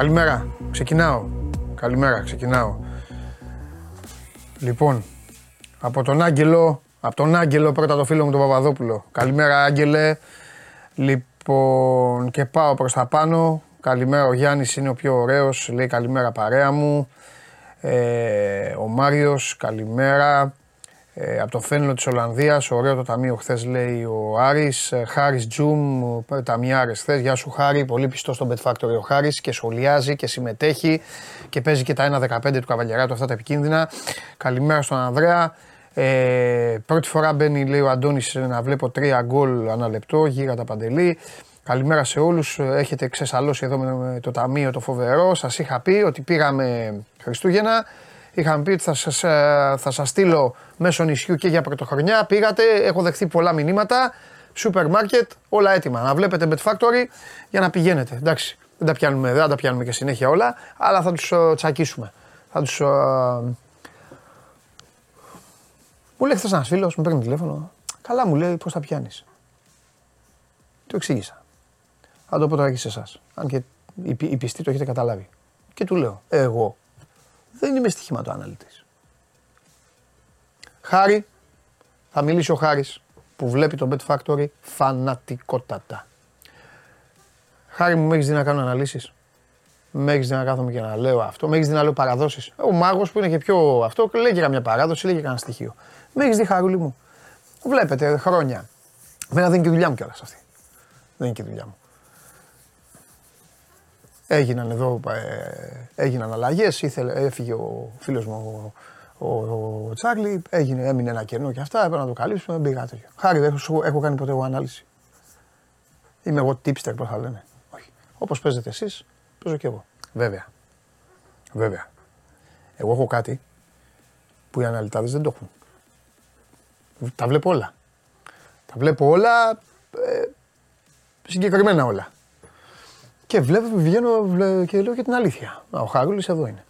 Καλημέρα. Ξεκινάω. Καλημέρα, ξεκινάω. Λοιπόν, από τον Άγγελο, από τον Άγγελο πρώτα το φίλο μου τον Παπαδόπουλο. Καλημέρα Άγγελε. Λοιπόν, και πάω προς τα πάνω. Καλημέρα, ο Γιάννης είναι ο πιο ωραίος, λέει καλημέρα παρέα μου. Ε, ο Μάριος, καλημέρα. Ε, από το Φένλο της Ολλανδίας, ωραίο το ταμείο χθες λέει ο Άρης. Ε, Χάρης Τζουμ, ε, ταμιάρες χθες. Γεια σου Χάρη, πολύ πιστός στον Bet Factory ο Χάρης και σχολιάζει και συμμετέχει και παίζει και τα 1-15 του Καβαλιαράτου αυτά τα επικίνδυνα. Καλημέρα στον Ανδρέα. Ε, πρώτη φορά μπαίνει λέει ο Αντώνης να βλέπω τρία γκολ ανά λεπτό, γύρω τα παντελή. Καλημέρα σε όλους, έχετε ξεσαλώσει εδώ με το ταμείο το φοβερό. Σας είχα πει ότι πήγαμε Χριστούγεννα, Είχαμε πει ότι θα σας, ε, θα σας στείλω μέσω νησιού και για πρωτοχρονιά. Πήγατε, έχω δεχθεί πολλά μηνύματα. Σούπερ μάρκετ, όλα έτοιμα. Να βλέπετε Bet Factory για να πηγαίνετε. Εντάξει, δεν τα πιάνουμε, δεν τα πιάνουμε και συνέχεια όλα, αλλά θα τους uh, τσακίσουμε. Θα τους... Uh... Μου λέει χθες ένας φίλος, μου παίρνει τηλέφωνο. Καλά μου λέει πώς τα πιάνεις; Του εξήγησα. Θα το πω τώρα και σε εσάς. Αν και οι, οι πιστοί το έχετε καταλάβει. Και του λέω, εγώ δεν είμαι στοιχηματοαναλυτής. Χάρη, θα μιλήσει ο Χάρης που βλέπει το Bet Factory φανατικότατα. Χάρη μου, με έχεις δει να κάνω αναλύσεις; Με έχεις δει να κάθομαι και να λέω αυτό; Με έχεις δει να λέω παραδόσεις; Ο μάγος που είναι και πιο αυτό, λέει και καμιά παράδοση, λέει και κανένα στοιχείο. Με έχεις δει χαρούλη μου; Βλέπετε χρόνια. Βέβαια δεν είναι και η δουλειά μου κιόλας αυτή. Δεν είναι και η δουλειά μου. Έγιναν εδώ, ε, έγιναν αλλαγές. Έφυγε ο φίλος μου ο, ο, ο, Τσάρλι, έγινε, έμεινε ένα κενό και αυτά. Έπρεπε να το καλύψουμε. Δεν πήγα τέτοιο. Χάρη, έχω, έχω κάνει ποτέ εγώ ανάλυση. Είμαι εγώ tipster, πώς θα λένε. Όχι. Όπως παίζετε εσείς, παίζω και εγώ. Βέβαια. Βέβαια. Εγώ έχω κάτι που οι αναλυτάδες δεν το έχουν. Τα βλέπω όλα. Τα βλέπω όλα, ε, συγκεκριμένα όλα. Και βλέπω, βγαίνω και λέω και την αλήθεια. Ο Χαρούλη εδώ είναι.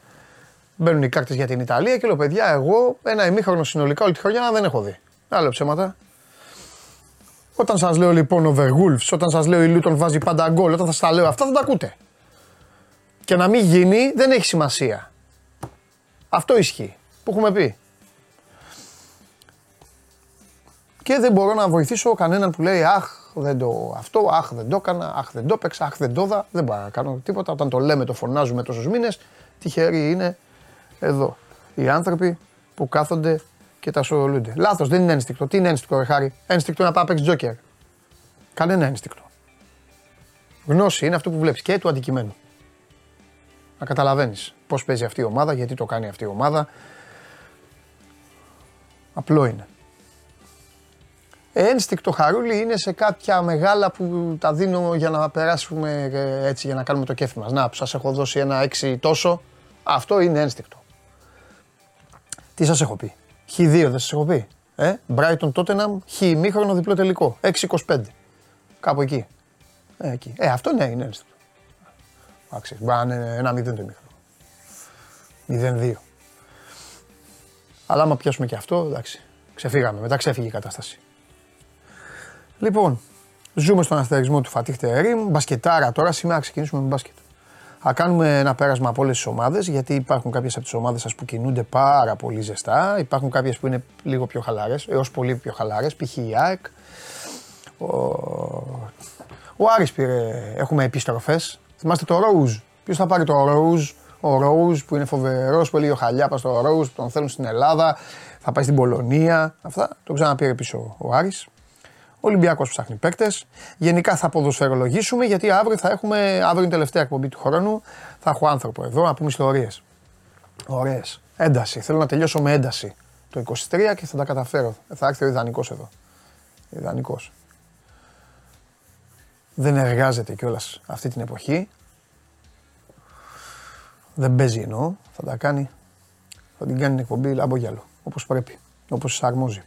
Μπαίνουν οι κάρτε για την Ιταλία και λέω: Παιδιά, εγώ ένα ημίχρονο συνολικά όλη τη χρονιά δεν έχω δει. Άλλο ψέματα. Όταν σας λέω λοιπόν ο Βεργούλφς, όταν σας λέω η Λούτον βάζει πάντα γκολ, όταν θα σα λέω αυτά θα τα ακούτε. Και να μην γίνει δεν έχει σημασία. Αυτό ισχύει. Που έχουμε πει. Και δεν μπορώ να βοηθήσω κανέναν που λέει Αχ, δεν το αυτό, αχ δεν το έκανα, αχ δεν το έπαιξα, αχ δεν το δα. Δεν μπορώ να κάνω τίποτα. Όταν το λέμε, το φωνάζουμε τόσους μήνες, τυχεροί είναι εδώ. Οι άνθρωποι που κάθονται και τα ασχολούνται. Λάθος, δεν είναι ένστικτο. Τι είναι ένστικτο, ρε Χάρη; Ένστικτο να πάει παίξεις τζόκερ. Κανένα ένστικτο. Γνώση είναι αυτό που βλέπεις και του αντικειμένου. Να καταλαβαίνεις πώς παίζει αυτή η ομάδα, γιατί το κάνει αυτή η ομάδα. Απλό είναι ένστικτο χαρούλι είναι σε κάποια μεγάλα που τα δίνω για να περάσουμε ε, έτσι, για να κάνουμε το κέφι μας. Να, που σας έχω δώσει ένα έξι τόσο, αυτό είναι ένστικτο. Τι σας έχω πει, χ2 δεν σας έχω πει. Ε, Brighton Tottenham, χ ημίχρονο διπλό τελικό, 6-25. Κάπου εκεί. Ε, εκεί. ε αυτό ναι, είναι ένστικτο. Εντάξει, μπορεί να είναι ένα 0 το ημίχρονο. 0-2. Αλλά άμα πιάσουμε και αυτό, εντάξει, ξεφύγαμε. Μετά ξέφυγε η κατάσταση. Λοιπόν, ζούμε στον αστερισμό του Φατίχ Τερήμ. Μπασκετάρα τώρα, σήμερα ξεκινήσουμε με μπάσκετ. Θα κάνουμε ένα πέρασμα από όλες τις ομάδες, γιατί υπάρχουν κάποιες από τις ομάδες σα που κινούνται πάρα πολύ ζεστά. Υπάρχουν κάποιες που είναι λίγο πιο χαλάρες, έως πολύ πιο χαλάρες. Π.χ. η ΑΕΚ. Ο, ο Άρης πήρε, έχουμε επιστροφές. Θυμάστε το Ρόουζ. Ποιος θα πάρει το Ρόουζ, ο Ρόουζ που είναι φοβερός, που έλεγε ο Χαλιάπας στο Ρόουζ, που τον θέλουν στην Ελλάδα, θα πάει στην Πολωνία. Αυτά το ξαναπήρε πίσω ο Άρης. Ο Ολυμπιακό ψάχνει παίκτες. Γενικά θα ποδοσφαιρολογήσουμε γιατί αύριο θα έχουμε. Αύριο είναι η τελευταία εκπομπή του χρόνου. Θα έχω άνθρωπο εδώ να πούμε ιστορίες. Ωραίες. Ένταση. Θέλω να τελειώσω με ένταση το 23 και θα τα καταφέρω. Θα έρθει ο ιδανικός εδώ. Ιδανικός. Δεν εργάζεται κιόλας αυτή την εποχή. Δεν παίζει εννοώ. Θα τα κάνει. Θα την κάνει την εκπομπή λαμπογιάλο. Όπως πρέπει. Όπως αρμόζει.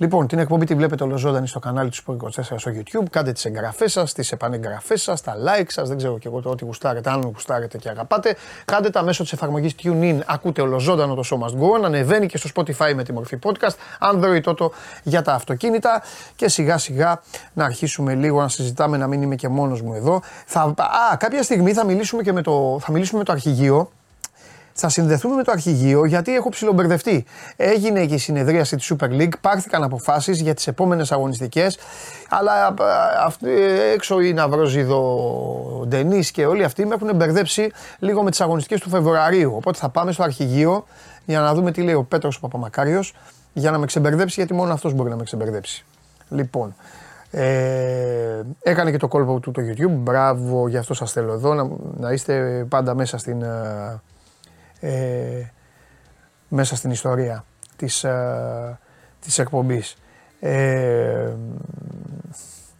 Λοιπόν, την εκπομπή τη βλέπετε ολοζώντανη στο κανάλι του Sport 24 στο YouTube. Κάντε τις εγγραφές σας, τις επανεγγραφές σας, τα like σας. Δεν ξέρω και εγώ το ό,τι γουστάρετε, αν γουστάρετε και αγαπάτε. Κάντε τα μέσω της εφαρμογής TuneIn. Ακούτε ολοζώντανο το Show Must Go On. Ανεβαίνει και στο Spotify με τη μορφή podcast. Android τότε για τα αυτοκίνητα. Και σιγά σιγά να αρχίσουμε λίγο να συζητάμε, να μην είμαι και μόνος μου εδώ. Θα, α, κάποια στιγμή θα μιλήσουμε και με το, θα μιλήσουμε με το αρχηγείο θα συνδεθούμε με το αρχηγείο γιατί έχω ψιλομπερδευτεί. Έγινε και η συνεδρίαση της Super League, πάρθηκαν αποφάσεις για τις επόμενες αγωνιστικές. Αλλά αυτοί, έξω η Ναυροζίδο, Ντενής και όλοι αυτοί με έχουν μπερδέψει λίγο με τις αγωνιστικές του Φεβρουαρίου. Οπότε θα πάμε στο αρχηγείο για να δούμε τι λέει ο Πέτρος ο Παπαμακάριος για να με ξεμπερδέψει γιατί μόνο αυτός μπορεί να με ξεμπερδέψει. Λοιπόν, ε, έκανε και το κόλπο του το YouTube. Μπράβο, γι' αυτό σας θέλω εδώ. Να, να είστε πάντα μέσα στην, ε, ε, μέσα στην ιστορία της, ε, της εκπομπής. Ε,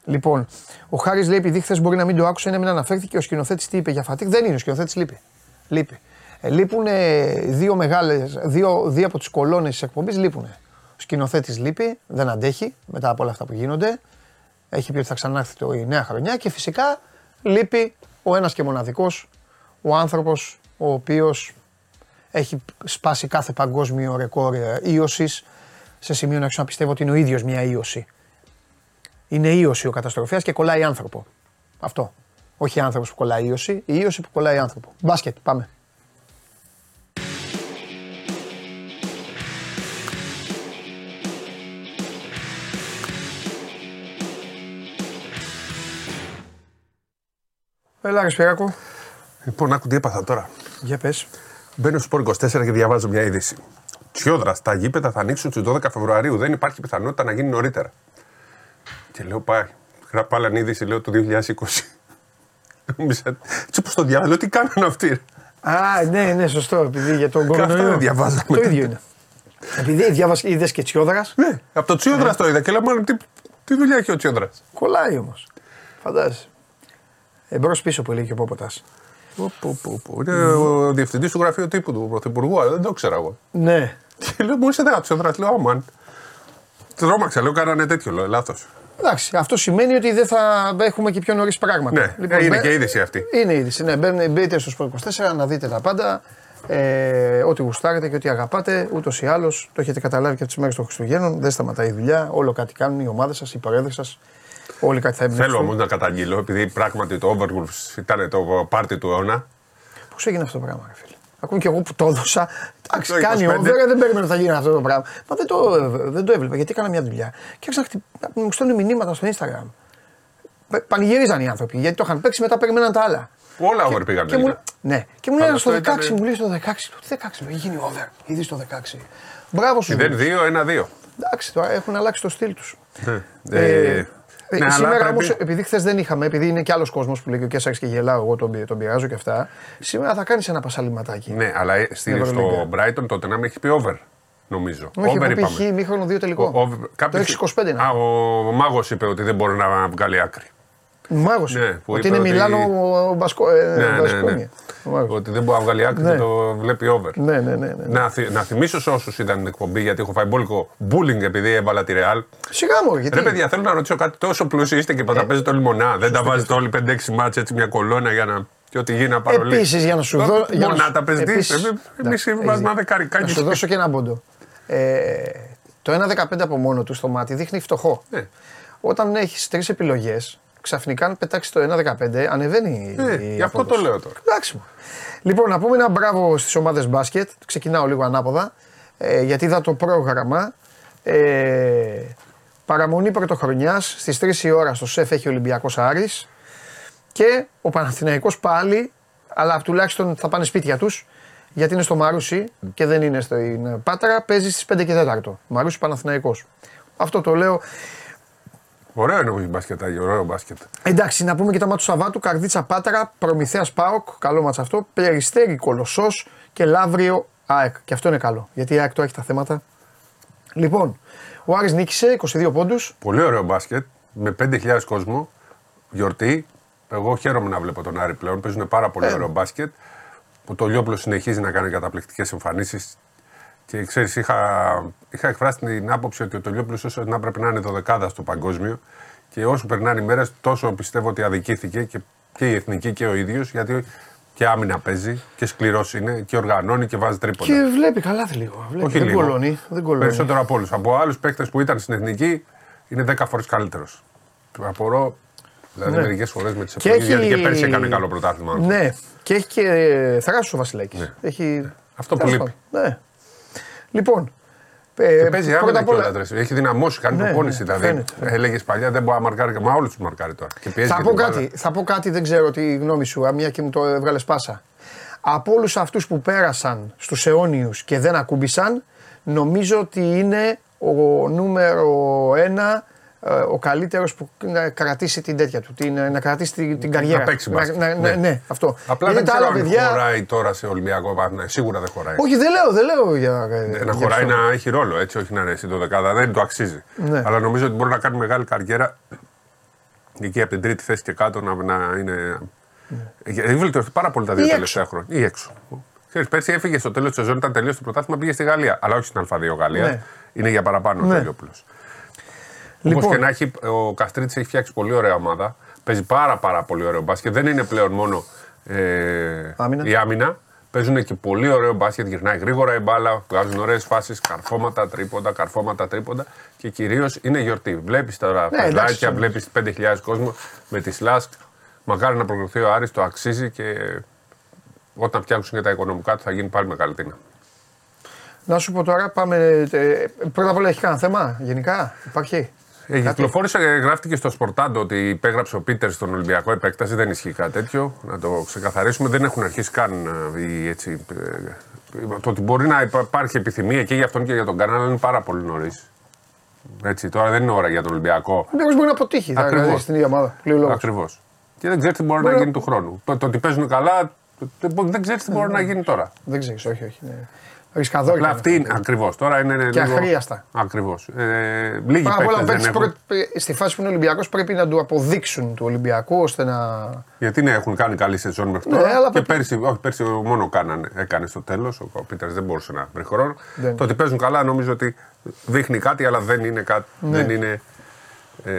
λοιπόν, ο Χάρης λέει επειδή χθες μπορεί να μην το άκουσε, είναι μην αναφέρθηκε ο σκηνοθέτης τι είπε για Φατίκ. Δεν είναι, ο σκηνοθέτης λείπει. λείπει. Ε, λείπουν δύο μεγάλες, δύο, δύο από τις κολόνες της εκπομπής λείπουν. Ο σκηνοθέτης λείπει, δεν αντέχει μετά από όλα αυτά που γίνονται. Έχει πει ότι θα ξανάρθει το η νέα χρονιά και φυσικά λείπει ο ένας και μοναδικός, ο άνθρωπος ο οποίος έχει σπάσει κάθε παγκόσμιο ρεκόρ ε, ίωσης σε σημείο να να πιστεύω ότι είναι ο ίδιος μια ίωση. Είναι ίωση ο καταστροφέας και κολλάει άνθρωπο. Αυτό. Όχι άνθρωπος που κολλάει ίωση, η ίωση που κολλάει άνθρωπο. Μπάσκετ, πάμε. Έλα, ρε Λοιπόν, άκου τι έπαθα τώρα. Για πες. Μπαίνω στο 24 και διαβάζω μια είδηση. Τσιόδρα, τα γήπεδα θα ανοίξουν στι 12 Φεβρουαρίου. Δεν υπάρχει πιθανότητα να γίνει νωρίτερα. Και λέω, πάει. Γράφω άλλη είδηση, λέω το 2020. Έτσι όπω το διάβαζα, τι κάνουν αυτοί. Α, ναι, ναι, σωστό. Επειδή για τον κορονοϊό. δεν διαβάζαμε. Το ίδιο είναι. Επειδή διάβασες, είδες και Τσιόδρας. Ναι, από το Τσιόδρας ναι. το είδα και λέω, μάλλον τι, τι δουλειά έχει ο Τσιόδρας. Κολλάει όμως. Φαντάζεσαι. Εμπρός πίσω που λέει και ο Πόποτας. Είναι ο διευθυντής του γραφείου τύπου του Πρωθυπουργού, αλλά δεν το ξέρα εγώ. Ναι. Και λέω, Μπορείς να σε δράψει, λέω, Αμάν. Τρόμαξα, λέω, κάνανε τέτοιο, λέω, λάθος. Εντάξει, αυτό σημαίνει ότι δεν θα έχουμε και πιο νωρίς πράγματα. Ναι, λοιπόν, είναι μπαι... και είδηση αυτή. Είναι είδηση. Ναι, μπείτε στο Sport 24 να δείτε τα πάντα. Ε, ό,τι γουστάρετε και ό,τι αγαπάτε, ούτως ή άλλως το έχετε καταλάβει και από τις μέρες των Χριστουγέννων. Δεν σταματάει η δουλειά. Όλο κάτι κάνουν οι ομάδες σας, οι παρέδρε σας. Όλοι κάτι θα Θέλω όμως να καταγγείλω, επειδή πράγματι το Overwolves ήταν το πάρτι του αιώνα. Πώς έγινε αυτό το πράγμα, ρε φίλε; Ακόμη και εγώ που το έδωσα. Εντάξει, κάνει over, δεν περίμενα ότι θα γίνει αυτό το πράγμα. Μα δεν το, δεν το έβλεπα γιατί έκανα μια δουλειά. Και άρχισα να μου στέλνουν μηνύματα στο Instagram. Πανηγυρίζαν οι άνθρωποι γιατί το είχαν παίξει μετά περιμέναν τα άλλα. Όλα over πήγαν. Και μου, ναι, και μου λένε στο 16, μου λέει στο 16, το 16, έχει γίνει over, ήδη στο 16. Μπράβο σου. 0-2-1-2. Εντάξει, τώρα έχουν αλλάξει το στυλ τους. Ναι. Ε, ε, ε, ναι, σήμερα όμως, επειδή χθες δεν είχαμε, επειδή είναι και άλλος κόσμος που λέει και ο Κέσσαρη και γελάω, εγώ τον, τον πειράζω και αυτά. Σήμερα θα κάνεις ένα πασαλιματάκι. Ναι, αλλά στη, στο Brighton τότε να με έχει πει over. Νομίζω. Όχι, over είπαμε. Έχει μήχρονο δύο τελικό. Ο, ο, κάποιος, το 6-25 Α, ο, ο μάγος είπε ότι δεν μπορεί να βγάλει άκρη. Μάγος. Ναι, ότι είναι ότι... Μιλάνο Μπασκο... Ε, ναι, ναι, ναι. Ότι δεν μπορεί να βγάλει άκρη ναι. το βλέπει over. Ναι, ναι, ναι, ναι. Να, θυ, να θυμίσω σε όσους ήταν την εκπομπή, γιατί έχω φάει μπόλικο bullying επειδή έβαλα τη Real. Σιγά μου, γιατί. Ρε παιδιά, θέλω να ρωτήσω κάτι τόσο πλούσιο είστε και θα ε, παίζετε όλοι μονά. Δεν τα βάζετε όλοι 5-6 μάτσε έτσι μια κολόνα για να. Και ό,τι γίνει να παρολύσει. Επίσης για να σου δώσω. Μονά τα παίζει. Εμεί βάζουμε δεκαρικά. Να σου δώσω και ένα πόντο. Ε, το 1-15 από μόνο του στο μάτι δείχνει φτωχό. Ναι. Όταν έχεις τρεις επιλογές, ξαφνικά αν πετάξει το 1-15 ανεβαίνει ε, η Γι' αυτό το λέω τώρα. Εντάξει. Λοιπόν, να πούμε ένα μπράβο στις ομάδες μπάσκετ. Ξεκινάω λίγο ανάποδα. Ε, γιατί είδα το πρόγραμμα. Ε, παραμονή πρωτοχρονιάς στις 3 η ώρα στο ΣΕΦ έχει Ολυμπιακός Άρης. Και ο Παναθηναϊκός πάλι, αλλά τουλάχιστον θα πάνε σπίτια τους, γιατί είναι στο Μαρούσι και δεν είναι στην Πάτρα, παίζει στις 5 και 4. Μαρούσι Παναθηναϊκός. Αυτό το λέω Ωραίο είναι ο μπάσκετ, ωραίο μπάσκετ. Εντάξει, να πούμε και τα μάτια του Σαββάτου. Καρδίτσα Πάτρα, Προμηθέας Πάοκ, καλό μάτσα αυτό. Περιστέρι Κολοσσός και Λαύριο ΑΕΚ. Και αυτό είναι καλό, γιατί η ΑΕΚ το έχει τα θέματα. Λοιπόν, ο Άρης νίκησε 22 πόντους. Πολύ ωραίο μπάσκετ, με 5.000 κόσμο. Γιορτή. Εγώ χαίρομαι να βλέπω τον Άρη πλέον. Παίζουν πάρα πολύ ε. ωραίο μπάσκετ. Που το Λιόπλος συνεχίζει να κάνει καταπληκτικές εμφανίσεις Και ξέρεις, είχα, είχα εκφράσει την άποψη ότι ο Τολιόπουλο όσο να πρέπει να είναι δεκάδα στο παγκόσμιο. Και όσο περνάνε οι μέρες, τόσο πιστεύω ότι αδικήθηκε και, και η εθνική και ο ίδιος. Γιατί και άμυνα παίζει και σκληρός είναι και οργανώνει και βάζει τρίποντα. Και βλέπει καλά λίγο. Βλέπει. Όχι δεν λίγο. κολώνει. Δεν κολώνει. Περισσότερο από όλους. Από άλλους παίκτες που ήταν στην εθνική είναι 10 φορές καλύτερος. Απορώ. Δηλαδή Ναι. μερικές φορές με τις Και επιλογέ. έχει- Γιατί και πέρσι έκανε καλό πρωτάθλημα. Ναι, και έχει και θράσο ο Βασιλάκης. Ναι. Έχει... Αυτό που τέλος λείπει. πάντων. Ναι. Λοιπόν. Ε, Παίζει πρώτα άμυνα απ' όλα- κιόλας. Έχει δυναμώσει, κάνει Ναι, προπόνηση. ναι, δηλαδή, φαίνεται. έλεγες παλιά δεν μπορεί να μαρκάρει. Μα όλους τους μαρκάρει τώρα. Και πιέζει Θα και πω, την μπάλα. κάτι, θα πω κάτι, δεν ξέρω τη γνώμη σου, α, μια και μου το έβγαλες πάσα. Από όλους αυτούς που πέρασαν στους αιώνιους και δεν ακούμπησαν, νομίζω ότι είναι ο νούμερο ένα, ε, ο καλύτερος που να κρατήσει την τέτοια του, την, να κρατήσει την, την καριέρα. παίξει να, μπάσκετ. να- ναι, Ναι. ναι, αυτό. Απλά Είναι δεν τα ξέρω άλλα αν παιδιά. χωράει τώρα σε Ολυμπιακό Παναθηναϊκό. Σίγουρα δεν χωράει. Όχι, δεν λέω, δεν λέω για. Ε, για να χωράει αυτό. να έχει ρόλο έτσι, όχι να είναι στην δεκάδα. Δεν το αξίζει. Ναι. Αλλά νομίζω ότι μπορεί να κάνει μεγάλη καριέρα εκεί από την τρίτη θέση και κάτω να, να είναι. Ναι. Έχει βελτιωθεί πάρα πολύ τα δύο Ή τελευταία χρόνια. Ή έξω. Ξέρεις, πέρσι έφυγε στο τέλος της σεζόν, ήταν τελείως το πρωτάθλημα, πήγε στη Γαλλία. Αλλά όχι στην Α2 Γαλλία. Ναι. Είναι για παραπάνω Ναι. ο Τελειόπουλος. Λοιπόν. Όπω και να έχει, ο Καστρίτης έχει φτιάξει πολύ ωραία ομάδα. Παίζει πάρα, πάρα πολύ ωραίο μπάσκετ. Δεν είναι πλέον μόνο ε, Άμυνα. η άμυνα. Παίζουν και πολύ ωραίο μπάσκετ. Γυρνάει γρήγορα η μπάλα. Βγάζουν ωραίες φάσεις. Καρφώματα, τρίποντα, καρφώματα, τρίποντα. Και κυρίως είναι γιορτή. Βλέπεις τώρα Ναι, εντάξει. παιδάκια, βλέπεις 5.000 κόσμο με τη Σλάσκ. Μακάρι να προκριθεί ο Άρης, το αξίζει και όταν φτιάξουν και τα οικονομικά του θα γίνει πάλι μεγαλύτερη. Να σου πω τώρα, πάμε. ε, πρώτα απ' όλα έχει κανένα θέμα γενικά, υπάρχει; Ε, κυκλοφόρησε, ε, γράφτηκε στο Σπορτάντο ότι υπέγραψε ο Πίτερ στον Ολυμπιακό επέκταση. Δεν ισχύει κάτι τέτοιο. Να το ξεκαθαρίσουμε. Δεν έχουν αρχίσει καν ε, οι, έτσι, ε, το ότι μπορεί να υπά- υπάρχει επιθυμία και για αυτόν και για τον κανένα είναι πάρα πολύ νωρίς. Έτσι, τώρα δεν είναι ώρα για τον Ολυμπιακό. Ο μπορεί να αποτύχει θα Ακριβώς. δηλαδή, στην ίδια ομάδα. Λέει ο λόγος. Ακριβώς. Και δεν ξέρει τι μπορεί Μπορεί να να- γίνει του χρόνου. Το, το ότι παίζουν καλά, δεν, δεν ξέρει τι μπορεί να γίνει τώρα. Δεν ξέρει, όχι, όχι. Ναι. Ρισκαδόρυκα. Απλά αυτή είναι ακριβώς. Τώρα είναι. Και αχρίαστα. Ακριβώς. Ε, λίγοι Πάρα πολλά παίκτες δεν παίκτες έχουν. πρέπει- στη φάση που είναι Ολυμπιακός πρέπει να του αποδείξουν του Ολυμπιακού ώστε να. Γιατί ναι, έχουν κάνει καλή σεζόν μέχρι Ναι, τώρα. αλλά και πρέπει- πέρσι, όχι, πέρσι μόνο κάνανε, έκανε στο τέλος. Ο Πίτερς δεν μπορούσε να βρει χρόνο. Δεν. Το ότι παίζουν καλά νομίζω ότι δείχνει κάτι, αλλά δεν είναι, κάτι, Ναι. δεν είναι ε,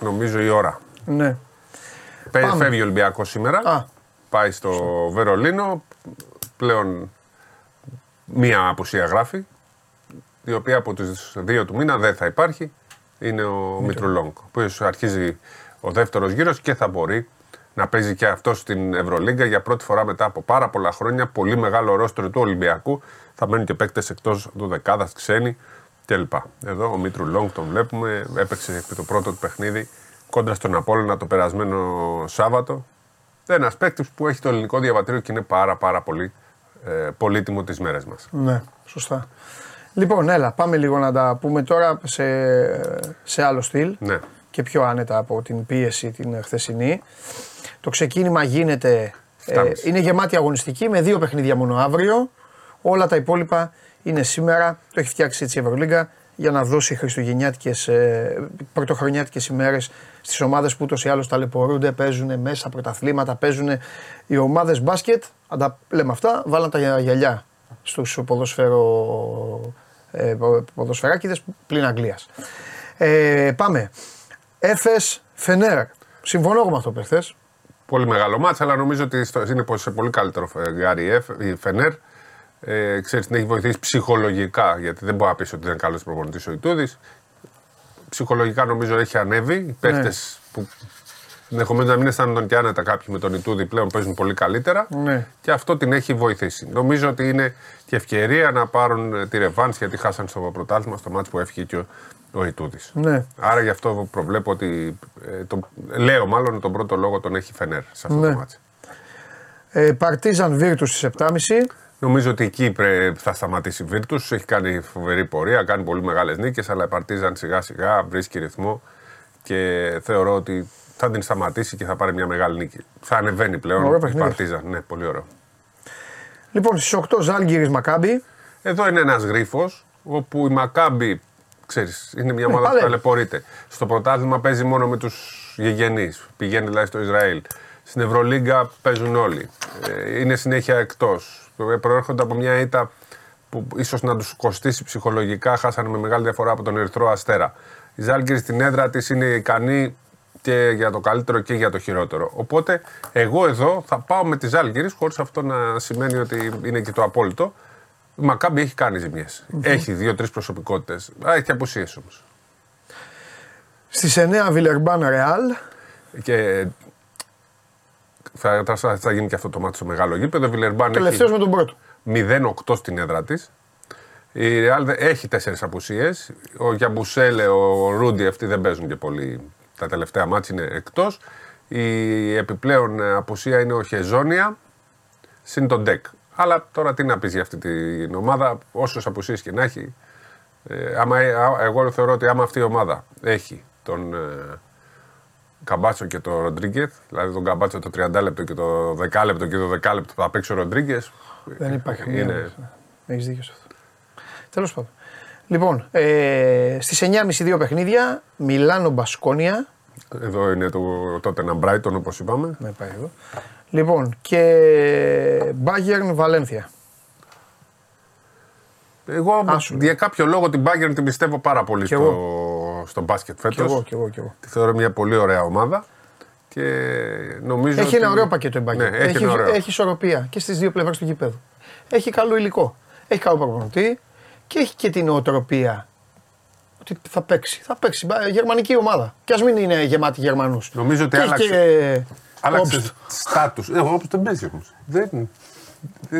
νομίζω η ώρα. Ναι. Πε- Πάμε. Φεύγει ο Ολυμπιακός σήμερα. Α. Πάει στο Βερολίνο. Πλέον μία απουσία γράφει. Η οποία από τις δύο του μήνα δεν θα υπάρχει. Είναι ο Μητρουλόγκ. Που αρχίζει ο δεύτερος γύρος και θα μπορεί να παίζει και αυτό στην Ευρωλίγκα για πρώτη φορά μετά από πάρα πολλά χρόνια. Πολύ μεγάλο ρόστρο του Ολυμπιακού. Θα μένουν και παίκτες εκτός του δεκάδα, ξένοι κλπ. Εδώ ο Μήτρου Λόγκ τον βλέπουμε. Έπαιξε και το πρώτο του παιχνίδι κόντρα στον Απόλλωνα το περασμένο Σάββατο. Ένας παίκτης που έχει το ελληνικό διαβατήριο και είναι πάρα, πάρα πολύ ε, πολύτιμο τις μέρες μας. Ναι, σωστά. Λοιπόν, έλα, πάμε λίγο να τα πούμε τώρα σε, σε άλλο στυλ Ναι. και πιο άνετα από την πίεση την χθεσινή. Το ξεκίνημα γίνεται, ε, Φτάμιση. είναι γεμάτη αγωνιστική με δύο παιχνίδια μόνο αύριο. Όλα τα υπόλοιπα είναι σήμερα. Το έχει φτιάξει έτσι η Ευρωλίγκα για να δώσει χριστουγεννιάτικες, ε, πρωτοχρονιάτικες ημέρες στις ομάδες που ούτως ή άλλως ταλαιπωρούνται, παίζουν μέσα πρωταθλήματα, παίζουν οι ομάδες μπάσκετ, αν τα λέμε αυτά, βάλαν τα γυαλιά στους ποδοσφαίρο, ε, πο- ποδοσφαιράκιδες πλην Αγγλίας. Ε, πάμε. Έφες Φενέρ. Συμφωνώ εγώ με αυτό που είπες χθες. Πολύ μεγάλο μάτς, αλλά νομίζω ότι στο- είναι σε πολύ καλύτερο φεγγάρι η Εφ- η Φενέρ. Ε, ξέρεις, την έχει βοηθήσει ψυχολογικά, γιατί δεν μπορεί να πεις ότι δεν είναι καλός προπονητής ο Ιτούδης. Ψυχολογικά νομίζω έχει ανέβει. Οι παίχτε Ναι. που ενδεχομένως να μην αισθάνονταν και άνετα κάποιοι με τον Ιτούδη πλέον παίζουν πολύ καλύτερα. Ναι. Και αυτό την έχει βοηθήσει. Νομίζω ότι είναι και ευκαιρία να πάρουν ε, τη ρεβάνς γιατί χάσαν στο πρωτάθλημα στο μάτς που έφυγε και ο, ο Ιτούδης. Ναι. Άρα γι' αυτό προβλέπω ότι. ε, το, λέω μάλλον τον πρώτο λόγο τον έχει Φενέρ σε αυτό Ναι. το μάτς. Ε, Παρτίζαν Βίρτου στις 7.30. Νομίζω ότι εκεί πρέ- θα σταματήσει η Βίρτου. Έχει κάνει φοβερή πορεία, κάνει πολύ μεγάλες νίκες, αλλά η Παρτίζαν σιγά σιγά βρίσκει ρυθμό και θεωρώ ότι θα την σταματήσει και θα πάρει μια μεγάλη νίκη. Θα ανεβαίνει πλέον Ωραίο η παιχνίδι. Παρτίζαν. Ναι, πολύ ωραίο. Λοιπόν, στις 8 Ζάλγκυρης Μακάμπι. Εδώ είναι ένας γρίφος όπου η Μακάμπη, ξέρεις, είναι μια ομάδα που παλεύει. ταλαιπωρείται. Στο πρωτάθλημα παίζει μόνο με τους γηγενεί. Πηγαίνει δηλαδή στο Ισραήλ. Στην Ευρωλίγκα παίζουν όλοι. Ε, Είναι συνέχεια εκτός. Προέρχονται από μια ήττα που ίσως να τους κοστίσει ψυχολογικά, χάσανε με μεγάλη διαφορά από τον Ερυθρό Αστέρα. Η Ζάλγκη στην έδρα της είναι ικανή και για το καλύτερο και για το χειρότερο. Οπότε εγώ εδώ θα πάω με τη Ζάλγκη χωρίς αυτό να σημαίνει ότι είναι και το απόλυτο. Η Μακάμπη έχει κάνει ζημιές. Έχει δύο-τρεις προσωπικότητες. Έχει απουσίες όμως. Στις 9 Βιλερμπάν Ρεάλ. Και θα, θα, θα, γίνει και αυτό το μάτι στο μεγάλο γήπεδο. Βιλερμπάν Τελευταίος με τον πρώτο. 0-8 στην έδρα της. Η Ρεάλ έχει τέσσερις απουσίες. Ο Γιαμπουσέλε, ο Ρούντι, αυτοί δεν παίζουν και πολύ. Τα τελευταία μάτια είναι εκτός. Η επιπλέον απουσία είναι ο Χεζόνια συν τον Ντεκ. Αλλά τώρα τι να πεις για αυτή την ομάδα, όσες απουσίες και να έχει. Ε, άμα, ε, εγώ θεωρώ ότι άμα αυτή η ομάδα έχει τον ε, Καμπάτσο και τον Ροντρίγκεθ, δηλαδή τον Καμπάτσο το 30 λεπτό και το 10 λεπτό και το 10 λεπτό θα παίξει ο Ροντρίγκεθ. Δεν υπάρχει είναι... Έχεις δίκιο σε αυτό. Τέλος πάντων. Λοιπόν, ε, στις 9.30 δύο παιχνίδια, Μιλάνο Μπασκόνια. Εδώ είναι το, τότε ένα Μπράιτον όπως είπαμε. Ναι, πάει εδώ. Λοιπόν, και Bayern Βαλένθια. Εγώ για κάποιο λόγο την Bayern την πιστεύω πάρα πολύ στο, στο μπάσκετ φέτος. Και εγώ, και εγώ, και εγώ. Τη θεωρώ μια πολύ ωραία ομάδα. Και νομίζω έχει ότι... ένα ωραίο πακέτο η Bayern. Ναι, έχει, έχει, έχει ισορροπία και στις δύο πλευρές του γηπέδου. Έχει καλό υλικό. Έχει καλό προπονητή και έχει και την οτροπία ότι θα παίξει. Θα παίξει. Γερμανική ομάδα. Και ας μην είναι γεμάτη Γερμανούς. Νομίζω ότι άλλαξε. Και... Άλλαξε στάτους. Εγώ όπω δεν παίζει όμως. Δεν...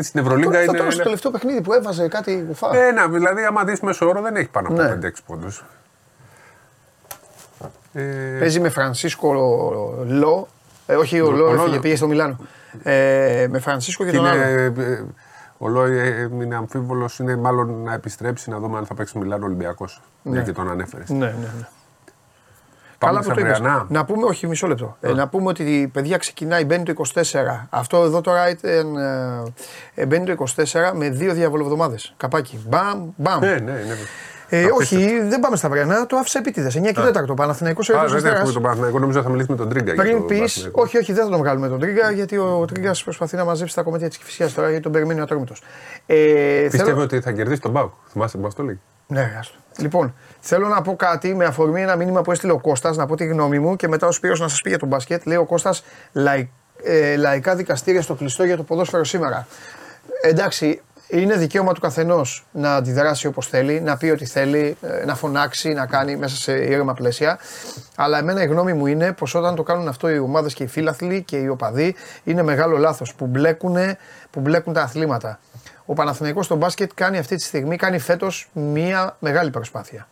Στην Ευρωλίγκα είναι. Τώρα στο τελευταίο παιχνίδι που έβαζε κάτι κουφά. Ένα, δηλαδή, άμα δεις μέσο όρο δεν έχει πάνω από ναι. 5-6 πόντους. Ε... Παίζει με Φρανσίσκο Λό. Ε, όχι, ο Λό έφυγε, πήγε στο Μιλάνο. Ε, με Φρανσίσκο και, τον άλλο. Ε, ο Λόι ε, είναι αμφίβολος, είναι μάλλον να επιστρέψει να δούμε αν θα παίξει Μιλάνο Ολυμπιακός. Ναι. και τον ανέφερες. Ναι, ναι, ναι. Καλά που το είπες. Να πούμε, όχι μισό λεπτό. Ε, να πούμε ότι η παιδιά ξεκινάει, μπαίνει το 24. Αυτό εδώ τώρα ήταν, ε, μπαίνει το 24 με δύο διαβολοβδομάδες. Καπάκι. Μπαμ, μπαμ. Ναι, ναι, ναι. Ε, όχι, δεν πάμε στα βρένα, το άφησα επίτηδες. 9 και 4 το Παναθηναϊκός σε δεν έχουμε τον Παναθηναϊκό, νομίζω θα μιλήσουμε με τον Τρίγκα. Πριν πει, όχι, όχι, δεν θα τον βγάλουμε τον Τρίγκα, γιατί ο Τρίγκας προσπαθεί να μαζέψει τα κομμάτια της κυφυσιά τώρα, γιατί τον περιμένει ο Ατρόμητος. Ε, Πιστεύω θέλω... ότι θα κερδίσει τον Μπάουκ. Θυμάστε που μα το λέει. Ναι, άστο. Λοιπόν, θέλω να πω κάτι με αφορμή ένα μήνυμα που έστειλε ο Κώστας, να πω τη γνώμη μου και μετά ο Σπύρος να σας πει για τον μπασκετ. Λέει ο Κώστας, λαϊ, ε, λαϊκά δικαστήρια στο κλειστό για το ποδόσφαιρο σήμερα. Εντάξει, είναι δικαίωμα του καθενός να αντιδράσει όπως θέλει, να πει ό,τι θέλει, ε, να φωνάξει, να κάνει μέσα σε ήρεμα πλαίσια. Αλλά εμένα η γνώμη μου είναι πως όταν το κάνουν αυτό οι ομάδες και οι φίλαθλοι και οι οπαδοί, είναι μεγάλο λάθος που, που μπλέκουν τα αθλήματα. Ο Παναθηναϊκός στο μπάσκετ κάνει αυτή τη στιγμή, κάνει φέτος μία μεγάλη προσπάθεια.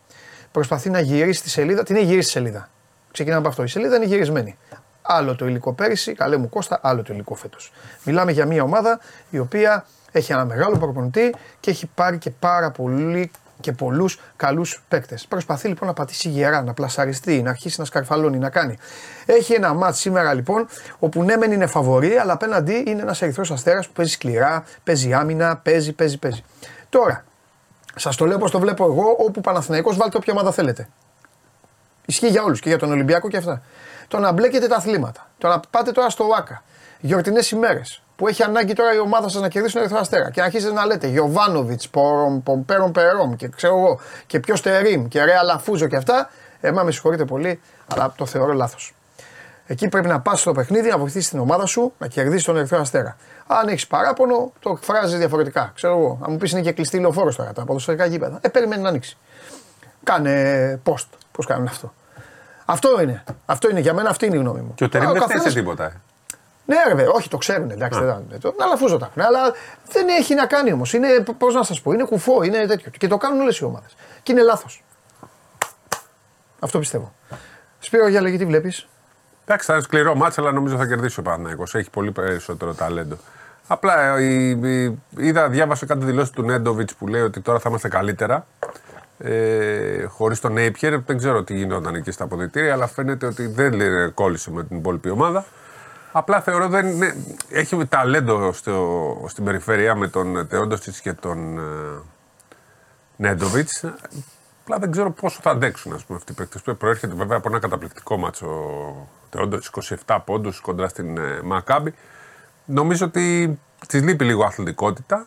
Προσπαθεί να γυρίσει τη σελίδα, την έχει γυρίσει τη σελίδα. Ξεκινάμε από αυτό. Η σελίδα είναι γυρισμένη. Άλλο το υλικό πέρυσι, καλέ μου Κώστα, άλλο το υλικό φέτος. Μιλάμε για μια ομάδα η οποία έχει ένα μεγάλο προπονητή και έχει πάρει και πάρα πολύ και πολλούς καλούς παίκτες. Προσπαθεί λοιπόν να πατήσει γερά, να πλασαριστεί, να αρχίσει να σκαρφαλώνει, να κάνει. Έχει ένα μάτς σήμερα λοιπόν, όπου ναι, μεν είναι φαβορή, αλλά απέναντι είναι ένας ερυθρός αστέρας που παίζει σκληρά, παίζει άμυνα, παίζει, παίζει, παίζει. Τώρα, σας το λέω όπως το βλέπω εγώ, όπου Παναθηναϊκός βάλτε όποια ομάδα θέλετε. Ισχύει για όλους και για τον Ολυμπιακό και αυτά. Το να μπλέκετε τα αθλήματα, το να πάτε τώρα στο ΟΑΚΑ, γιορτινές ημέρες, που έχει ανάγκη τώρα η ομάδα σας να κερδίσει τον Ερυθρό Αστέρα και να αρχίσετε να λέτε Γιωβάνοβιτς, Πομπέρον Περόμ και ξέρω εγώ και ποιος Τερήμ και Ρέα Λαφούζο και αυτά, εμά με συγχωρείτε πολύ, αλλά το θεωρώ λάθος. Εκεί πρέπει να πας στο παιχνίδι, να βοηθήσεις την ομάδα σου να κερδίσεις τον Ερυθρό Αστέρα. Αν έχεις παράπονο, το εκφράζεις διαφορετικά. Ξέρω εγώ, αν μου πεις είναι και κλειστή λεωφόρος τώρα τα ποδοσφαιρικά γήπεδα. Ε, περιμένει να ανοίξει. Κάνε post. Πώς κάνουν αυτό. Αυτό είναι. Αυτό είναι. Για μένα αυτή είναι η γνώμη μου. Και ο Τερήμ δεν καθένας... τίποτα. Ε. Ναι, ρε, όχι, το ξέρουν. Εντάξει, δεν το. Να λαφούζω τα Αλλά δεν έχει να κάνει όμως. Είναι, πώς να σας πω, είναι κουφό, είναι τέτοιο. Και το κάνουν όλες οι ομάδες. Και είναι λάθος. Αυτό πιστεύω. Σπύρο για λέγει, τι βλέπεις; Εντάξει, θα είναι σκληρό μάτσα, αλλά νομίζω θα κερδίσει ο Παναγιώ. Έχει πολύ περισσότερο ταλέντο. Απλά η, η, είδα, διάβασα κάτι δηλώσεις του Νέντοβιτς που λέει ότι τώρα θα είμαστε καλύτερα. Ε, Χωρίς τον Νέιπιερ, δεν ξέρω τι γινόταν εκεί στα αποδητήρια, αλλά φαίνεται ότι δεν κόλλησε με την υπόλοιπη ομάδα. Απλά θεωρώ δεν είναι, έχει ταλέντο στο, στην περιφέρεια με τον Τεόντοσιτς και τον ε, Νέντοβιτς. Απλά δεν ξέρω πόσο θα αντέξουν ας πούμε, αυτοί οι παίκτες. Προέρχεται βέβαια από ένα καταπληκτικό μάτσο ο Τεόντοσιτς, 27 πόντους κοντά στην ε, Μακάμπη. Νομίζω ότι της λείπει λίγο αθλητικότητα.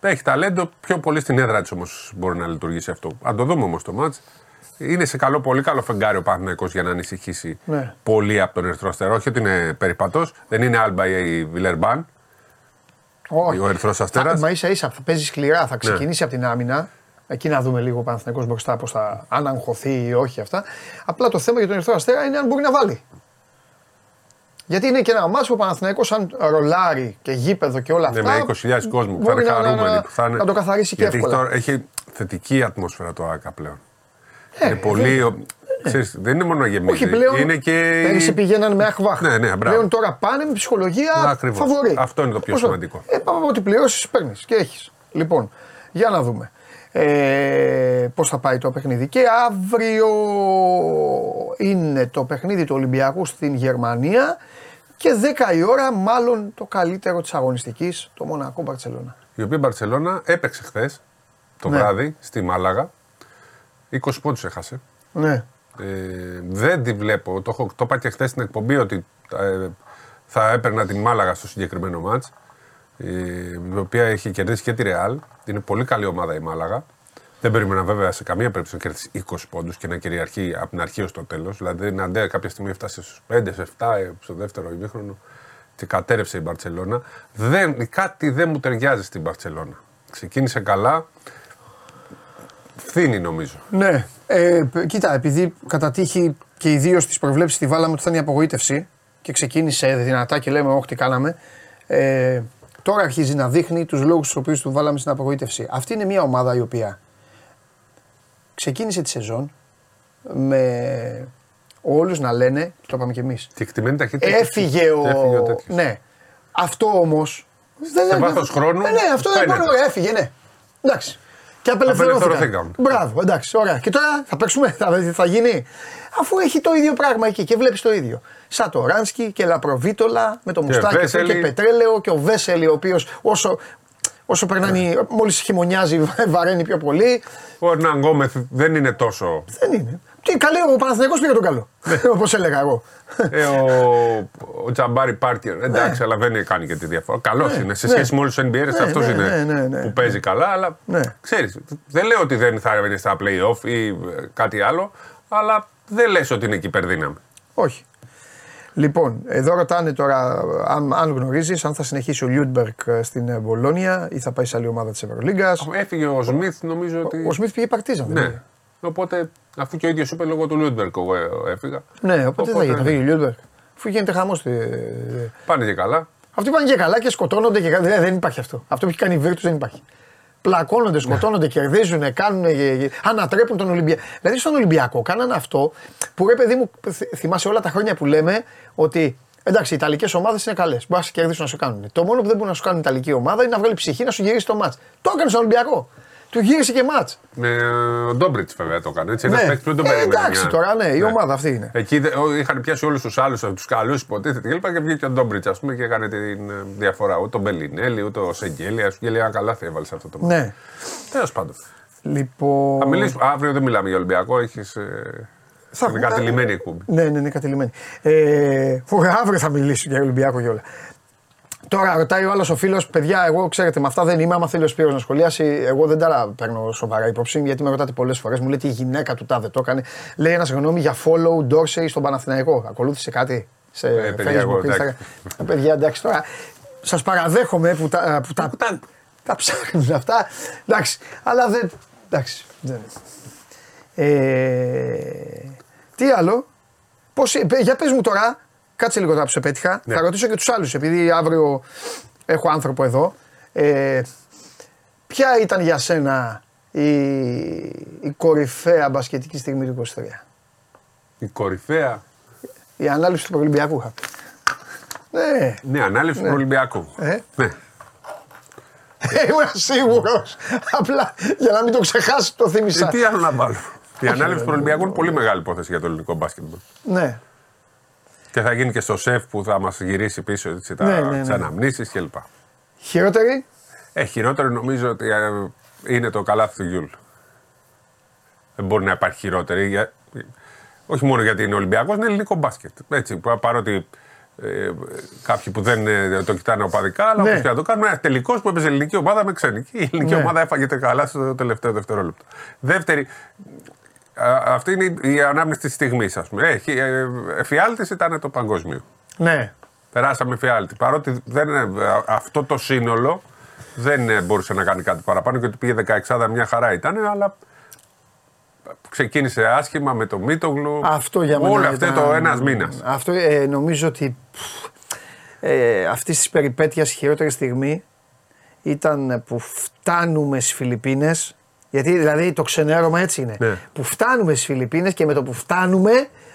Έχει ταλέντο, πιο πολύ στην έδρα της όμως μπορεί να λειτουργήσει αυτό. Αν το δούμε όμως το μάτς. Είναι σε καλό, πολύ καλό φεγγάρι ο Παναθυναϊκό για να ανησυχήσει Ναι. πολύ από τον Ερυθρό Αστέρα. Όχι ότι είναι περιπατό, δεν είναι Άλμπα ή Βιλερμπάν. Όχι. Ο Ερυθρός Θα- Αστέρα. Μα ίσα ίσα θα παίζει σκληρά, Ναι. θα ξεκινήσει από την άμυνα. Εκεί να δούμε λίγο ο Παναθηναϊκός μπροστά πώς θα αν αγχωθεί ή όχι αυτά. Απλά το θέμα για τον Ερυθρό Αστέρα είναι αν μπορεί να βάλει. Γιατί είναι και ένα μάτσο που ο Παναθηναϊκός αν ρολάρει και γήπεδο και όλα Ναι, αυτά. με 20.000 κόσμο που θα μπορεί είναι να- να- χαρούμενοι. να- που θα είναι... να το καθαρίσει και Γιατί έχει, εύκολα. τώρα- έχει θετική ατμόσφαιρα το ΑΚΑ πλέον. Ε, είναι πολύ. ο- ξέρεις, δεν είναι μόνο γεμίδι. Όχι πλέον. Είναι και. Πέρυσι πηγαίναν με αχβάχ. Ναι, ναι, μπράβο. πλέον τώρα πάνε με ψυχολογία Ακριβώς. φαβορή. Αυτό είναι το πιο Όσο- σημαντικό. Ε, πάμε ότι πληρώσεις, παίρνεις και έχεις. Λοιπόν, για να δούμε. Ε, πώς θα πάει το παιχνίδι. Και αύριο είναι το παιχνίδι του Ολυμπιακού στην Γερμανία και 10 η ώρα μάλλον το καλύτερο της αγωνιστικής, το Μονακό Μπαρτσελώνα. Η οποία η Μπαρσελόνα έπαιξε χθες το Ναι. βράδυ στη Μάλαγα. 20 πόντους έχασε. Ναι. Ε, δεν τη βλέπω. Το, έχω, το είπα και χθες στην εκπομπή ότι ε, θα έπαιρνα την Μάλαγα στο συγκεκριμένο μάτς. Ε, η οποία έχει κερδίσει και τη Ρεάλ. Είναι πολύ καλή ομάδα η Μάλαγα. Δεν περίμενα βέβαια σε καμία περίπτωση να κερδίσει 20 πόντους και να κυριαρχεί από την αρχή ως το τέλος. Δηλαδή, να αντέ κάποια στιγμή έφτασε στους 5, σε 7 ε, στο δεύτερο ημίχρονο και κατέρευσε η Μπαρσελόνα. Δεν, κάτι δεν μου ταιριάζει στην Μπαρσελόνα. Ξεκίνησε καλά. Φθήνει νομίζω. Ναι. Ε, π- κοίτα, επειδή κατά τύχη και ιδίω στις προβλέψεις τη βάλαμε ότι θα είναι η απογοήτευση και ξεκίνησε δυνατά και λέμε, Όχι, τι κάναμε. Ε, τώρα αρχίζει να δείχνει τους λόγους του οποίους του βάλαμε στην απογοήτευση. Αυτή είναι μια ομάδα η οποία ξεκίνησε τη σεζόν με όλους να λένε, το είπαμε κι εμείς. Και εκτιμένη ταχύτητα. Έφυγε ο. Έφυγε ο τέτοιος. ναι. Αυτό όμως. Σε βάθος χρόνου Ναι, αυτό δεν φαίνεται. μπορεί. Ωραία, έφυγε, ναι. Εντάξει. Και απελευθερώθηκαν. Απελευθερωθήκαν. Μπράβο, εντάξει, ωραία. Και τώρα θα παίξουμε, θα, θα γίνει. Αφού έχει το ίδιο πράγμα εκεί και βλέπεις το ίδιο. Σαν το Ράνσκι και Λαπροβίτολα με το Μουστάκι αυτό Βέσελη. και Πετρέλαιο και ο Βέσελη ο οποίος όσο, όσο περνάει, μόλις χειμωνιάζει βαραίνει πιο πολύ. Ο Ερνάν Γκόμεθ δεν είναι τόσο. Δεν είναι. Τι καλέ, ο Παναθηναϊκός πήγε τον καλό. Όπως έλεγα εγώ. ε, ο, ο Τζαμπάρι Πάρκερ. Εντάξει, αλλά δεν κάνει και τη διαφορά. Καλός Ναι, είναι. Σε ναι. σχέση με όλους τους NBA, Ναι, αυτός ναι, είναι ναι, ναι, ναι. που παίζει καλά. Αλλά Ναι. ξέρεις, δεν λέω ότι δεν θα είναι στα playoff ή ε, κάτι άλλο, αλλά δεν λες ότι είναι και υπερδύναμη. Όχι. Λοιπόν, εδώ ρωτάνε τώρα αν, αν γνωρίζεις αν θα συνεχίσει ο Λούντμπεργκ ε, στην ε, Μπολόνια ή θα πάει σε άλλη ομάδα της Ευρωλίγκας. Έφυγε ο Σμιθ, νομίζω ότι. Ο Σμιθ πήγε Παρτίζαν. δεν Ναι. Πήγε; Οπότε, αφού και ο ίδιος είπε λόγω του Λούντμπεργκ, εγώ ε, έφυγα. Ναι, οπότε, τι θα γίνει, θα φύγει ο Λούντμπεργκ. Αφού γίνεται χαμός. Πάνε και καλά. Αυτοί πάνε και καλά και σκοτώνονται και κα- δηλαδή δεν υπάρχει αυτό. Αυτό που έχει κάνει η Βίρτους δεν υπάρχει. Πλακώνονται, σκοτώνονται, κερδίζουν, κάνουν, ανατρέπουν τον Ολυμπιακό. Δηλαδή στον Ολυμπιακό κάνανε αυτό που ρε παιδί μου, θυ- θυμάσαι όλα τα χρόνια που λέμε ότι εντάξει, οι Ιταλικές ομάδες είναι καλές. Μπορεί να σε κερδίσουν να σου κάνουν. Το μόνο που δεν μπορεί να σου κάνει η Ιταλική ομάδα είναι να βγάλει ψυχή να σου γυρίσει το ματς. Το έκανε στον Ολυμπιακό. Του γύρισε και μάτς. Με ο Ντόμπριτς βέβαια το έκανε. Έτσι, ένας Ναι. παίκτης που δεν τον Ε, περίμενε. εντάξει, τώρα, ναι, η ομάδα αυτή είναι. Εκεί δε- ο- είχαν πιάσει όλους τους άλλους, τους καλούς υποτίθεται κλπ. Και βγήκε ο Ντόμπριτς, ας πούμε, και έκανε την ε, διαφορά. Ούτε ο Μπελινέλη, ούτε ο Σεγγέλη. Α πούμε, ένα καλά θα έβαλε σε αυτό το μάτι. Ναι. Τέλος πάντων. Λοιπόν. Θα μιλήσουμε. Αύριο δεν μιλάμε για Ολυμπιακό, έχεις. Θα Είναι βγω- κατηλημένη η εκπομπή. Ναι, ναι, είναι κατηλημένη. Ε, φου, αύριο θα μιλήσω για Ολυμπιακό και όλα. Τώρα ρωτάει ο άλλος ο φίλος, παιδιά, εγώ ξέρετε με αυτά δεν είμαι. Άμα θέλει ο Σπύρος να σχολιάσει, εγώ δεν τα παίρνω σοβαρά υπόψη, γιατί με ρωτάτε πολλές φορές. Μου λέτε η γυναίκα του τάδε το έκανε. Λέει ένας γνώμη για follow Dorsey στον Παναθηναϊκό. Ακολούθησε κάτι σε Ε, παιδιά, εγώ, Facebook, εντάξει. Instagram. Ε, παιδιά, εντάξει τώρα. Σας παραδέχομαι που τα, που τα, τα- τα ψάχνουν αυτά. Εντάξει, αλλά δεν. Εντάξει. Δεν. Ε, τι άλλο; Πώς, ε, για πες μου τώρα, κάτσε λίγο τώρα που σε πέτυχα. Ναι. Θα ρωτήσω και τους άλλους, επειδή αύριο έχω άνθρωπο εδώ. Ε, ποια ήταν για σένα η, η κορυφαία μπασκετική στιγμή του 23. Η κορυφαία; Η ανάλυση του Ολυμπιακού είχα πει. Ναι, Ναι, ανάλυση του Ολυμπιακού. Ε. Ναι. ήμουν σίγουρος. Απλά για να μην το ξεχάσει το Ε, θύμισα. τι άλλο να βάλω. Η ανάλυση ρε, του Ολυμπιακού είναι πολύ μεγάλη υπόθεση για το ελληνικό μπάσκετ. Ναι. Και θα γίνει και στο σεφ που θα μας γυρίσει πίσω έτσι, τα, Ναι, ναι, ναι. τις αναμνήσεις κλπ. Χειρότερη; Ε, χειρότερο νομίζω ότι ε, είναι το καλάθι του Γιούλ. Δεν μπορεί να υπάρχει χειρότερη. Για... Όχι μόνο γιατί είναι Ολυμπιακός, είναι ελληνικό μπάσκετ. Έτσι, πα- παρότι ε, κάποιοι που δεν ε, το κοιτάνε οπαδικά, αλλά Ναι. όπως και να το κάνουμε. Ένα τελικός που έπαιζε ελληνική ομάδα με ξένη. Και η ελληνική Ναι. ομάδα έφαγε καλά στο τελευταίο δευτερόλεπτο. Δεύτερη, α, αυτή είναι η- η ανάμνηση της στιγμής, ας πούμε. Έχει, ε, εφιάλτης ήταν το παγκόσμιο. Ναι. Περάσαμε φιάλτη. Παρότι δεν, ε, αυτό το σύνολο δεν ε, μπορούσε να κάνει κάτι παραπάνω και ότι πήγε 16 μια χαρά ήταν, αλλά ξεκίνησε άσχημα με το Μίτογλου. Αυτό για μένα. Όλο αυτό ήταν- το ένας μήνας. Αυτό ε, νομίζω ότι ε, αυτής της περιπέτειας η χειρότερη στιγμή ήταν που φτάνουμε στις Φιλιππίνες γιατί δηλαδή το ξενέρωμα έτσι είναι. Ναι. Που φτάνουμε στις Φιλιππίνες και με το που φτάνουμε,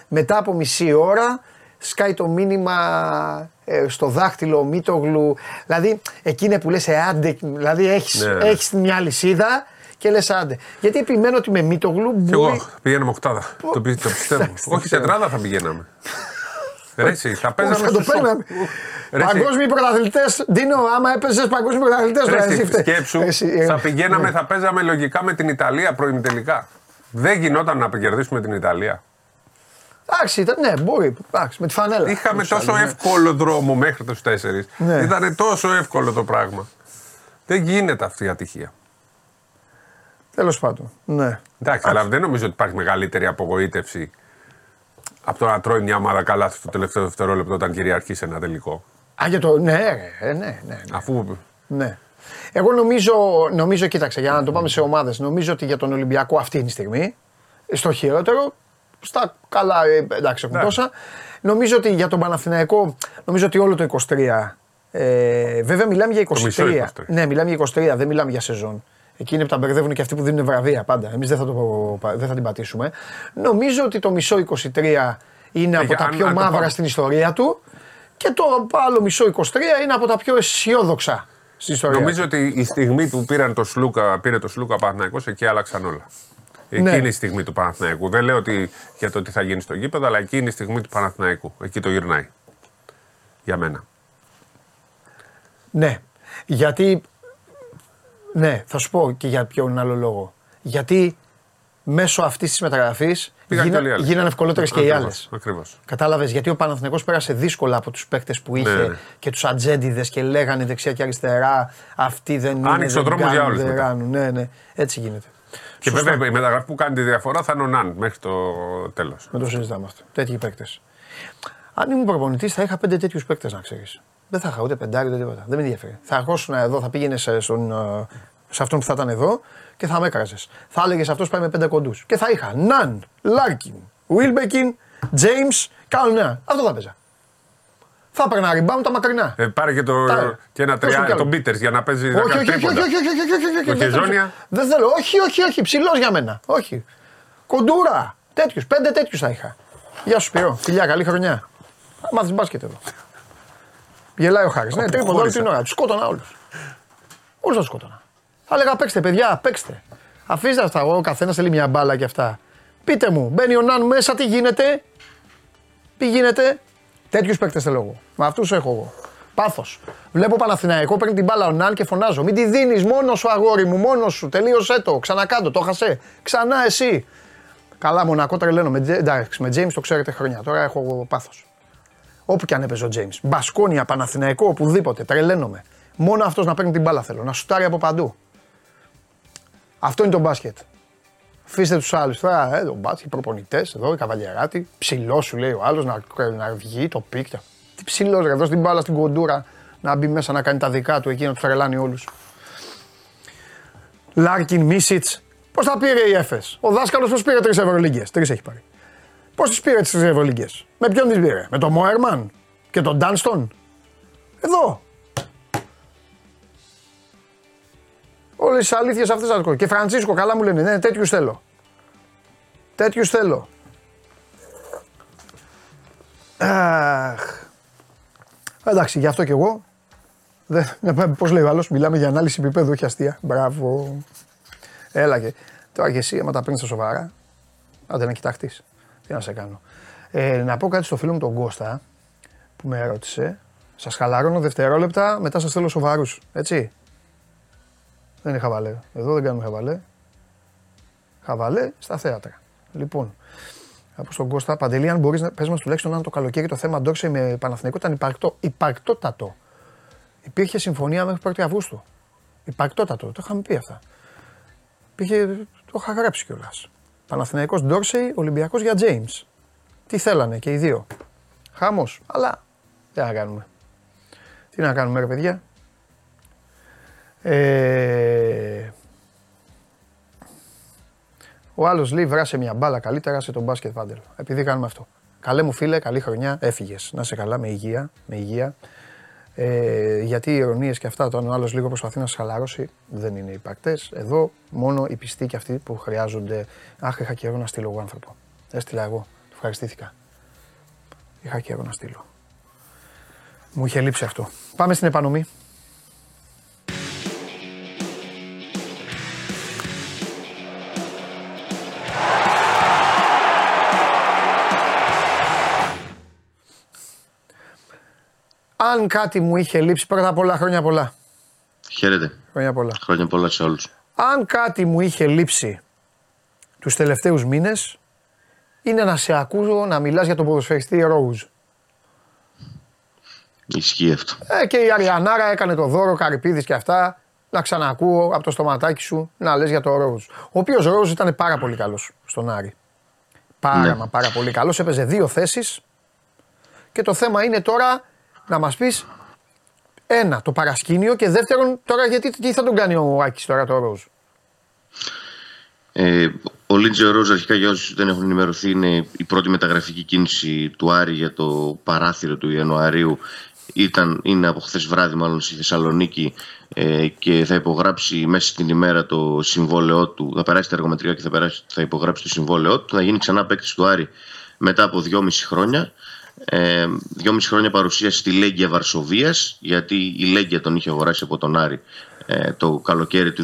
μετά από μισή ώρα, σκάει το μήνυμα ε, στο δάχτυλο Μίτογλου. Δηλαδή εκείνη που λες ε, άντε, δηλαδή έχεις, Ναι. έχεις μια λυσίδα και λες άντε. Γιατί επιμένω ότι με Μίτογλου Και μπορεί. εγώ πηγαίναμε οκτάδα. Το, πι- το πιστεύω. Εντάξει, Όχι ξέρω. τετράδα θα πηγαίναμε. Ρε εσύ, θα παίζαμε θα το στους παίρναμε; Ρε εσύ, Παγκόσμιοι πρωταθλητές. Δίνω, άμα έπαιζες παγκόσμιοι πρωταθλητές. ρε εσύ, Σκέψου, ε, θα πηγαίναμε, ναι. θα παίζαμε λογικά με την Ιταλία προημιτελικά. Δεν γινόταν να κερδίσουμε την Ιταλία. Εντάξει, ήταν, ναι, μπορεί. Εντάξει, με τη φανέλα. Είχαμε Τους τόσο άλλους, ναι. εύκολο δρόμο μέχρι τους τέσσερις. Ναι. Ήταν τόσο εύκολο το πράγμα. Δεν γίνεται αυτή η ατυχία. Τέλος πάντων. Ναι. Εντάξει, αλλά δεν νομίζω ότι υπάρχει μεγαλύτερη απογοήτευση από το να τρώει μια ομάδα καλά στο τελευταίο δευτερόλεπτο όταν κυριαρχεί σε ένα τελικό. Α, για το. Ναι, ρε, ε, ναι, ναι. ναι. Αφού. ναι. Εγώ νομίζω, νομίζω, κοίταξε, για να το πάμε σε ομάδες, νομίζω ότι για τον Ολυμπιακό αυτή είναι η στιγμή. Στο χειρότερο. Στα καλά, ε, εντάξει, έχουν Ναι. τόσα. Νομίζω ότι για τον Παναθηναϊκό, νομίζω ότι όλο το 23. Ε, βέβαια, μιλάμε για 23. μισό 23. Ναι, μιλάμε για 23, δεν μιλάμε για σεζόν. Εκείνοι που τα μπερδεύουν και αυτοί που δίνουν βραβεία πάντα. Εμείς δεν, θα το- δεν θα την πατήσουμε. Νομίζω ότι το μισό 23 είναι από για- τα αν- πιο αν το μαύρα πάμε. στην ιστορία του και το άλλο μισό 23 είναι από τα πιο αισιόδοξα στην ιστορία. Νομίζω ότι η στιγμή που πήραν το Σλούκα, πήρε το Σλούκα Παναθηναϊκός, εκεί άλλαξαν όλα. Εκεί Ναι. είναι η στιγμή του Παναθηναϊκού. Δεν λέω ότι για το τι θα γίνει στο γήπεδο, αλλά εκεί είναι η στιγμή του Παναθηναϊκού. Εκεί το γυρνάει. Για μένα. Ναι. Γιατί. Ναι, θα σου πω και για ποιον άλλο λόγο. Γιατί μέσω αυτής της μεταγραφής Πήγαν και όλοι οι άλλοι. γίνανε ευκολότερες και οι άλλες. Ακριβώς, Ακριβώς. Κατάλαβες γιατί ο Παναθηναϊκός πέρασε δύσκολα από τους παίκτες που είχε Ναι, ναι. και τους ατζέντιδες και λέγανε δεξιά και αριστερά. Αυτοί δεν είναι. Άνοιξε ο δεν δρόμος για κάνουν, όλους δεν μετά. κάνουν. Ναι, ναι. Έτσι γίνεται. Και Σωστό. βέβαια η μεταγραφή που κάνει τη διαφορά θα είναι ο Ναν μέχρι το τέλος. Με το συζητάμε αυτό. Τέτοιοι παίκτες. Αν ήμουν προπονητής, θα είχα πέντε τέτοιους παίκτες να ξέρεις. Δεν θα είχα ούτε πεντάρι ούτε τίποτα. Δεν με ενδιαφέρει. Θα ερχόσουν εδώ, θα πήγαινες σε, στον, ε, σε αυτόν που θα ήταν εδώ και θα με έκραζε. Θα έλεγες αυτός πάει με πέντε κοντούς. Και θα είχα Ναν, Λάρκιν, Γουίλμπεκιν, Τζέιμς, Καλάθη. Αυτό θα έπαιζα. Θα έπαιρνα rebound τα μακρινά. Ε, πάρε και, το, Τα- και ένα Πες το κι τριά, άλλο. τον Πίτερς για να παίζει όχι, όχι, όχι, όχι, τρίποντα. όχι, όχι, όχι, όχι, όχι, όχι, Το δεν θέλω. Χεζόνια. Δεν θέλω, όχι, όχι, όχι, ψηλός για μένα. Όχι. Κοντούρα. Τέτοιους, πέντε τέτοιους θα είχα. Γεια σου, Σπυρό. Φιλιά, καλή χρονιά. Θα μάθεις μπάσκετ εδώ. Γελάει ο Χάρης. Ναι, τρίποντα όλη Αποχώρησα. την ώρα. Τους σκότωνα όλους. Όλους του σκότωνα. Θα έλεγα παίξτε, παιδιά, παίξτε. Αφήστε αυτά. Ο καθένας θέλει μια μπάλα και αυτά. Πείτε μου, μπαίνει ο Ναν μέσα, τι γίνεται; Τι γίνεται; Τέτοιους παίκτες θέλω εγώ. Με αυτούς έχω εγώ. Πάθος. Βλέπω Παναθηναϊκό, παίρνει την μπάλα ο Ναν και φωνάζω. Μην τη δίνεις μόνος σου, αγόρι μου, μόνος σου. Τελείωσέ το. Ξανακάντο, το χασέ. Ξανά εσύ. Καλά, μονακό τρελαίνω. Με, Τζε- εντάξει, με James το ξέρετε χρόνια. Τώρα έχω πάθος. Όπου και αν έπαιζε ο James. Μπασκόνια, Παναθηναϊκό, οπουδήποτε. Τρελαίνομαι. Μόνο αυτός να παίρνει την μπάλα θέλω. Να σουτάρει από παντού. Αυτό είναι το μπάσκετ. Αφήστε τους άλλους τώρα, ε, το μπάσκετ, οι προπονητές εδώ, οι καβαλιεράτη. Ψηλός σου λέει ο άλλος να, να βγει το πίκτα. Τι ψηλός, ρε, δώσει την μπάλα στην κοντούρα να μπει μέσα να κάνει τα δικά του εκεί να τους τρελάνει όλους. Λάρκιν, Μίσιτς. Πώς τα πήρε η Εφές. Ο δάσκαλος πώς πήρε τρεις Ευρωλίγκες; Τρεις έχει πάρει. Πώς τις πήρε τις τρεις Ευρωλίγκες; Με ποιον τις πήρε; Με τον Μόερμαν και τον Ντάνστον; Εδώ. Όλες τις αλήθειες αυτές θα τις Και Φραντσίσκο, καλά μου λένε. Ναι, τέτοιους θέλω. Τέτοιους θέλω. Αχ. Εντάξει, γι' αυτό κι εγώ. Πώς λέει ο άλλος, μιλάμε για ανάλυση επίπεδου, όχι αστεία. Μπράβο. Έλα και. Τώρα και εσύ, άμα τα παίρνεις στα σοβαρά, άντε να κοιταχτείς. Τι να σε κάνω. Ε, να πω κάτι στο φίλο μου τον Κώστα που με ρώτησε. Σας χαλαρώνω δευτερόλεπτα, μετά σας θέλω σοβαρούς. Έτσι. Δεν είναι χαβαλέ. Εδώ δεν κάνουμε χαβαλέ. Χαβαλέ στα θέατρα. Λοιπόν, Από τον Κώστα Παντελή, αν μπορείς να πες μας τουλάχιστον αν το καλοκαίρι το θέμα Ντόρσεϊ με Παναθηναϊκό ήταν υπαρκτό, υπαρκτότατο. Υπήρχε συμφωνία μέχρι 1η Αυγούστου. Υπαρκτότατο, το είχαμε πει αυτά. Υπήρχε, το είχα γράψει κιόλας. Παναθηναϊκός Ντόρσεϊ, Ολυμπιακός για James. Τι θέλανε και οι δύο. Χάμος, αλλά τι να κάνουμε. Τι να κάνουμε ρε παιδιά. Ε, ο άλλος λέει: Βράσε μια μπάλα καλύτερα σε τον μπάσκετ πάντελ. Επειδή κάνουμε αυτό. Καλέ μου φίλε, καλή χρονιά, έφυγες. Να σε καλά, με υγεία. Με υγεία. Ε, γιατί οι ειρωνίε και αυτά, όταν ο άλλος λίγο προσπαθεί να σε χαλαρώσει, δεν είναι υπαρκτές. Εδώ μόνο οι πιστοί και αυτοί που χρειάζονται. Αχ, είχα καιρό να στείλω εγώ άνθρωπο. Έστειλα εγώ. Ευχαριστήθηκα. Είχα καιρό να στείλω. Μου είχε λείψει αυτό. Πάμε στην επανομή. Αν κάτι μου είχε λείψει, πρώτα απ' όλα χρόνια πολλά. Χαίρετε. Χρόνια πολλά. Χρόνια πολλά σε όλους. Αν κάτι μου είχε λείψει τους τελευταίους μήνες, είναι να σε ακούω να μιλάς για τον ποδοσφαιριστή Ρόουζ. Ισχύει αυτό. Ε, και η Αριανάρα έκανε το δώρο, Καρυπίδης και αυτά. Να ξανακούω από το στοματάκι σου να λες για τον Ρόουζ. Ο οποίος Ρόουζ ήταν πάρα πολύ καλός στον Άρη. Πάρα Ναι. μα πάρα πολύ καλός. Έπαιζε δύο θέσεις. Και το θέμα είναι τώρα να μας πεις ένα, το παρασκήνιο και δεύτερον, τώρα γιατί τι θα τον κάνει ο Άκης τώρα το Ρόουζ. Ε, ο Λίντζε Ρόζ, αρχικά για όσους δεν έχουν ενημερωθεί, είναι η πρώτη μεταγραφική κίνηση του Άρη για το παράθυρο του Ιανουαρίου. Ήταν, είναι από χθες βράδυ, μάλλον στη Θεσσαλονίκη ε, και θα υπογράψει μέσα στην ημέρα το συμβόλαιό του. Θα περάσει τα εργομετρικά και θα, περάσει, θα υπογράψει το συμβόλαιό του. Θα γίνει ξανά παίκτης του Άρη μετά από δυόμιση χρόνια. Ε, δυόμιση χρόνια παρουσίαση στη Λέγκια Βαρσοβίας, γιατί η Λέγκια τον είχε αγοράσει από τον Άρη ε, το καλοκαίρι του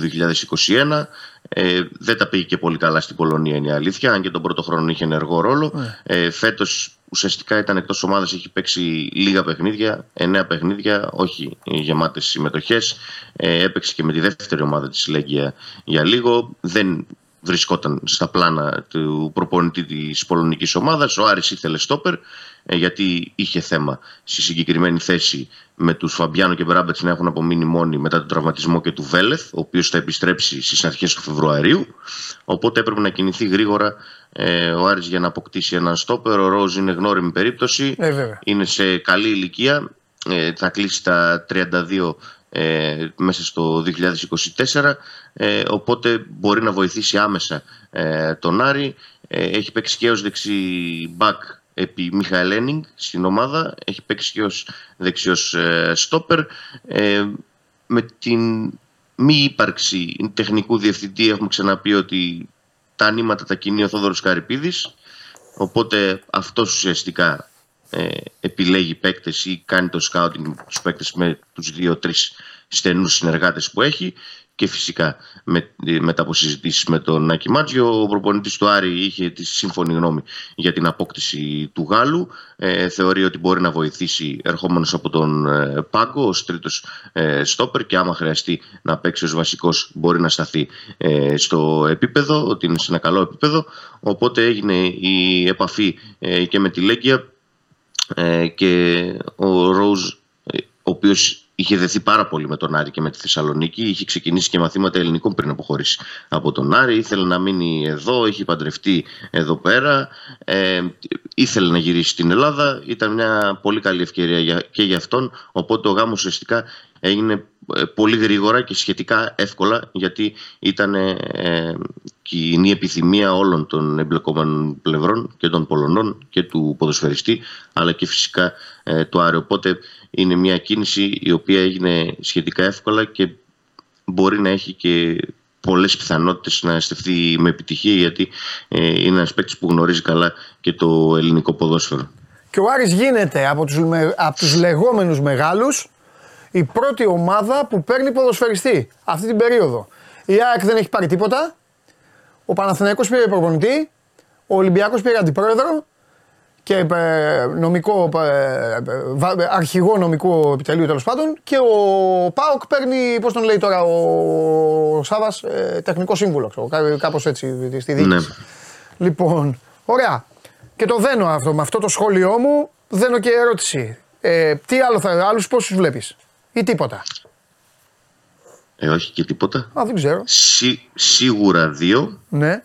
2021. Ε, δεν τα πήγε και πολύ καλά στην Πολωνία, είναι η αλήθεια, αν και τον πρώτο χρόνο είχε ενεργό ρόλο. Ε, Φέτος ουσιαστικά ήταν εκτός ομάδας, έχει παίξει λίγα παιχνίδια, εννέα παιχνίδια, όχι γεμάτες συμμετοχές. Ε, έπαιξε και με τη δεύτερη ομάδα της Λέγκια για λίγο. Δεν βρισκόταν στα πλάνα του προπονητή της πολωνικής ομάδας. Ο Άρης ήθελε στόπερ ε, γιατί είχε θέμα στη συγκεκριμένη θέση με τους Φαμπιάνο και Μπράμπετς να έχουν απομείνει μόνοι μετά τον τραυματισμό και του Βέλεθ, ο οποίος θα επιστρέψει στις αρχές του Φεβρουαρίου. Οπότε έπρεπε να κινηθεί γρήγορα ε, ο Άρης για να αποκτήσει έναν στόπερ. Ο Ρόζ είναι γνώριμη περίπτωση. Ε, βέβαια. είναι σε καλή ηλικία. Ε, θα κλείσει τα 32 ε, μέσα στο 2024 ε, οπότε μπορεί να βοηθήσει άμεσα ε, τον Άρη ε, έχει παίξει και ως δεξί μπακ επί Μιχαελ Ένινγκ στην ομάδα. Έχει παίξει και ως δεξιός ε, στόπερ. Ε, με την μη ύπαρξη τεχνικού διευθυντή έχουμε ξαναπεί ότι τα ανήματα τα κινεί ο Θόδωρος Καρυπίδης. Οπότε αυτός ουσιαστικά ε, επιλέγει παίκτες ή κάνει το scouting τους παίκτες με τους δύο-τρεις στενούς συνεργάτες που έχει και φυσικά με, μετά από συζητήσεις με τον Νάκη Μάτζιο ο προπονητής του Άρη είχε τη σύμφωνη γνώμη για την απόκτηση του Γάλλου. Ε, θεωρεί ότι μπορεί να βοηθήσει ερχόμενος από τον ε, Πάγκο ως τρίτος ε, στόπερ και άμα χρειαστεί να παίξει ως βασικός μπορεί να σταθεί ε, στο επίπεδο ότι είναι σε ένα καλό επίπεδο. Οπότε έγινε η επαφή ε, και με τη Λέγκια ε, και ο Ρόουζ, ε, ο οποίος είχε δεθεί πάρα πολύ με τον Άρη και με τη Θεσσαλονίκη, είχε ξεκινήσει και μαθήματα ελληνικών πριν αποχωρήσει από τον Άρη, ήθελε να μείνει εδώ, είχε παντρευτεί εδώ πέρα, ε, ήθελε να γυρίσει στην Ελλάδα, ήταν μια πολύ καλή ευκαιρία για, και για αυτόν, οπότε ο γάμος ουσιαστικά έγινε ε, πολύ γρήγορα και σχετικά εύκολα γιατί ήταν ε, κοινή επιθυμία όλων των εμπλεκόμενων πλευρών και των Πολωνών και του ποδοσφαιριστή αλλά και φυσικά ε, του Άρη. Οπότε είναι μια κίνηση η οποία έγινε σχετικά εύκολα και μπορεί να έχει και πολλές πιθανότητες να στεφθεί με επιτυχία γιατί ε, είναι ένας παίκτης που γνωρίζει καλά και το ελληνικό ποδόσφαιρο. Και ο Άρης γίνεται από τους, με- από τους λεγόμενους μεγάλους η πρώτη ομάδα που παίρνει ποδοσφαιριστή αυτή την περίοδο. Η ΑΕΚ δεν έχει πάρει τίποτα. Ο Παναθηναϊκός πήρε προπονητή. Ο Ολυμπιακός πήρε αντιπρόεδρο και ε, νομικό, ε, ε, βα- ε, αρχηγό νομικού επιτελείου τέλος πάντων. Και ο Πάοκ παίρνει, πώς τον λέει τώρα ο Σάβα, τεχνικό σύμβουλο. ξέρω, κά- Κάπως έτσι στη διοίκηση. Ναι. Λοιπόν, ωραία. Και το δένω αυτό. Με αυτό το σχόλιο μου δένω και ερώτηση. Ε, τι άλλο θα, άλλους πόσους βλέπεις; Ή τίποτα; Ε, όχι και τίποτα. Α, δεν ξέρω. Σί, σίγουρα δύο. Ναι.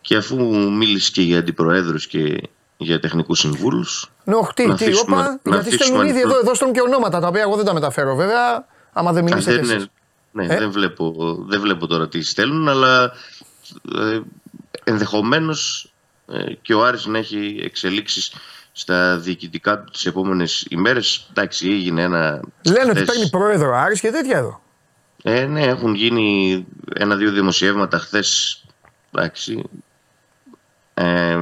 Και αφού μίλησες και για αντιπροέδρους και για τεχνικούς συμβούλους, Ναι, όχι, τι, Να τι, αφήσουμε- όπα, να γιατί αφήσουμε στέλνουν ήδη ανοιχτό. εδώ, εδώ στέλνουν και ονόματα τα οποία εγώ δεν τα μεταφέρω βέβαια, άμα δεν Α, μιλήσετε δεν, εσείς. ναι, Ε; δεν, βλέπω, δεν βλέπω τώρα τι στέλνουν, αλλά ε, ενδεχομένως ε, και ο Άρης να έχει εξελίξεις στα διοικητικά του τις επόμενες ημέρες. Εντάξει, έγινε ένα... Λένε ότι χθες- παίρνει πρόεδρο Άρης και τέτοια εδώ. Ε, ναι, έχουν γίνει ένα-δύο δημοσιεύματα χθες. Εντάξει. Ε,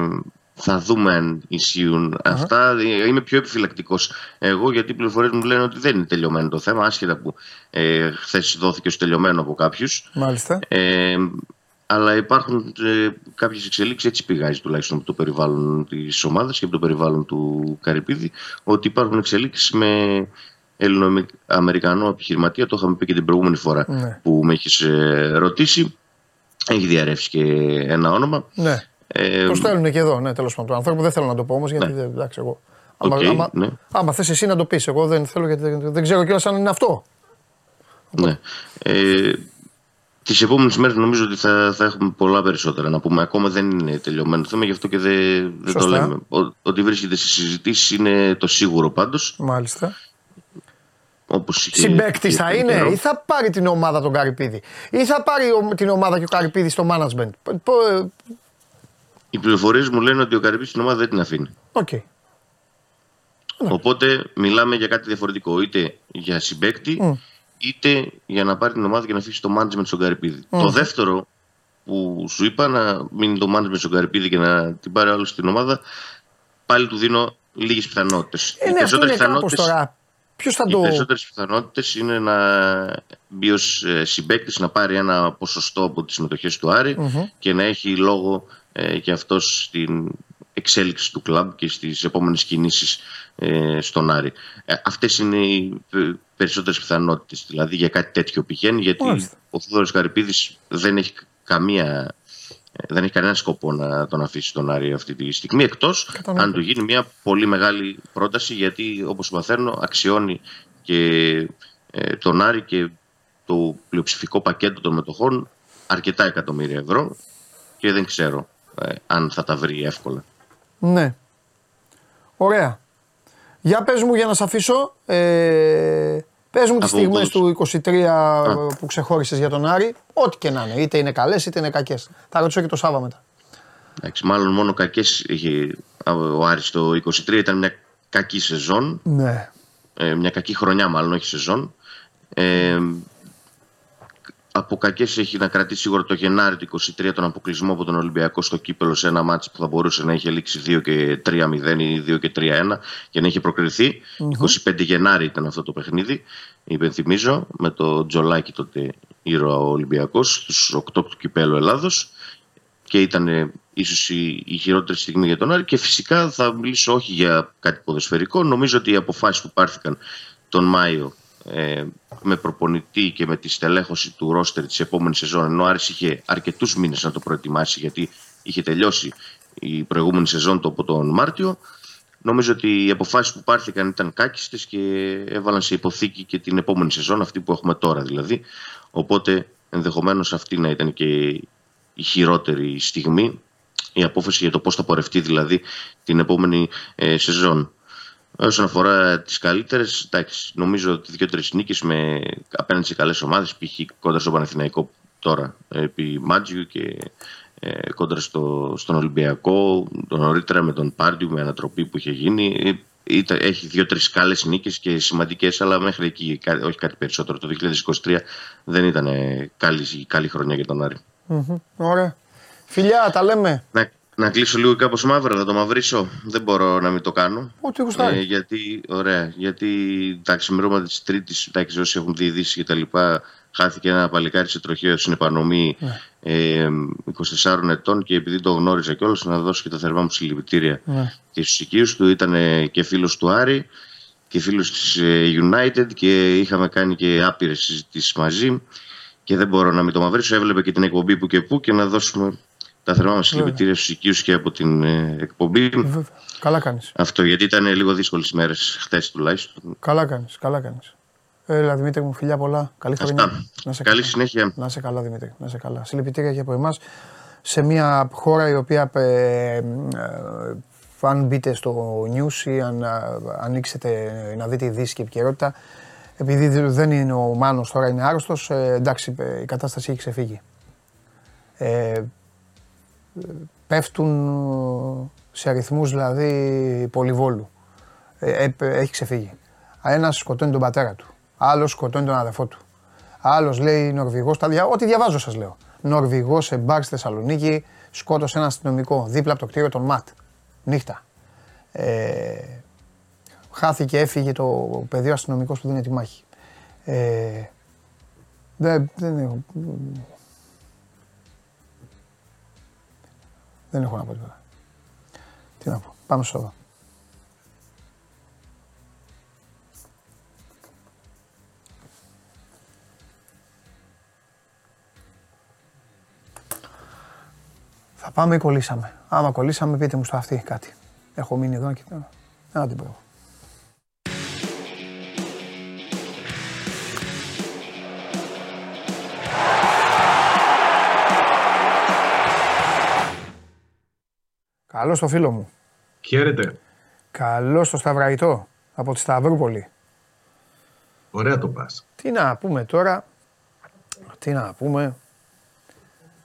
θα δούμε αν ισχύουν αυτά. Ε, Είμαι πιο επιφυλακτικός εγώ γιατί οι πληροφορίες μου λένε ότι δεν είναι τελειωμένο το θέμα, άσχετα που ε, χθες δόθηκε ως τελειωμένο από κάποιους. Μάλιστα. Ε, αλλά υπάρχουν ε, κάποιες εξελίξεις, έτσι πηγάζει τουλάχιστον από το περιβάλλον της ομάδας και από το περιβάλλον του Καρυπίδη, ότι υπάρχουν εξελίξεις με Ελληνοαμερικανό επιχειρηματία. Το είχαμε πει και την προηγούμενη φορά Ναι. που με έχεις ρωτήσει. Έχει διαρρεύσει και ένα όνομα. Ναι. Ε, Το στέλνουν και εδώ, ναι, τέλος πάντων. Του ανθρώπου δεν θέλω να το πω όμως γιατί Ναι. δεν, εντάξει, εγώ. Οκ, άμα άμα, ναι. άμα θες εσύ να το πεις, εγώ δεν θέλω γιατί δεν, δεν ξέρω κιόλας αν είναι αυτό. Ναι. Ε, Τις επόμενες μέρες νομίζω ότι θα, θα έχουμε πολλά περισσότερα να πούμε. Ακόμα δεν είναι τελειωμένο το θέμα, γι' αυτό και δεν, δεν το Σωστά. λέμε. Ο- ότι βρίσκεται σε συζητήσεις είναι το σίγουρο πάντως. Μάλιστα. Όπως είχε- Συμπαίκτης είχε θα πριν είναι καιρό. ή θα πάρει την ομάδα τον Καρυπίδη; Ή θα πάρει ο- την ομάδα και ο Καρυπίδης στο management; Πο- πο- Οι πληροφορίες μου λένε ότι ο Καρυπίδης την ομάδα δεν την αφήνει. Οκ. Ναι. Οπότε μιλάμε για κάτι διαφορετικό. Είτε για συμπαίκτη, είτε για να πάρει την ομάδα και να αφήσει το management στον Καρυπίδη. Το δεύτερο που σου είπα, να μείνει το management στον Καρυπίδη και να την πάρει άλλο στην ομάδα, πάλι του δίνω λίγες πιθανότητες. Ε, ναι, αυτό είναι κάπως τώρα. Ποιος θα Οι το. περισσότερες πιθανότητες είναι να μπει ως συμπέκτης, να πάρει ένα ποσοστό από τις συμμετοχές του αρη και να έχει λόγο ε, και αυτός στην εξέλιξη του κλαμπ και στις επόμενες κινήσεις ε, στον Άρη. Ε, αυτές είναι οι ε, περισσότερες πιθανότητες δηλαδή για κάτι τέτοιο πηγαίνει γιατί Μάλιστα. ο Θόδωρος Καρυπίδης δεν έχει καμία ε, δεν έχει κανένα σκοπό να τον αφήσει τον Άρη αυτή τη στιγμή εκτός Κατανοητό. αν του γίνει μια πολύ μεγάλη πρόταση γιατί όπως μαθαίνω αξιώνει και ε, τον Άρη και το πλειοψηφικό πακέτο των μετοχών αρκετά εκατομμύρια ευρώ και δεν ξέρω ε, αν θα τα βρει εύκολα. Ναι. Ωραία. Για πες μου για να σε αφήσω. Ε, πες μου τις Από στιγμές πού; του 23 που ξεχώρισες για τον Άρη. Ό,τι και να είναι. Είτε είναι καλές είτε είναι κακές. Θα ρωτήσω και το Σάβα μετά. Εντάξει, μάλλον μόνο κακές είχε ο Άρης το 23 ήταν μια κακή σεζόν. Ναι. ε, μια κακή χρονιά μάλλον, όχι σεζόν. Ε, από κακές έχει να κρατήσει σίγουρα το Γενάρη του 23 τον αποκλεισμό από τον Ολυμπιακό στο κύπελο σε ένα μάτσο που θα μπορούσε να είχε λήξει 2 και 3-0 ή 2 και 3-1 και να είχε προκριθεί. 25 Γενάρη ήταν αυτό το παιχνίδι, υπενθυμίζω, με το Τζολάκι τότε ήρωα ο Ολυμπιακός στους 8 του κυπέλου Ελλάδος και ήταν ε, ίσως η, η χειρότερη στιγμή για τον Άρη και φυσικά θα μιλήσω όχι για κάτι ποδοσφαιρικό. Νομίζω ότι οι αποφάσεις που πάρθηκαν τον Μάιο ε, με προπονητή και με τη στελέχωση του ρόστερ της επόμενης σεζόν ενώ ο Άρης είχε αρκετούς μήνες να το προετοιμάσει γιατί είχε τελειώσει η προηγούμενη σεζόν το από τον Μάρτιο Νομίζω ότι οι αποφάσεις που πάρθηκαν ήταν κάκιστες και έβαλαν σε υποθήκη και την επόμενη σεζόν, αυτή που έχουμε τώρα δηλαδή. Οπότε ενδεχομένως αυτή να ήταν και η χειρότερη στιγμή, η απόφαση για το πώς θα πορευτεί δηλαδή την επόμενη ε, σεζόν. Όσον αφορά τις καλύτερες, νομίζω ότι δύο-τρεις νίκες με απέναντι σε καλές ομάδες, π.χ. κόντρα στο Παναθηναϊκό τώρα επί Μάτζιου και ε, κόντρα στο, στον Ολυμπιακό, τον νωρίτερα με τον Πάρντιου με ανατροπή που είχε γίνει. Ε, Ήταν, έχει δύο-τρεις καλές νίκες και σημαντικές, αλλά μέχρι εκεί, κα- όχι κάτι περισσότερο. Το 2023 δεν ήταν ε, καλή, καλή χρονιά για τον Άρη. Μμμ. Ωραία. Φιλιά, τα λέμε. Να, να κλείσω λίγο κάπως μαύρα, να το μαυρίσω. Δεν μπορώ να μην το κάνω. Ό,τι γουστάρει. Ε, γιατί, ωραία, γιατί τα ξημερώματα της Τρίτης, εντάξει, όσοι έχουν δει ειδήσεις και τα λοιπά, χάθηκε ένα παλικάρι σε τροχαίο στην επανομή Ναι. ε, 24 ετών και επειδή το γνώριζα κιόλας, να δώσω και τα θερμά μου συλληπιτήρια Ναι. και στους οικείους του. Ήταν ε, και φίλος του Άρη και φίλος της United και είχαμε κάνει και άπειρες συζητήσεις μαζί. Και δεν μπορώ να μην το μαυρίσω. Έβλεπε και την εκπομπή που και που και να δώσουμε τα θερμά μας συλληπιτήρια στους οικείους και από την ε, εκπομπή. Βέβαια. Καλά κάνεις. Αυτό γιατί ήταν λίγο δύσκολες ημέρε χθες τουλάχιστον. Καλά κάνεις. Καλά κάνεις. Έλα Δημήτρη μου, φιλιά πολλά. Καλή χρονιά. Να σε Καλή συνέχεια. Να σε καλά Δημήτρη. Να σε καλά. Συλληπιτήρια και από εμάς σε μια χώρα η οποία ε, ε, αν μπείτε στο news ή αν ανοίξετε να δείτε ειδήσει και επικαιρότητα, επειδή δεν είναι ο Μάνος τώρα είναι άρρωστος, ε, εντάξει η κατάσταση έχει ξεφύγει. Ε, πέφτουν σε αριθμούς δηλαδή πολυβόλου. Ε, έχει ξεφύγει. Ένας σκοτώνει τον πατέρα του, άλλος σκοτώνει τον αδερφό του. Άλλος λέει Νορβηγός, τα ό,τι διαβάζω σας λέω. Νορβηγός σε μπαρ στη Θεσσαλονίκη σκότωσε ένα αστυνομικό δίπλα από το κτίριο των ΜΑΤ. Νύχτα. Ε, χάθηκε, έφυγε το πεδίο αστυνομικός που δίνει τη μάχη. Ε, δεν, δεν, δεν έχω να πω τίποτα. Τι να πω. Πάμε στο Θα πάμε ή κολλήσαμε. Άμα κολλήσαμε, πείτε μου στο αυτή κάτι. Έχω μείνει εδώ και να την πω. Καλό στο φίλο μου. Χαίρετε. Καλό στο Σταυραϊτό από τη Σταυρούπολη. Ωραία το πας. Τι να πούμε τώρα, τι να πούμε.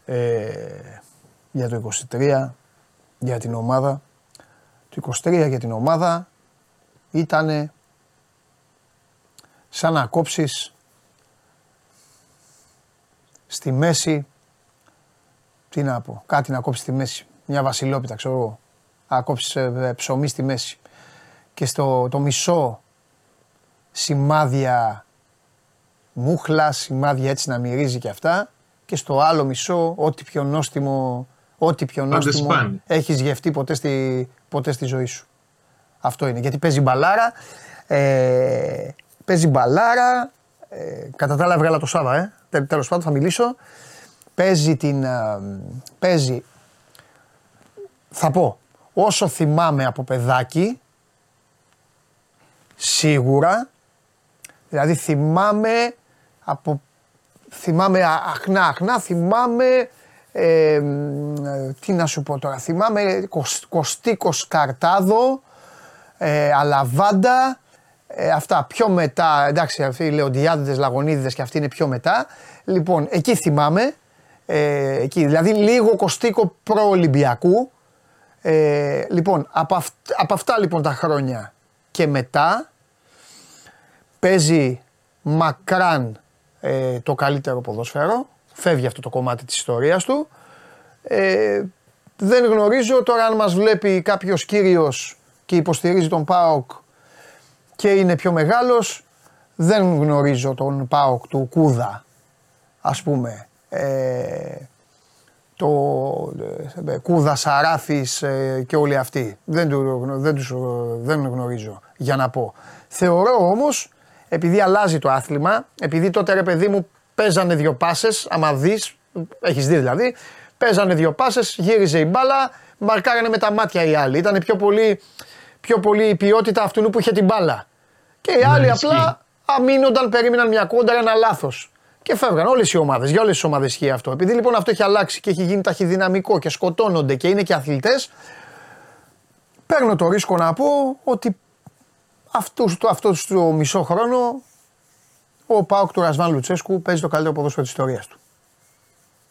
Ε, για το 23 για την ομάδα. Το 23 για την ομάδα ήταν σαν να κόψεις στη μέση, τι να πω, κάτι να κόψεις στη μέση, μια βασιλόπιτα ξέρω εγώ, να κόψεις ε, ε, ψωμί στη μέση και στο το μισό σημάδια μούχλα, σημάδια έτσι να μυρίζει και αυτά και στο άλλο μισό ό,τι πιο νόστιμο Ό,τι πιο νόστιμο έχεις γευτεί ποτέ στη, ποτέ στη ζωή σου. Αυτό είναι. Γιατί παίζει μπαλάρα. Ε, παίζει μπαλάρα. Ε, κατά τα άλλα βγάλα το Σάβα, ε. Τέλος πάντων θα μιλήσω. Παίζει την... Ε, παίζει... Θα πω, όσο θυμάμαι από παιδάκι, σίγουρα, δηλαδή θυμάμαι από... Θυμάμαι αχνά, αχνά, θυμάμαι ε, τι να σου πω τώρα, θυμάμαι Κωστίκο Καρτάδο, ε, Αλαβάντα, ε, αυτά πιο μετά, εντάξει αυτοί οι Λεοντιάδες, Λαγωνίδες και αυτοί είναι πιο μετά. Λοιπόν, εκεί θυμάμαι, ε, εκεί, δηλαδή λίγο Κωστίκο προ-Ολυμπιακού. Ε, λοιπόν, από, από αυτά λοιπόν τα χρόνια και μετά παίζει μακράν ε, το καλύτερο ποδόσφαιρο φεύγει αυτό το κομμάτι της ιστορίας του. Ε, δεν γνωρίζω τώρα αν μας βλέπει κάποιος κύριος και υποστηρίζει τον ΠΑΟΚ και είναι πιο μεγάλος. Δεν γνωρίζω τον ΠΑΟΚ του Κούδα, ας πούμε. Ε, το ε, Κούδα Σαράφης ε, και όλοι αυτοί. Δεν, του, δεν, τους, δεν γνωρίζω για να πω. Θεωρώ όμως, επειδή αλλάζει το άθλημα, επειδή τότε ρε παιδί μου Παίζανε δύο πάσες, άμα δεις, έχεις δει δηλαδή. Παίζανε δύο πάσες, γύριζε η μπάλα, μαρκάρανε με τα μάτια οι άλλοι. Ήταν πιο πολύ, πιο πολύ η ποιότητα αυτού που είχε την μπάλα. Και οι άλλοι απλά αμήνονταν, περίμεναν μια κόντρα, ένα λάθος. Και φεύγαν όλες οι ομάδες. Για όλες τις ομάδες ισχύει αυτό. Επειδή λοιπόν αυτό έχει αλλάξει και έχει γίνει ταχυδυναμικό και σκοτώνονται και είναι και αθλητές, παίρνω το ρίσκο να πω ότι αυτούς, το, αυτός το μισό χρόνο ο Πάοκ του Ρασβάν Λουτσέσκου παίζει το καλύτερο ποδόσφαιρο της ιστορίας του.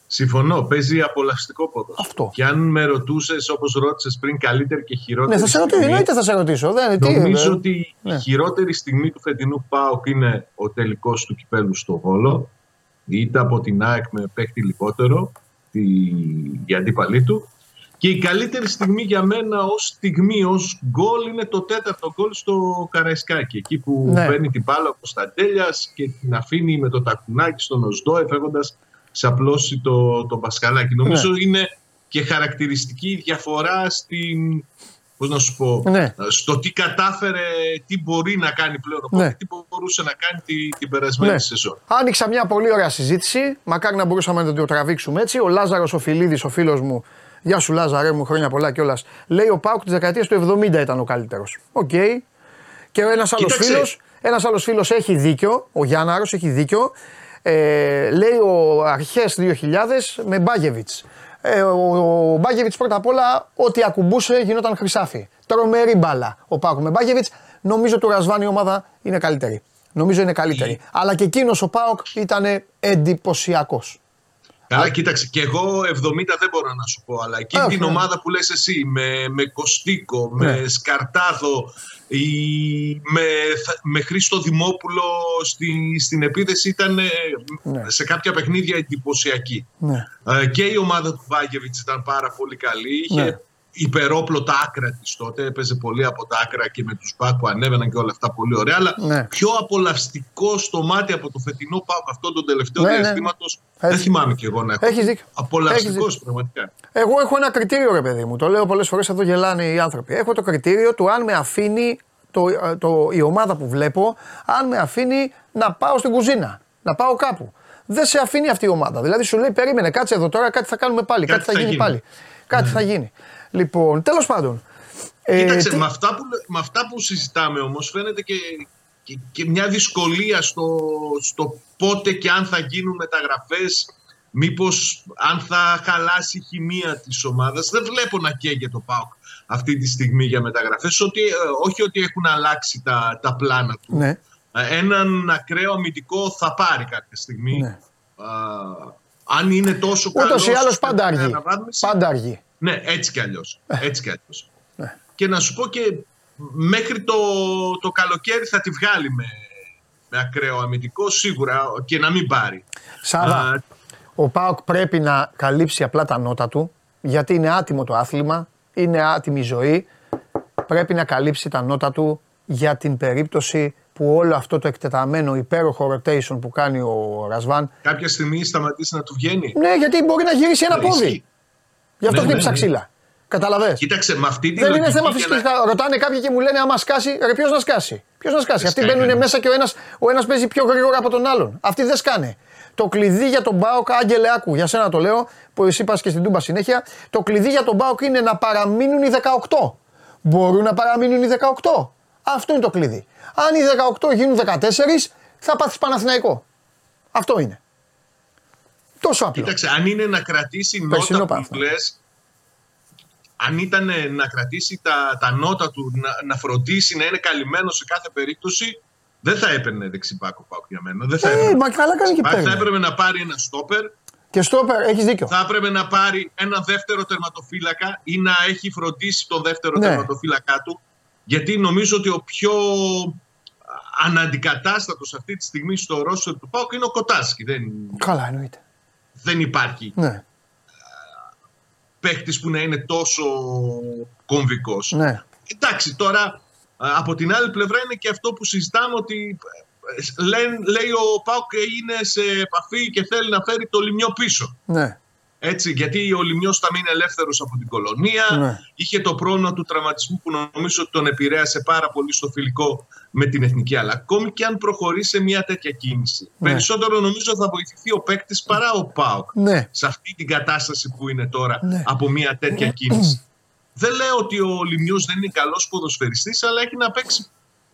Συμφωνώ, παίζει απολαυστικό ποδόσφαιρο. Αυτό. Και αν με ρωτούσες, όπως ρώτησες πριν, καλύτερη και χειρότερη. Ναι, θα σε ρωτήσω. Εννοείται θα σε ρωτήσω. Δεν, νομίζω τι, ότι ναι. η χειρότερη στιγμή του φετινού Πάοκ είναι ο τελικός του κυπέλου στο Βόλο. Είτε από την ΑΕΚ με παίχτη λιγότερο, τη, η αντίπαλή του. Και η καλύτερη στιγμή για μένα ως στιγμή, ως γκολ είναι το τέταρτο γκολ στο Καραϊσκάκι. Εκεί που ναι. παίρνει την μπάλα ο Κωνσταντέλιας και την αφήνει με το τακουνάκι στον Οσδό, εφεύγοντα σε απλώσει το, το μπασκαλάκι. Νομίζω ναι. είναι και χαρακτηριστική διαφορά στην πώς να σου πω, Ναι. στο τι κατάφερε, τι μπορεί να κάνει πλέον ο ΠΑΟΚ Ναι. και τι μπορούσε να κάνει τη- την περασμένη Ναι. σεζόν. Άνοιξα μια πολύ ωραία συζήτηση. Μακάρι να μπορούσαμε να το τραβήξουμε έτσι. Ο Λάζαρος ο Φιλίδης, ο φίλος μου, Γεια σου Λάζαρε μου, χρόνια πολλά κιόλας. Λέει ο ΠΑΟΚ της δεκαετίας του 70 ήταν ο καλύτερος. Οκ. Και ένας άλλος Κοίταξε. φίλος ένας άλλος φίλος έχει δίκιο, ο Γιάνναρος έχει δίκιο. Ε, λέει ο αρχές 2000 με Μπάγεβιτς. Ε, ο, ο Μπάγεβιτ πρώτα απ' όλα, ό,τι ακουμπούσε γινόταν χρυσάφι. Τρομερή μπάλα ο Πάουκ με Μπάγεβιτ. Νομίζω του Ρασβάνη η ομάδα είναι καλύτερη. Νομίζω είναι καλύτερη. Αλλά και εκείνος ο Πάοκ ήταν εντυπωσιακός. Καλά, κοίταξε, και εγώ 70 δεν μπορώ να σου πω, αλλά εκείνη Α, όχι, την ναι. ομάδα που λες εσύ, με, με Κωστίκο, Ναι. με Σκαρτάδο, η, με, θα- με Χρήστο Δημόπουλο στη, στην επίθεση ήταν ε, Ναι. σε κάποια παιχνίδια εντυπωσιακή. Ναι. Ε, και η ομάδα του Βάγκεβιτς ήταν πάρα πολύ καλή. Είχε Ναι. Υπερόπλο τα άκρα της τότε. Έπαιζε πολύ από τα άκρα και με τους μπακ που ανέβαιναν και όλα αυτά πολύ ωραία. Αλλά Ναι. πιο απολαυστικό στο μάτι από το φετινό πάκ αυτό το τελευταίο Ναι, ναι. διαστήματος. Δεν Έτσι. θυμάμαι κι εγώ να έχω. Έχεις δίκιο. Απολαυστικός Έχεις πραγματικά. Εγώ έχω ένα κριτήριο, ρε παιδί μου. Το λέω πολλές φορές, εδώ γελάνε οι άνθρωποι. Έχω το κριτήριο του αν με αφήνει το, ε, το, η ομάδα που βλέπω, αν με αφήνει να πάω στην κουζίνα, να πάω κάπου. Δεν σε αφήνει αυτή η ομάδα. Δηλαδή σου λέει, περίμενε, κάτσε εδώ τώρα, κάτι θα κάνουμε πάλι, κάτι, θα, γίνει, πάλι. Κάτι θα γίνει. Λοιπόν, τέλος πάντων. ε, Κοίταξε, τι- με, αυτά που, με αυτά που συζητάμε όμως φαίνεται και, και, και μια δυσκολία στο, στο πότε και αν θα γίνουν μεταγραφές μήπως αν θα χαλάσει η χημεία της ομάδας. Δεν βλέπω να καίγεται το ΠΑΟΚ αυτή τη στιγμή για μεταγραφές. Ότι, ε, όχι ότι έχουν αλλάξει τα, τα πλάνα του. ναι, Ε, Έναν ακραίο αμυντικό θα πάρει κάποια στιγμή. ναι. Α, αν είναι τόσο καλό. Ούτως ή άλλως πάντα αργεί. Πάντα αργεί. Ναι, έτσι κι αλλιώς. Έτσι κι αλλιώς. Ναι. Και να σου πω και μέχρι το, το καλοκαίρι θα τη βγάλει με, με ακραίο αμυντικό σίγουρα και να μην πάρει. Σάβα, Α, ο Πάοκ πρέπει να καλύψει απλά τα νότα του, γιατί είναι άτιμο το άθλημα, είναι άτιμη η ζωή. Πρέπει να καλύψει τα νότα του για την περίπτωση που όλο αυτό το εκτεταμένο υπέροχο rotation που κάνει ο Ρασβάν. κάποια στιγμή σταματήσει να του βγαίνει. Ναι, γιατί μπορεί να γυρίσει ένα Ισχύει. πόδι. Γι' αυτό Ναι, χτύπησα ναι, ναι. ξύλα. Καταλαβες; Κοίταξε, με αυτή τη Δεν είναι λογική θέμα και φυσικής. να- Ρωτάνε κάποιοι και μου λένε άμα σκάσει, ρε ποιος να σκάσει; Ποιος να σκάσει; Δεν Αυτοί σκάει μπαίνουν κανένας. μέσα και ο ένα ο ένας παίζει πιο γρήγορα από τον άλλον. Αυτοί δεν σκάνε. Το κλειδί για τον Μπάουκ, Άγγελε, άκου, για σένα το λέω, που εσύ πας και στην Τούμπα συνέχεια. Το κλειδί για τον Μπάουκ είναι να παραμείνουν οι 18. Μπορούν να παραμείνουν οι 18. Αυτό είναι το κλειδί. Αν οι 18 γίνουν 14, θα πάθεις Παναθηναϊκό. Αυτό είναι. Τόσο απλό. Κοίταξε, αν είναι να κρατήσει Περσινό νότα πάθο. που λες, αν ήταν να κρατήσει τα, τα νότα του, να, να φροντίσει να είναι καλυμμένος σε κάθε περίπτωση, δεν θα έπαιρνε δεξιμπάκο πάω για μένα. Δεν θα Ε, έπαιρνε. μα καλά κάνει και Θα παίρνει. έπρεπε να πάρει ένα στόπερ, Και στο έχεις δίκιο. θα έπρεπε να πάρει ένα δεύτερο τερματοφύλακα ή να έχει φροντίσει τον δεύτερο Ναι. τερματοφύλακά του. Γιατί νομίζω ότι ο πιο αναντικατάστατος αυτή τη στιγμή στο ρόστερ του ΠΑΟΚ είναι ο Κοτάσκι. Δεν, Καλά, εννοείται. Δεν υπάρχει Ναι, παίχτης που να είναι τόσο κομβικός. ναι. Εντάξει, τώρα α, από την άλλη πλευρά είναι και αυτό που συζητάμε ότι ε, λέ- λέει ο Πάουκ είναι σε επαφή και θέλει να φέρει το λιμιό πίσω. ναι. Έτσι, γιατί ο Λιμιός θα μείνει ελεύθερος από την κολονία. Ναι. Είχε το πρόβλημα του τραυματισμού που νομίζω ότι τον επηρέασε πάρα πολύ στο φιλικό με την εθνική. Αλλά ακόμη και αν προχωρήσει σε μια τέτοια κίνηση, Ναι. περισσότερο νομίζω θα βοηθηθεί ο παίκτης παρά ο Πάουκ Ναι. σε αυτή την κατάσταση που είναι τώρα Ναι. από μια τέτοια κίνηση. Δεν λέω ότι ο Λιμιός δεν είναι καλός ποδοσφαιριστής, αλλά έχει να παίξει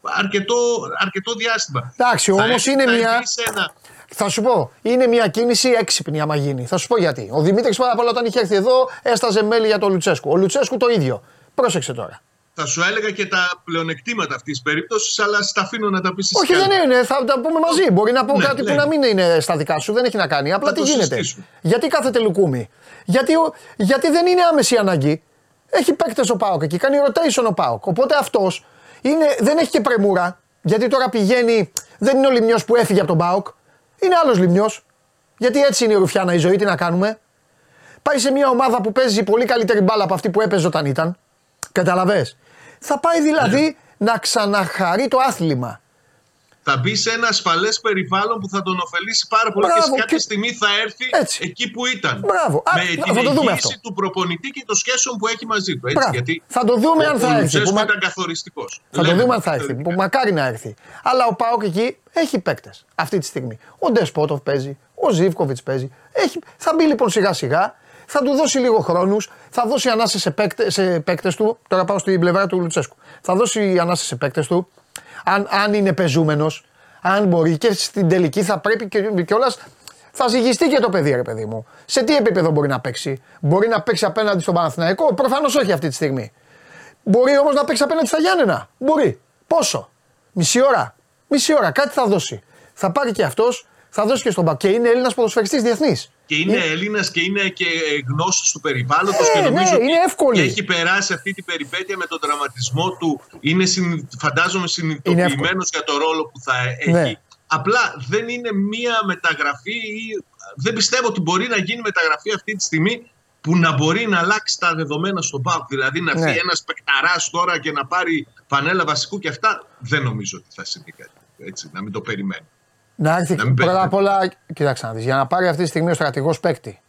αρκετό, αρκετό διάστημα. Εντάξει, Θα όμως έχει- είναι θα μια. μπει σε ένα- Θα σου πω, είναι μια κίνηση έξυπνη άμα γίνει. Θα σου πω γιατί. Ο Δημήτρης πάρα πολλά όταν είχε έρθει εδώ έσταζε μέλη για τον Λουτσέσκου. Ο Λουτσέσκου το ίδιο. Πρόσεξε τώρα. Θα σου έλεγα και τα πλεονεκτήματα αυτής της περίπτωσης, αλλά στα αφήνω να τα πεις εσύ. Όχι, δεν είναι, θα τα πούμε μαζί. Μπορεί να πω Ναι, κάτι που ναι. να μην είναι στα δικά σου, δεν έχει να κάνει. Απλά Θα τι το γίνεται. συζητήσουμε. Γιατί κάθεται λουκούμι; Γιατί, ο- γιατί δεν είναι άμεση ανάγκη. Έχει παίκτες ο Πάοκ εκεί, κάνει rotation ο Πάοκ. Οπότε αυτός δεν έχει και πρεμούρα. Γιατί τώρα πηγαίνει, δεν είναι ο Λιμιό που έφυγε από τον Πάοκ. Είναι άλλος Λιμιό. Γιατί έτσι είναι η Ρουφιάνα η ζωή, τι να κάνουμε. Πάει σε μια ομάδα που παίζει πολύ καλύτερη μπάλα από αυτή που έπαιζε όταν ήταν. Καταλαβέ. Θα πάει δηλαδή Ναι. να ξαναχαρεί το άθλημα. Θα μπει σε ένα ασφαλές περιβάλλον που θα τον ωφελήσει πάρα πολύ Μπράβο, και σε κάποια και- στιγμή θα έρθει Έτσι. εκεί που ήταν. Μπράβο. Α, Με θα την το δούμε εγγύηση αυτό. του προπονητή και των σχέσεων που έχει μαζί του. Έτσι, Μπράβο. γιατί Θα το δούμε ο- αν ο θα έρθει. Λουτσέσκου που μα- ήταν καθοριστικός. Θα το δούμε αν θα έρθει. Που μακάρι να έρθει. Αλλά ο Πάοκ εκεί έχει παίκτες αυτή τη στιγμή. Ο Ντεσπότοφ παίζει, ο Ζήφκοβιτς παίζει. Έχει... Θα μπει λοιπόν σιγά σιγά, θα του δώσει λίγο χρόνους, θα δώσει ανάσε σε, παίκτε, σε παίκτες του. Τώρα πάω στην πλευρά του Λουτσέσκου. Θα δώσει ανάσε σε παίκτες του. Αν, αν είναι πεζούμενος, αν μπορεί και στην τελική θα πρέπει και κιόλας. Θα ζυγιστεί και το παιδί, ρε παιδί μου. Σε τι επίπεδο μπορεί να παίξει; Μπορεί να παίξει απέναντι στον Παναθηναϊκό; Προφανώς όχι αυτή τη στιγμή. Μπορεί όμως να παίξει απέναντι στα Γιάννενα; Μπορεί. Πόσο; Μισή ώρα. Μισή ώρα. Κάτι θα δώσει. Θα πάρει και αυτός, θα δώσει και στον Πακ. Και είναι Έλληνας ποδοσφαιριστής διεθνής. Και είναι Έλληνα και είναι και γνώστης του περιβάλλοντος Ε, και νομίζω ναι, ότι είναι εύκολη. έχει περάσει αυτή την περιπέτεια με τον τραυματισμό του. Είναι συνη- φαντάζομαι συνειδητοποιημένος για το ρόλο που θα έχει. Ναι. Απλά δεν είναι μία μεταγραφή ή δεν πιστεύω ότι μπορεί να γίνει μεταγραφή αυτή τη στιγμή που να μπορεί να αλλάξει τα δεδομένα στον ΠΑΟΚ. Δηλαδή να Ναι. έρθει ένας παικταρά τώρα και να πάρει φανέλα βασικού και αυτά. Δεν νομίζω ότι θα συμβεί κάτι. Έτσι, να μην το περιμένει. Να έρθει Να μην πρώτα παίζει. απ' όλα, κοίταξε να δεις, για να πάρει αυτή τη στιγμή ο στρατηγός παίκτη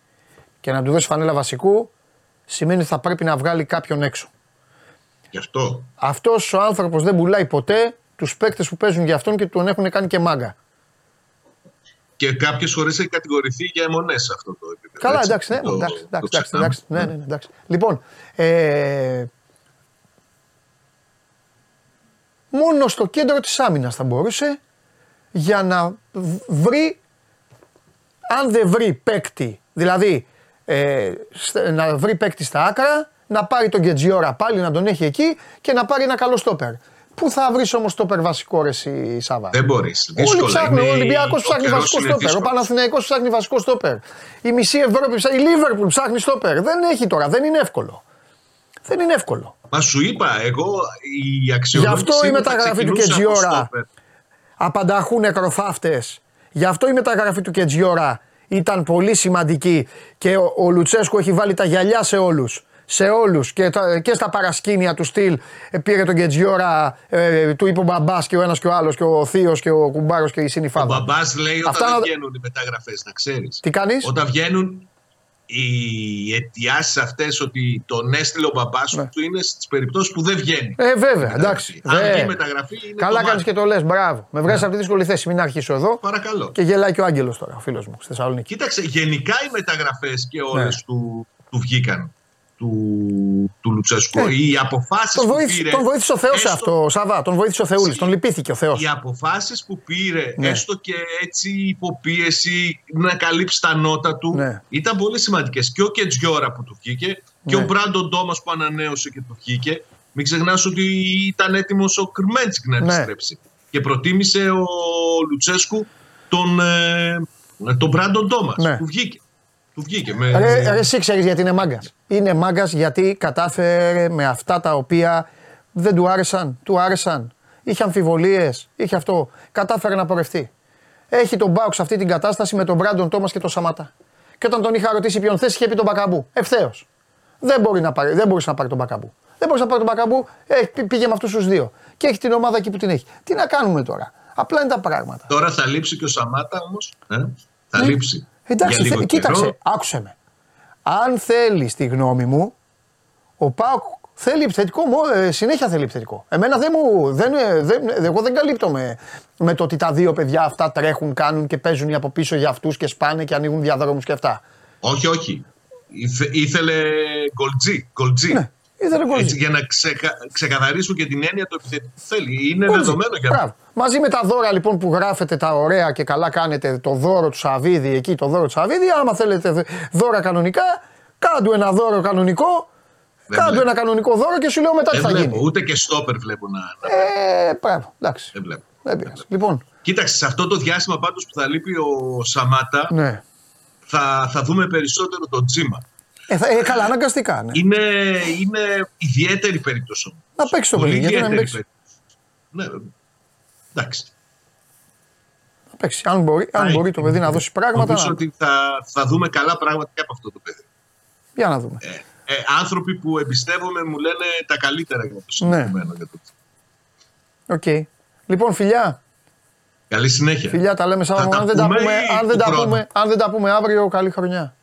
και να του δώσει φανέλα βασικού, σημαίνει ότι θα πρέπει να βγάλει κάποιον έξω. Γι' αυτό. Αυτός ο άνθρωπος δεν πουλάει ποτέ τους παίκτες που παίζουν για αυτόν και τον έχουν κάνει και μάγκα. Και κάποιες φορές έχει κατηγορηθεί για αιμονές σε αυτό το επίπεδο. Καλά, έτσι, εντάξει, ναι, το- εντάξει, το εντάξει, εντάξει, ξεχνάμε. εντάξει, ναι, ναι, ναι, εντάξει. Λοιπόν, ε, μόνο στο κέντρο της άμυνας θα μπορούσε για να β- βρει, αν δεν βρει παίκτη, δηλαδή ε, στε- να βρει παίκτη στα άκρα, να πάρει τον Γκετζιόρα πάλι να τον έχει εκεί και να πάρει ένα καλό στόπερ. Πού θα βρεις όμως στόπερ βασικό ρε εσύ, Σάβα; Δεν μπορείς. Όλοι ψάχνουν. Ο Ολυμπιακός ψάχνει βασικό στόπερ. Ο Παναθηναϊκός ψάχνει βασικό στόπερ. Η μισή Ευρώπη ψάχνει. Η Λίβερπουλ ψάχνει στόπερ. Δεν έχει τώρα. Δεν είναι εύκολο. Δεν είναι εύκολο. Μα σου είπα, εγώ η Γι' αξιολόγηση. αυτό η μου θα μεταγραφή του ξεκινούσε από Κετζιόρα. Στόπερ. Απανταχούν νεκροφάφτε. Γι' αυτό η μεταγραφή του Κετζιόρα ήταν πολύ σημαντική και ο, ο Λουτσέσκου έχει βάλει τα γυαλιά σε όλους. Σε όλους και, τα- και στα παρασκήνια του στυλ ε, πήρε τον Κετζιόρα, ε, του είπε ο μπαμπάς και ο ένας και ο άλλος και ο θείος και ο κουμπάρος και η Ο συνυφάδα. μπαμπάς λέει όταν Αυτά δεν να- βγαίνουν οι μεταγραφές, να ξέρεις. Τι κάνεις, Όταν βγαίνουν οι αιτιάσεις αυτές ότι τον έστειλε ο μπαμπάς σου Ναι. του είναι στις περιπτώσεις που δεν βγαίνει. Ε, βέβαια, Μεταγραφή. εντάξει. Αν Δε. βγει η μεταγραφή είναι. Καλά κομμάτι. κάνει και το λες, μπράβο. Με βγάζεις από τη δύσκολη θέση. Μην αρχίσω εδώ. Παρακαλώ. Και γελάει και ο Άγγελος τώρα, ο φίλος μου στη Θεσσαλονίκη. Κοίταξε, γενικά οι μεταγραφές και όλες Ναι. του, του βγήκαν. Του, του Λουτσέσκου. Ε, οι αποφάσεις Τον που βοήθησε, πήρε. τον βοήθησε ο Θεός σε έστω- αυτό, Σαββά. Τον βοήθησε ο Θεούλης. Τον λυπήθηκε ο Θεός. Οι αποφάσεις που πήρε, Ναι. έστω και έτσι υποπίεση να καλύψει τα νότα του, Ναι. ήταν πολύ σημαντικές. Και ο Κετζιόρα που του βγήκε, και Ναι. ο Μπράντον Τόμας που ανανέωσε και του βγήκε. Μην ξεχνάς ότι ήταν έτοιμος ο Κρμέντσικ να Ναι. επιστρέψει. Και προτίμησε ο Λουτσέσκου τον, ε, τον Μπράντον Τόμας Ναι. που βγήκε. Του βγήκε. Με... Ρε, ρε, εσύ ξέρεις γιατί είναι μάγκας. Είναι μάγκας γιατί κατάφερε με αυτά τα οποία δεν του άρεσαν. Του άρεσαν. Είχε αμφιβολίες, είχε αυτό. Κατάφερε να πορευτεί. Έχει τον Μπάουξ σε αυτή την κατάσταση με τον Μπράντον Τόμας και τον Σαμάτα. Και όταν τον είχα ρωτήσει ποιον θες, είχε πει τον Μπακαμπού. Ευθέως. Δεν, μπορεί να πάρει, δεν μπορούσε να πάρει τον Μπακαμπού. Δεν μπορούσε να πάρει τον Μπακαμπού, ε, πή- πήγε με αυτούς τους δύο. Και έχει την ομάδα εκεί που την έχει. Τι να κάνουμε τώρα; Απλά είναι τα πράγματα. Τώρα θα λείψει και ο Σαμάτα όμως. Ε; Θα λείψει. Εντάξει, Για λίγο θε- κοίταξε, καιρό. άκουσε με. Αν θέλει τη γνώμη μου, ο Πάοκ θέλει επιθετικό, μο- ε, συνέχεια θέλει επιθετικό. Εμένα δεν μου, δεν, ε, δεν, εγώ δεν καλύπτομαι με το ότι τα δύο παιδιά αυτά τρέχουν, κάνουν και παίζουν οι από πίσω για αυτούς και σπάνε και ανοίγουν διαδρόμους και αυτά. Όχι, όχι. Ήθε, ήθελε γκολτζί. γκολτζί. Ναι, ήθελε γκολτζί. Έτσι, για να ξεκα, ξεκαθαρίσουν και την έννοια του επιθετικού που θέλει. Είναι Γκολτζί. δεδομένο για Μπράβο. Μαζί με τα δώρα λοιπόν που γράφετε τα ωραία και καλά κάνετε το δώρο του Σαββίδη εκεί, το δώρο του Σαββίδη, άμα θέλετε δε- δώρα κανονικά, κάντου ένα δώρο κανονικό, Δεν κάντου βλέπω. ένα κανονικό δώρο και σου λέω μετά τι Δεν θα βλέπω. γίνει. Ούτε και στόπερ βλέπω να. να Ε, μπράβο, εντάξει. Δεν βλέπω. Δεν πειράζει. Λοιπόν, Κοίταξε, σε αυτό το διάστημα πάντως που θα λείπει ο Σαμάτα ναι. θα, θα δούμε περισσότερο τον Τζίμα. Ε, θα, ε, καλά, αναγκαστικά. Ναι. Είναι, είναι ιδιαίτερη περίπτωση. όμως. Να παίξεις το Πολύ παιδί, γιατί να μην ιδιαίτερη παίξεις. περίπτωση. Ναι, εντάξει. Να παίξεις. Αν μπορεί, αν Θα μπορεί έχει. το παιδί να δώσει πράγματα. Νομίζω να- ότι θα, θα δούμε καλά πράγματα και από αυτό το παιδί. Για να δούμε. Ε, ε, άνθρωποι που εμπιστεύομαι μου λένε τα καλύτερα για το Ναι. συγκεκριμένο. Για το... Οκ. Λοιπόν, φιλιά, Καλή συνέχεια. Φιλιά, τα λέμε Σάββατο. Αν, δεν τα πούμε, αν, δεν τα πούμε, αν δεν τα πούμε αύριο, καλή χρονιά.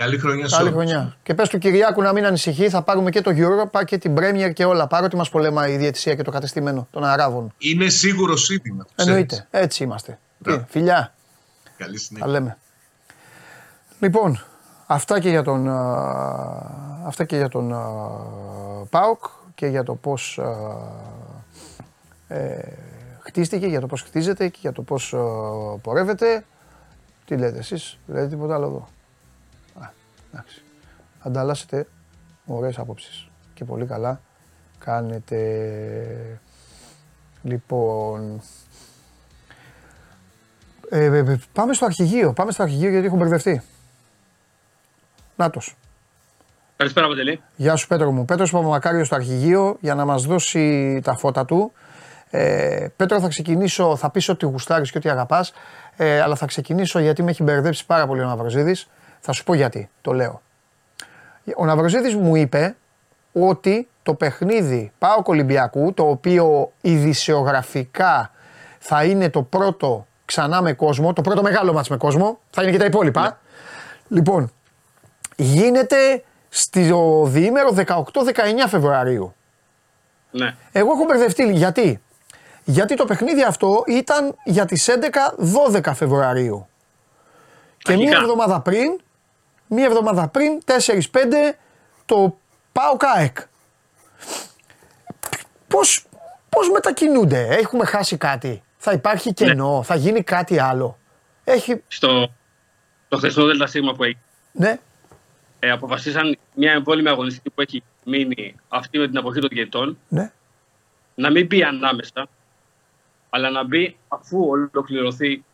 Καλή χρονιά σε Καλή χρονιά. Και πες του Κυριάκου να μην ανησυχεί, θα πάρουμε και το Europa και την Premier και όλα. Παρότι μας πολεμά η διαιτησία και το κατεστημένο των Αράβων. Είναι σίγουρος σύντημα. Εννοείται. Έτσι είμαστε. Τι, φιλιά. Καλή συνέχεια. Τα λέμε. Λοιπόν, αυτά και για τον, αυτά και για τον ΠΑΟΚ και για το πώς ε, χτίστηκε, για το πώς χτίζεται και για το πώς πορεύεται. Τι λέτε εσείς, λέτε τίποτα άλλο εδώ. Α, εντάξει. Ανταλλάσσετε ωραίες απόψεις και πολύ καλά κάνετε. Λοιπόν, ε, ε, ε, πάμε στο αρχηγείο, πάμε στο αρχηγείο γιατί έχω μπερδευτεί. Νάτος. Καλησπέρα, Παντελή. Γεια σου, Πέτρο μου. Πέτρος Παπαμακάριος στο αρχηγείο για να μας δώσει τα φώτα του. Ε, Πέτρο, θα ξεκινήσω, θα πεις ότι γουστάρεις και ότι αγαπάς, ε, αλλά θα ξεκινήσω γιατί με έχει μπερδέψει πάρα πολύ ο Ναυροζίδης. Θα σου πω γιατί, το λέω. Ο Ναυροζίδης μου είπε ότι το παιχνίδι Πάο Ολυμπιακού, το οποίο ειδησιογραφικά θα είναι το πρώτο ξανά με κόσμο, το πρώτο μεγάλο μάτς με κόσμο, θα είναι και τα υπόλοιπα. Ναι. Λοιπόν, γίνεται στο διήμερο 18-19 Φεβρουαρίου. Ναι. Εγώ έχω μπερδευτεί γιατί; Γιατί το παιχνίδι αυτό ήταν για τις 11-12 Φεβρουαρίου. Και μία εβδομάδα πριν, μία εβδομάδα πριν, 4-5, το πάω ΚΑΕΚ. Πώς, πώς μετακινούνται, έχουμε χάσει κάτι; Θα υπάρχει ναι. κενό, θα γίνει κάτι άλλο; Έχει... Στο το χθεσινό ΔΣ που έχει. Ναι. Ε, αποφασίσαν μια εμβόλυμη αγωνιστική που έχει μείνει αυτή με την αποχή των διαιτητών ναι. να μην μπει ανάμεσα, αλλά να μπει αφού ολοκληρωθεί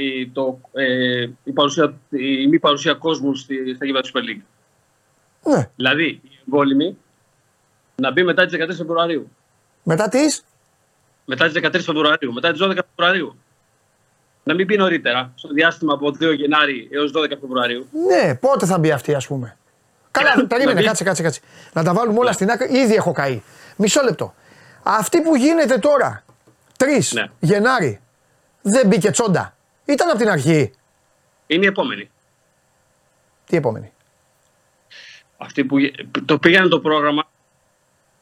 η, το, ε, η, παρουσία, η μη παρουσία κόσμου στη, στα γήπεδα του Super League. Ναι. Δηλαδή η εμβόλυμη να μπει μετά τις 13 Φεβρουαρίου. Μετά τις; μετά τις 13 Φεβρουαρίου, μετά τις 12 Φεβρουαρίου. Να μην πει νωρίτερα, στο διάστημα από 2 Γενάρη έως 12 Φεβρουαρίου. Ναι, πότε θα μπει αυτή, ας πούμε. Καλά, περίμενε, κάτσε, κάτσε, κάτσε. Να τα βάλουμε όλα ναι. στην άκρη. Ήδη έχω καεί. Μισό λεπτό. Αυτή που γίνεται τώρα, 3 ναι. Γενάρη, δεν μπήκε τσόντα. Ήταν από την αρχή. Είναι η επόμενη. Τι επόμενη; Αυτή που το πήγανε το πρόγραμμα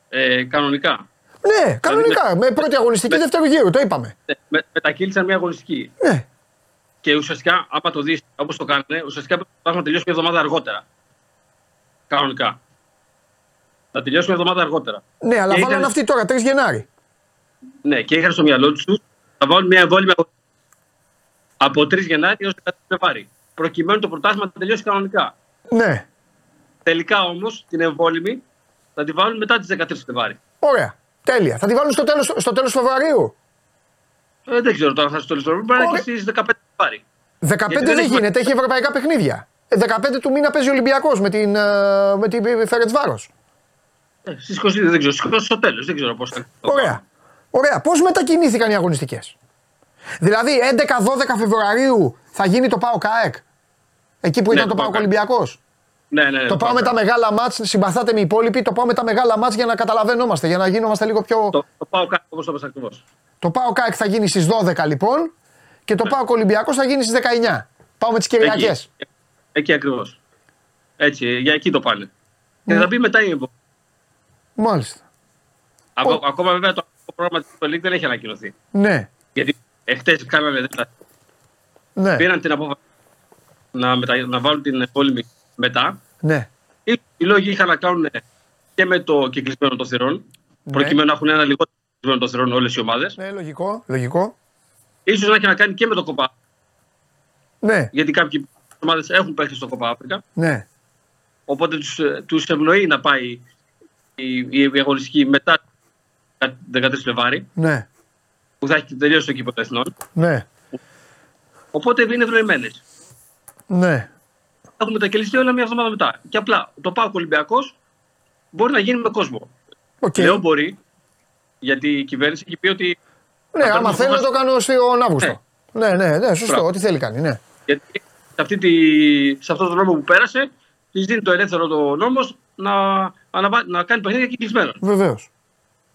ε, κανονικά. Ναι, κανονικά. Με, πρώτη αγωνιστική, με, δεύτερο γύρο, το είπαμε. Ναι, με, μετακύλησαν μια αγωνιστική. Ναι. Και ουσιαστικά, άμα το δεις όπως το κάνανε, ουσιαστικά πρέπει να τελειώσει μια εβδομάδα αργότερα. Κανονικά. Θα τελειώσει μια εβδομάδα αργότερα. Ναι, αλλά βάλανε είχαν... αυτοί τώρα, 3 Γενάρη. Ναι, και είχαν στο μυαλό τους να βάλουν μια εμβόλυμη από 3 Γενάρη έως 14 Φεβρουάρι. Προκειμένου το πρωτάθλημα να τελειώσει κανονικά. Ναι. Τελικά όμως την εμβόλυμη θα τη βάλουν μετά τις 13 Φεβρουάρι. Ωραία. Τέλεια. Θα τη βάλουν στο τέλος στο τέλος Φεβρουαρίου; Ε, δεν ξέρω τώρα θα στο τέλος Φεβρουαρίου. Μπορεί να και στις 15 Φεβρουαρίου. 15 δεν, δεν γίνεται, έχει ευρωπαϊκά παιχνίδια. 15 ε, του μήνα παίζει ο Ολυμπιακός με την, ε, με την Φερετσβάρο. Ε, Στις 22 δεν ξέρω, στο τέλος δεν ξέρω πώς θα. Ωραία. Ωραία. Πώς μετακινήθηκαν οι αγωνιστικές; Δηλαδή 11-12 Φεβρουαρίου θα γίνει το ΠΑΟ ΚΑΕΚ. Εκεί που ναι, ήταν το ΠΑΟ Ολυμπιακός. Ναι, ναι, ναι, το πάω με τα μεγάλα μάτς, συμπαθάτε με οι υπόλοιποι, το πάω με τα μεγάλα μάτς για να καταλαβαίνόμαστε, για να γίνομαστε λίγο πιο. Το, το πάω κάτω όπως το ακριβώς. Το πάω ΚΑΕΚ θα γίνει στις 12 λοιπόν και το ναι. πάω Ολυμπιακός θα γίνει στις 19. Πάω με τις Κυριακές. Εκεί, εκεί ακριβώς. Έτσι, για εκεί το πάνε. Ναι. Και θα μπει μετά η εμβόλια. Μάλιστα. Ακό, Ακόμα βέβαια το πρόγραμμα της Super δεν έχει ανακοινωθεί. Ναι. Γιατί εχθές κάνανε. Ναι. Πήραν την απόφαση να, μετα... να βάλουν την πόλεμη μετά. Ναι. Οι λόγοι είχαν να κάνουν και με το κυκλισμένο των θυρών, ναι. προκειμένου να έχουν ένα λιγότερο κυκλισμένο των θυρών όλες οι ομάδες. Ναι, λογικό. λογικό. Ίσως να έχει να κάνει και με το κοπά. Ναι. Γιατί κάποιοι ομάδες έχουν παίχτη στο κοπά Αφρικα. Ναι. Οπότε τους ευνοεί να πάει η, η αγωνιστική μετά 13 Φλεβάρι. Ναι. Που θα έχει τελειώσει το κήπο των εθνών. Ναι. Οπότε είναι ευνοημένες. Ναι έχουν μετακυλιστεί όλα μια εβδομάδα μετά. Και απλά το πάω Ολυμπιακός μπορεί να γίνει με κόσμο. Okay. Λέω μπορεί, γιατί η κυβέρνηση έχει πει ότι. Ναι, άμα θέλει να το κάνω στον Αύγουστο. Ναι, ναι, ναι, ναι σωστό. Ό,τι θέλει κάνει. Ναι. Γιατί σε, αυτή τη, σε αυτό το νόμο που πέρασε, της δίνει το ελεύθερο το νόμος να, να, να κάνει παιχνίδια κυκλισμένο. Βεβαίως.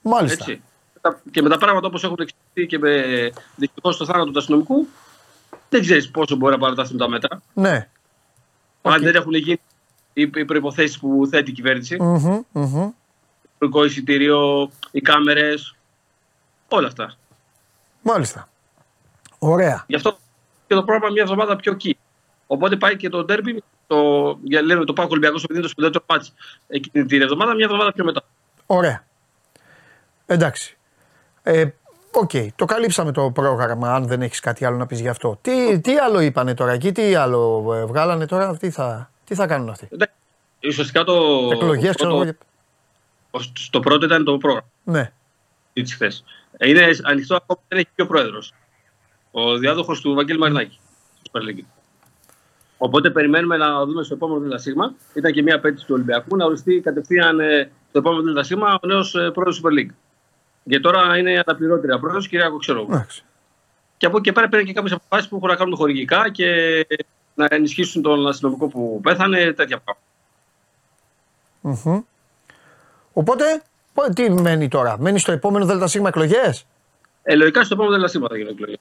Μάλιστα. Έτσι. Και με τα πράγματα όπω έχουν εξελιχθεί και με δυστυχώ το θάνατο του αστυνομικού, δεν ξέρει πόσο μπορεί να παραταθούν τα μέτρα. Ναι. Αν δεν έχουν γίνει οι προποθέσει που θέτει η κυβέρνηση. Μμμ, Το εισιτήριο, οι κάμερε, όλα αυτά. Μάλιστα. Ωραία. Γι' αυτό και το πρόγραμμα μια εβδομάδα πιο εκεί. Οπότε πάει και το ντέρμπι, το, για, λέμε το ΠΑΟ Ολυμπιακό επειδή είναι το σπουδαίο ματς εκείνη την εβδομάδα, μια εβδομάδα πιο μετά. Ωραία. Εντάξει. Ε, Οκ, το καλύψαμε το πρόγραμμα. Αν δεν έχεις κάτι άλλο να πεις γι' αυτό. Τι, τι άλλο είπανε τώρα εκεί, τι άλλο ε, βγάλανε τώρα, τι θα, τι θα κάνουν αυτοί; Εντάξει, Ουσιαστικά το. Εκλογές, το, ξέρω εγώ. το πρώτο ήταν το πρόγραμμα Ναι. τη χθες. Είναι ανοιχτό ακόμα δεν έχει και ο πρόεδρος. Ο διάδοχος του Βαγγέλη Μαρινάκη. στη Super League. Οπότε περιμένουμε να δούμε στο επόμενο ΔΣ. Ήταν και μια απέτηση του Ολυμπιακού να οριστεί κατευθείαν ε, στο επόμενο ΔΣ ο νέος πρόεδρος του Super League. Και τώρα είναι αναπληρώτρια πρόεδρο, κυρία Κοξερό. Εντάξει. Και από εκεί και πέρα πήραν και κάποιες αποφάσεις που έχουν να κάνουν χορηγικά και να ενισχύσουν τον αστυνομικό που πέθανε, τέτοια πράγματα. Μμμ. Οπότε, πο- τι μένει τώρα, μένει στο επόμενο ΔΣ εκλογές; Ε, λογικά στο επόμενο ΔΣ θα γίνει εκλογή.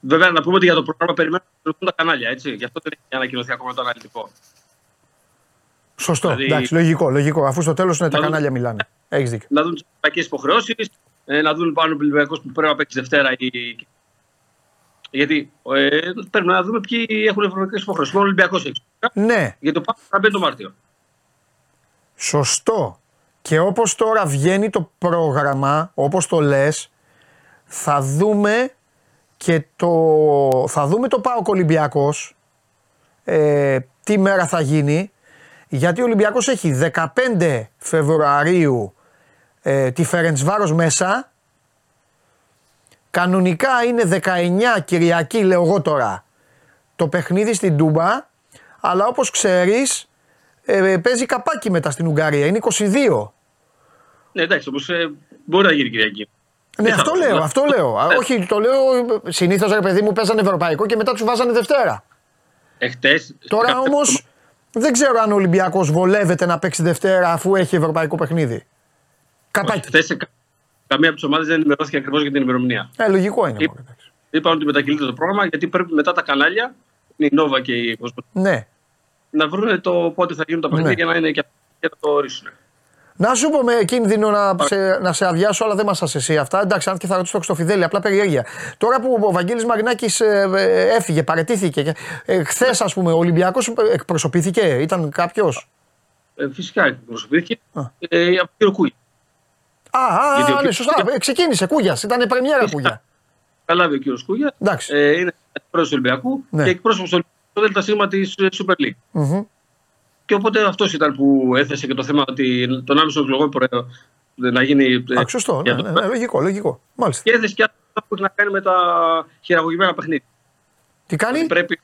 Βέβαια, να πούμε ότι για το πρόγραμμα περιμένουμε να λειτουργούν τα κανάλια. Έτσι. Γι' αυτό δεν έχει ανακοινωθεί ακόμα το αναλυτικό. Σωστό. Δηλαδή- Εντάξει, λογικό, λογικό. Αφού στο τέλος τα Δηλαδή- κανάλια μιλάνε. Έχεις δίκιο. Να δουν τις ευρωπαϊκές υποχρεώσεις, να δουν πάνω ο Ολυμπιακό που πρέπει να παίξει Δευτέρα. Ή... Γιατί ε, πρέπει να δούμε ποιοι έχουν ευρωπαϊκές υποχρεώσεις. Μόνο ο Ολυμπιακός έχεις. Ναι, Γιατί το πάμε θα μπαίνει το Μάρτιο. Σωστό. Και όπως τώρα βγαίνει το πρόγραμμα, όπως το λες, θα δούμε και το, θα δούμε το ΠΑΟΚ Ολυμπιακός, ε, τι μέρα θα γίνει, γιατί ο Ολυμπιακός έχει 15 Φεβρουαρίου ε, τη Φερεντσβάρος μέσα, κανονικά είναι 19 Κυριακή λέω εγώ τώρα, το παιχνίδι στην Τούμπα, αλλά όπως ξέρεις ε, παίζει καπάκι μετά στην Ουγγαρία, είναι 22. Ναι, εντάξει, όμως ε, μπορεί να γίνει Κυριακή. Ναι, Ε, αυτό θα- λέω, να- αυτό λέω. Α, Ε. Όχι, το λέω συνήθως ρε παιδί μου παίζανε ευρωπαϊκό και μετά τους βάζανε Δευτέρα. Εχθές, Τώρα όμω δεν ξέρω αν ο Ολυμπιακός βολεύεται να παίξει Δευτέρα αφού έχει ευρωπαϊκό παιχνίδι. Καπάκι. Χθες καμία από τις ομάδες δεν ενημερώθηκε ακριβώς για την ημερομηνία. Ε, λογικό είναι. Είπ- μωρέ, εντάξει. Είπαν ότι μετακυλείται το πρόγραμμα γιατί πρέπει μετά τα κανάλια, η Νόβα και η Κοσμο, Ναι. να βρουν το πότε θα γίνουν τα παιχνίδια Ναι. για να είναι και, και να το ορίσουν. Να σου πω με κίνδυνο να σε, να σε αδειάσω, αλλά δεν μα εσύ αυτά. Εντάξει, αν και θα ρωτήσω το Χρυστοφιδέλη, απλά περιέργεια. Τώρα που ο Βαγγέλης Μαρινάκης ε, ε, έφυγε, παρετήθηκε. και, Ε, Χθες, ας πούμε, ο Ολυμπιακός εκπροσωπήθηκε, ήταν κάποιος; Ε, φυσικά εκπροσωπήθηκε Α. ε, από τον κύριο Κούγια. Α, α, Γιατί ο α, ναι, κύριος- σωστά. Ε, Ξεκίνησε Κούγιας. Ήταν πρεμιέρα Φυσικά. Κούγια. Καλάβει ο κύριος Κούγιας. Εντάξει. Ε, είναι πρόεδρο του Ολυμπιακού Ναι. και εκπρόσωπος του Ολυμπιακού ΔΣ της Super League. Μμμ. Και οπότε αυτός ήταν που έθεσε και το θέμα ότι τον άμεσο εκλογό πορε- να γίνει. ε, Α, σωστό. Ναι, για το- ναι, ναι, λογικό, λογικό. Μάλιστα. Και έθεσε και άλλο που έχει να κάνει με τα χειραγωγημένα παιχνίδια. Τι κάνει; Ότι πρέπει.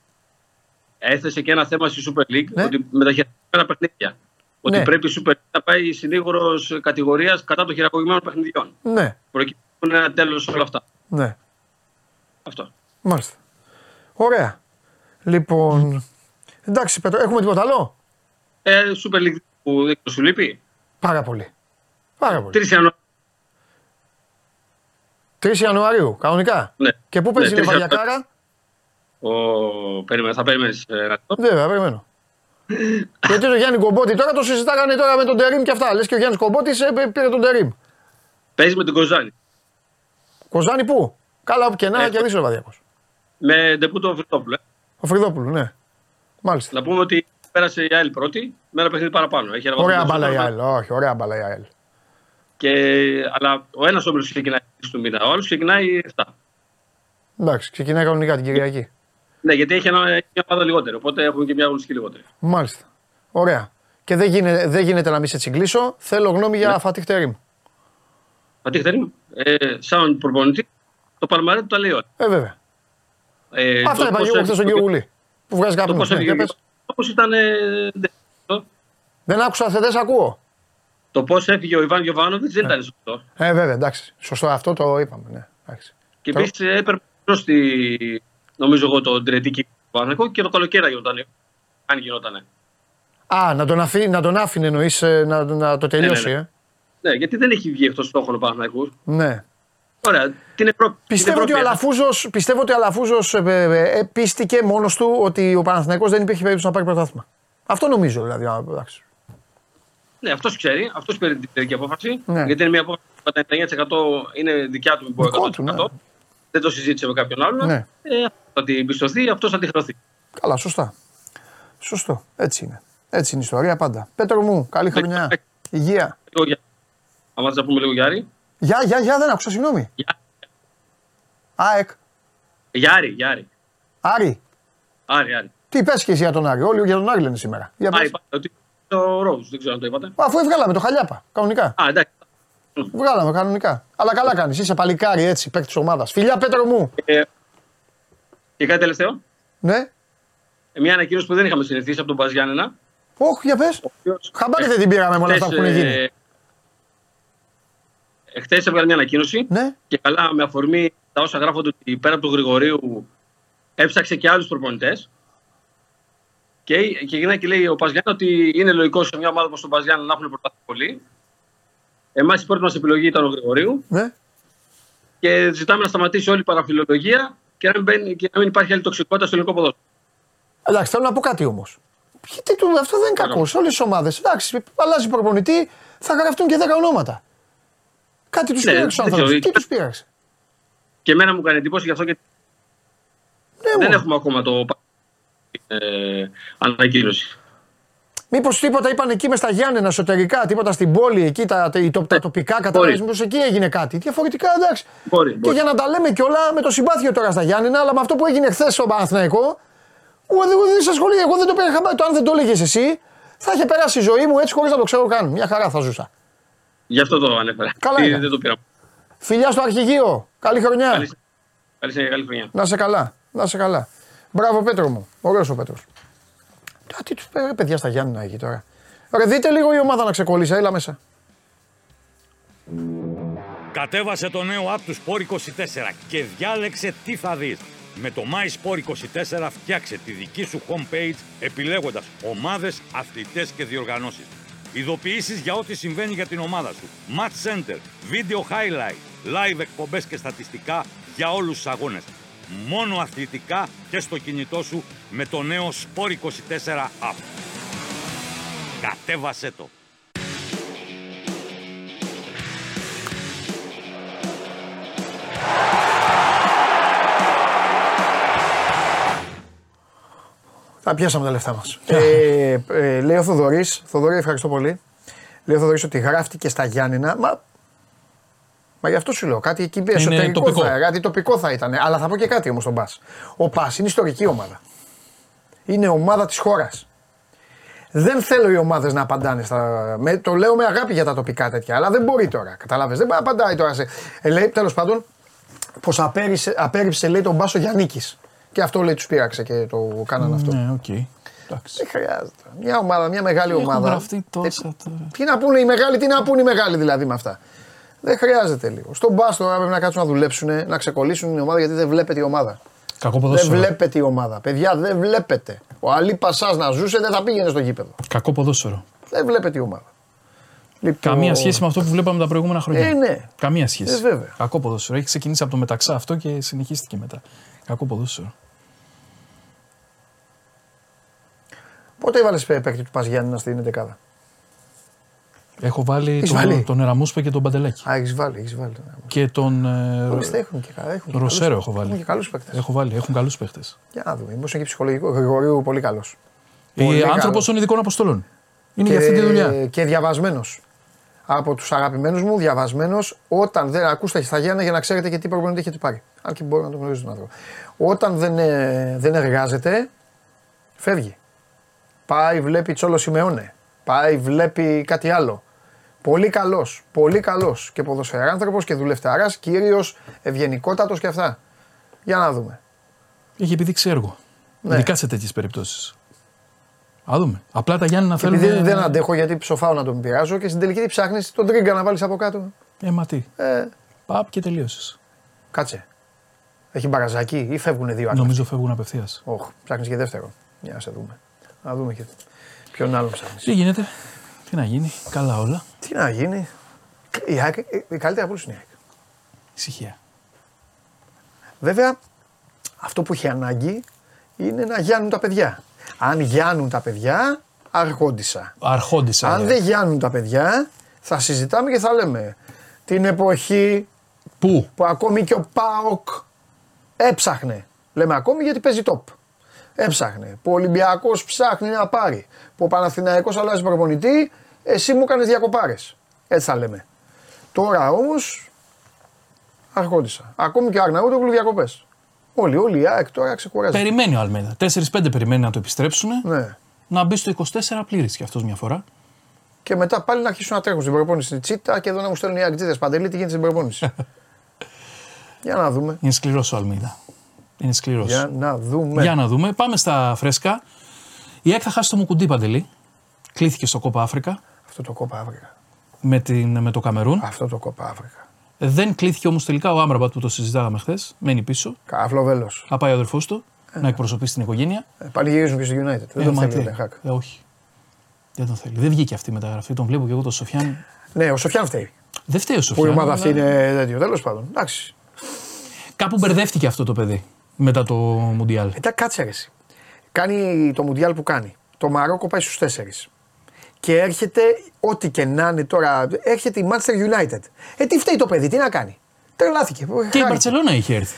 Έθεσε και ένα θέμα στη Super League Ναι. ότι με τα χειραγωγημένα παιχνίδια. Ότι Ναι. πρέπει η Super League να πάει συνήγορος κατηγορίας κατά των χειραγωγημένων παιχνιδιών. Ναι, Προκειμένου να είναι ένα τέλος σε όλα αυτά. ναι. Αυτό. Μάλιστα. Ωραία. Λοιπόν. Εντάξει, Πέτρο, έχουμε τίποτα άλλο; Ε, Super League που δεν σου λείπει. Πάρα πολύ. Πάρα πολύ. 3 Ιανουαρίου. 3 Ιανουαρίου, κανονικά. Ναι. Και πού Ναι, παίζει η 3 Λεβαδιακάρα. Ο... Περίμενε, θα περιμένεις. Ε, να το- Βέβαια, περιμένω. Γιατί το Γιάννη Κομπότη; Τώρα το συζητάγανε τώρα με τον Τερήμ και αυτά. Λες και ο Γιάννης Κομπότης πήρε τον Τερήμ. Παίζει με την Κοζάνη. Κοζάνη πού; Καλά, όπου και να Ε, κερδίσει ο Λεβαδιακό. Με ντεπούτο Φρυτόπουλο. ε. Ο Φρυδόπουλου, ναι. Μάλιστα. Να πούμε ότι πέρασε η ΑΕΛ πρώτη με ένα παιχνίδι παραπάνω. Έχει ένα Ωραία βαθμό μπάλα η περισσότερο. ΑΕΛ. Όχι, ωραία μπάλα η ΑΕΛ. Και, αλλά ο ένας όμιλος ξεκινάει του μήνα, ο άλλος ξεκινάει 7. Εντάξει, ξεκινάει κανονικά την Κυριακή. Ναι, γιατί έχει, ένα, έχει μια ομάδα λιγότερη. Οπότε έχουμε και μια αγωνιστική λιγότερη. Μάλιστα. Ωραία. Και δεν γίνεται, δεν γίνεται να μην σε τσιγκλίσω. Θέλω γνώμη για Φατίχ Τερήμ. Πατή Χτερή, ε, σαν προπονητή, το παλμαρέ του τα λέει όλα. Ε, βέβαια. Ε, Αυτά το είπα πώς και εγώ χθες στον έφυγε- κύριο Γουλή. Που βγάζει Το καπνού. πώ έφυγε ο Όπως ήταν. ε, δε- Δεν άκουσα, δεν σε ακούω. Το πώς έφυγε ο Ιβάν Γιοβάνοβιτ δεν ήταν σωστό. Ε, βέβαια, εντάξει. Σωστό, αυτό το είπαμε. Ναι. Εντάξει. Και Το- επίσης έπρεπε να στη. Νομίζω εγώ τον τριετή κύκλο του Παναγικού και το καλοκαίρι γινόταν. Αν γινότανε. Α, να τον, αφή, να τον άφηνε εννοείς να, να το τελειώσει, Ναι, ναι, ε. Ναι, γιατί δεν έχει βγει αυτό στόχο ο Παναθηναϊκός. Ναι. Ωραία. Την Ευρώπη. Πιστεύω την ότι, ο Ευρώπη, Αλαφούζος, πιστεύω ότι ο Αλαφούζος ε, ε, ε, πίστηκε μόνος του ότι ο Παναθηναϊκός δεν υπήρχε περίπτωση να πάρει πρωτάθλημα. Αυτό νομίζω δηλαδή. α, εντάξει. Ναι, αυτός ξέρει. Αυτός πήρε την τελική απόφαση. Ναι. Γιατί είναι μια απόφαση που κατά 99% είναι δικιά του, μην πω Δικό 100%. του, ναι. Δεν το συζήτησε με κάποιον άλλον. Ναι. Ε, θα την πιστωθεί, αυτός θα την χρεωθεί. Καλά, σωστά. Σωστό. Έτσι είναι. Έτσι είναι η ιστορία πάντα. Πέτρο μου, καλή χρονιά. Υγεία. Λίγο για... Αν να πούμε λίγο για Άρη. Γεια, γεια, γεια, δεν άκουσα, συγγνώμη. Για- ΑΕΚ, Για Άρη, για Άρη. Άρη. Άρη, Άρη. Τι πες και εσύ για τον Άρη, όλοι για τον Άρη λένε σήμερα. Για πες. Άρη, είπατε ότι το Ρόουζ, δεν ξέρω αν το είπατε. Αφού βγάλαμε το χαλιάπα, κανονικά. Α, εντάξει. Βγάλαμε κανονικά. Αλλά καλά κάνεις. Είσαι παλικάρι έτσι, παίκτης της ομάδας. Φιλιά, Πέτρο μου. Ε, και κάτι τελευταίο; Ναι. Ε, Μια ανακοίνωση που δεν είχαμε συνηθίσει από τον Μπαζ Γιάννενα. Όχι, για πες. ο οποίος Χαμπάρι δεν την πήραμε με όλα αυτά που έχουν γίνει. Ε, Εχθές έβγαλε μια ανακοίνωση Ναι. και καλά με αφορμή τα όσα γράφονται ότι πέρα από τον Γρηγορίου έψαξε και άλλους προπονητές. Και, και γυρνάει και λέει ο Παζιάννα ότι είναι λογικός σε μια ομάδα όπως τον Παζιάννα να έχουν προτάσει πολύ. Εμάς η πρώτη μας επιλογή ήταν ο Γρηγορίου ναι. και ζητάμε να σταματήσει όλη η παραφιλολογία και να μην, μπαίνει- και να μην υπάρχει άλλη τοξικότητα στο ελληνικό ποδόσφαιρο. Εντάξει, θέλω να πω κάτι όμως. Γιατί του, αυτό δεν είναι κακός. Σε όλες τι ομάδες. Εντάξει, αλλάζει προπονητή, θα γραφτούν και 10 ονόματα. Κάτι τους Ναι, πήραξε ο δεν άνθρωπος. ξέρω. Τι τους πήραξε; Και εμένα μου κάνει εντύπωση γι' αυτό και Ναι, δεν μόνο. έχουμε ακόμα το ε, ανακοίνωση. Μήπως τίποτα είπαν εκεί μες στα Γιάννενα εσωτερικά, τίποτα στην πόλη, εκεί τα, τα, τα, τα τοπικά κατάλαβε. Μήπω εκεί έγινε κάτι. Διαφορετικά εντάξει. Μπορεί, Και μπορεί. για να τα λέμε κιόλα με το συμπάθειο τώρα στα Γιάννενα, αλλά με αυτό που έγινε χθες στο Παναθηναϊκό, εγώ δεν, δεν σε ασχολεί. Εγώ δεν το πήρα χαμπάρι. Το αν δεν το έλεγες εσύ, θα είχε περάσει η ζωή μου έτσι χωρίς να το ξέρω καν. Μια χαρά θα ζούσα. Γι' αυτό το ανέφερα. Καλά Τι- έκανε. δεν το πήρα. Φιλιά στο αρχηγείο. Καλή χρονιά. Καλή, καλή, συνέχεια, καλή χρονιά. Να σε καλά. Να σε καλά. Μπράβο Πέτρο μου. Ωραίος ο Πέτρος. Τι του πει παιδιά στα Γιάννενα εκεί τώρα. Ρε δείτε λίγο η ομάδα να ξεκολλήσει. Έλα μέσα. Κατέβασε το νέο app του Sport 24 και διάλεξε τι θα δεις. Με το My Sport 24 φτιάξε τη δική σου homepage επιλέγοντας ομάδες, αθλητές και διοργανώσεις. Ειδοποιήσεις για ό,τι συμβαίνει για την ομάδα σου. Match Center, Video Highlight, Live εκπομπές και στατιστικά για όλους τους αγώνες. Μόνο αθλητικά και στο κινητό σου με το νέο Sport 24 app. Κατέβασέ το. Τα πιάσαμε τα λεφτά μας. ε, ε, λέει ο Θοδωρής, Θοδωρή, ευχαριστώ πολύ. Λέει ο Θοδωρής ότι γράφτηκε στα Γιάννενα. Μα, μα γι' αυτό σου λέω. Κάτι εκεί εσωτερικό τοπικό. θα, κάτι τοπικό θα ήταν. Αλλά θα πω και κάτι όμως στον Πας. Ο Πας είναι ιστορική ομάδα. Είναι ομάδα της χώρας. Δεν θέλω οι ομάδες να απαντάνε στα. Με, το λέω με αγάπη για τα τοπικά τέτοια, αλλά δεν μπορεί τώρα. Καταλάβες, Δεν απαντάει τώρα σε. Ε, λέει τέλος πάντων πως απέρριψε, απέρριψε λέει τον Πας ο Γιάννικης. Και αυτό λέει τους πείραξε και το κάνανε αυτό. Ναι, οκ. Εντάξει. Δεν χρειάζεται. Μια ομάδα, μια μεγάλη Έχουν ομάδα. γραφτεί τόσα Ε, τώρα. Τι να πούνε οι μεγάλοι, τι να πούνε οι μεγάλοι δηλαδή με αυτά. Δεν χρειάζεται λίγο. Στον μπα τώρα πρέπει να κάτσουν να δουλέψουν, να ξεκολλήσουν την ομάδα γιατί δεν βλέπετε η ομάδα. Κακό Δεν ποδόσφαιρο. βλέπετε η ομάδα. Παιδιά, δεν βλέπετε. Ο Αλή Πασάς να ζούσε δεν θα πήγαινε στο γήπεδο. Κακό ποδόσφαιρο. Δεν βλέπετε η ομάδα. Λοιπόν, Καμία σχέση με αυτό που βλέπαμε τα προηγούμενα χρόνια. Ε, ναι. Καμία σχέση. Ε, βέβαια. Κακό ποδόσφαιρο. Έχει ξεκινήσει από το μεταξά αυτό και συνεχίστηκε μετά. Κακό ποδόσφαιρο. Πότε έβαλες παίκτη του Πας Γιάννη στην 11. Έχω βάλει Έχεις τον, βάλει; τον Εραμούσπε και τον Παντελάκη. Α, έχεις βάλει, έχεις βάλει. Και τον ε, Εμείς τα έχουν και, κα- έχουν και Ροσέρο καλούς- έχω βάλει. Έχουν και καλούς παίκτες. Έχω βάλει. Έχουν καλούς παίχτε. Για να δούμε. Μήπως είναι και ψυχολογικό. Γρηγορίου πολύ καλός. Άνθρωπος των ειδικών αποστολών. Είναι για αυτή τη δουλειά. Και διαβασμένος. Από τους αγαπημένους μου, διαβασμένος, όταν δεν ακούστε στα Γιάννα για να ξέρετε και τι προπονητή έχετε πάρει. Αν και μπορεί να το γνωρίζει τον άνθρωπο. Όταν δεν, ε, δεν εργάζεται, φεύγει. Πάει, βλέπει Τσόλο Σιμεώνε. Πάει, βλέπει κάτι άλλο. Πολύ καλός. Πολύ καλός. Και ποδοσφαιράνθρωπος και δουλευταράς, κύριος, ευγενικότατος και αυτά. Για να δούμε. Έχει επιδείξει έργο. Ναι. Ειδικά σε τέτοιες περιπτώσεις. Α δούμε. Απλά τα Γιάννη να θέλουν. Επειδή δεν αντέχω γιατί ψοφάω να τον πειράζω και στην τελική τι ψάχνεις, τον τρίγκα να βάλεις από κάτω. Ε, μα τι. Ε, Παπ και τελείωσες. κάτσε. Έχει μπαραζάκι ή φεύγουν δύο άτομα. Νομίζω φεύγουν απευθείας. Όχι, ψάχνεις και δεύτερο. Για να σε δούμε. Να δούμε και ποιον άλλο ψάχνεις. Τι γίνεται. Τι να γίνει. Καλά όλα. Τι να γίνει. Η, ΑΕΚ, η καλύτερη από όλου είναι η ΑΕΚ. Ησυχία. Βέβαια, αυτό που έχει ανάγκη είναι να γιάνουν τα παιδιά. Αν γιάνουν τα παιδιά, αρχόντισα. Αρχόντισα. Αν ε. δεν γιάνουν τα παιδιά, θα συζητάμε και θα λέμε την εποχή Πού; που ακόμη και ο ΠΑΟΚ έψαχνε. Λέμε ακόμη γιατί παίζει top. Έψαχνε. Που ο Ολυμπιακός ψάχνει να πάρει. Που ο Παναθηναϊκός αλλάζει προπονητή, εσύ μου έκανες διακοπάρες. Έτσι θα λέμε. Τώρα όμως αρχόντισα. Ακόμη και ο Αρναούτογλου διακοπές. Όλοι, όλοι οι ΑΕΚ τώρα ξεκουράζονται. Περιμένει ο Αλμέδα. 4-5 περιμένει να το επιστρέψουν. Ναι. Να μπει στο 24 πλήρης κι αυτός μια φορά. Και μετά πάλι να αρχίσουν να τρέχουν στην προπόνηση. Τσίτα και εδώ να μου στέλνουν οι αγκτζίδε. Παντελή, τι γίνεται στην προπόνηση. Για να δούμε. Είναι σκληρός ο Αλμίδα. Είναι σκληρός. Για να δούμε. Για να δούμε. Πάμε στα φρέσκα. Η ΑΕΚ θα χάσει το Μουκουντή Παντελή. Κλήθηκε στο Κόπα Αφρικα Αυτό το κόπα Αφρικα. με, την, με το Καμερούν. Αυτό το κόπα Αφρικα. Δεν κλήθηκε όμως τελικά ο Άμραμπατ που το συζητάγαμε χθες. Μένει πίσω. Καφλοβέλο. Θα πάει ο αδερφός του να εκπροσωπήσει την οικογένεια. Ε, πάλι γυρίζουν και στο United. Δεν Ε, τον μα θέλει τι. ο Τεχάκ. Ε, όχι. Δεν τον θέλει. Δεν βγήκε αυτή η μεταγραφή. Τον βλέπω και εγώ τον Σοφιάν. Ναι, ο Σοφιάν φταίει. Δεν φταίει ο Που η Σοφιάν. ομάδα αυτή αλλά είναι τέτοιο. Τέλος πάντων. Εντάξει. Κάπου μπερδεύτηκε αυτό το παιδί μετά το Μουντιάλ. Μετά κάτσε ρε εσύ. Κάνει το Μουντιάλ που κάνει. Το Μαρόκο πάει στους 4. Και έρχεται, ό,τι και να είναι τώρα, έρχεται η Manchester United. Ε, τι φταίει το παιδί, τι να κάνει. Τρελάθηκε. Και η Μπαρσελόνα είχε έρθει.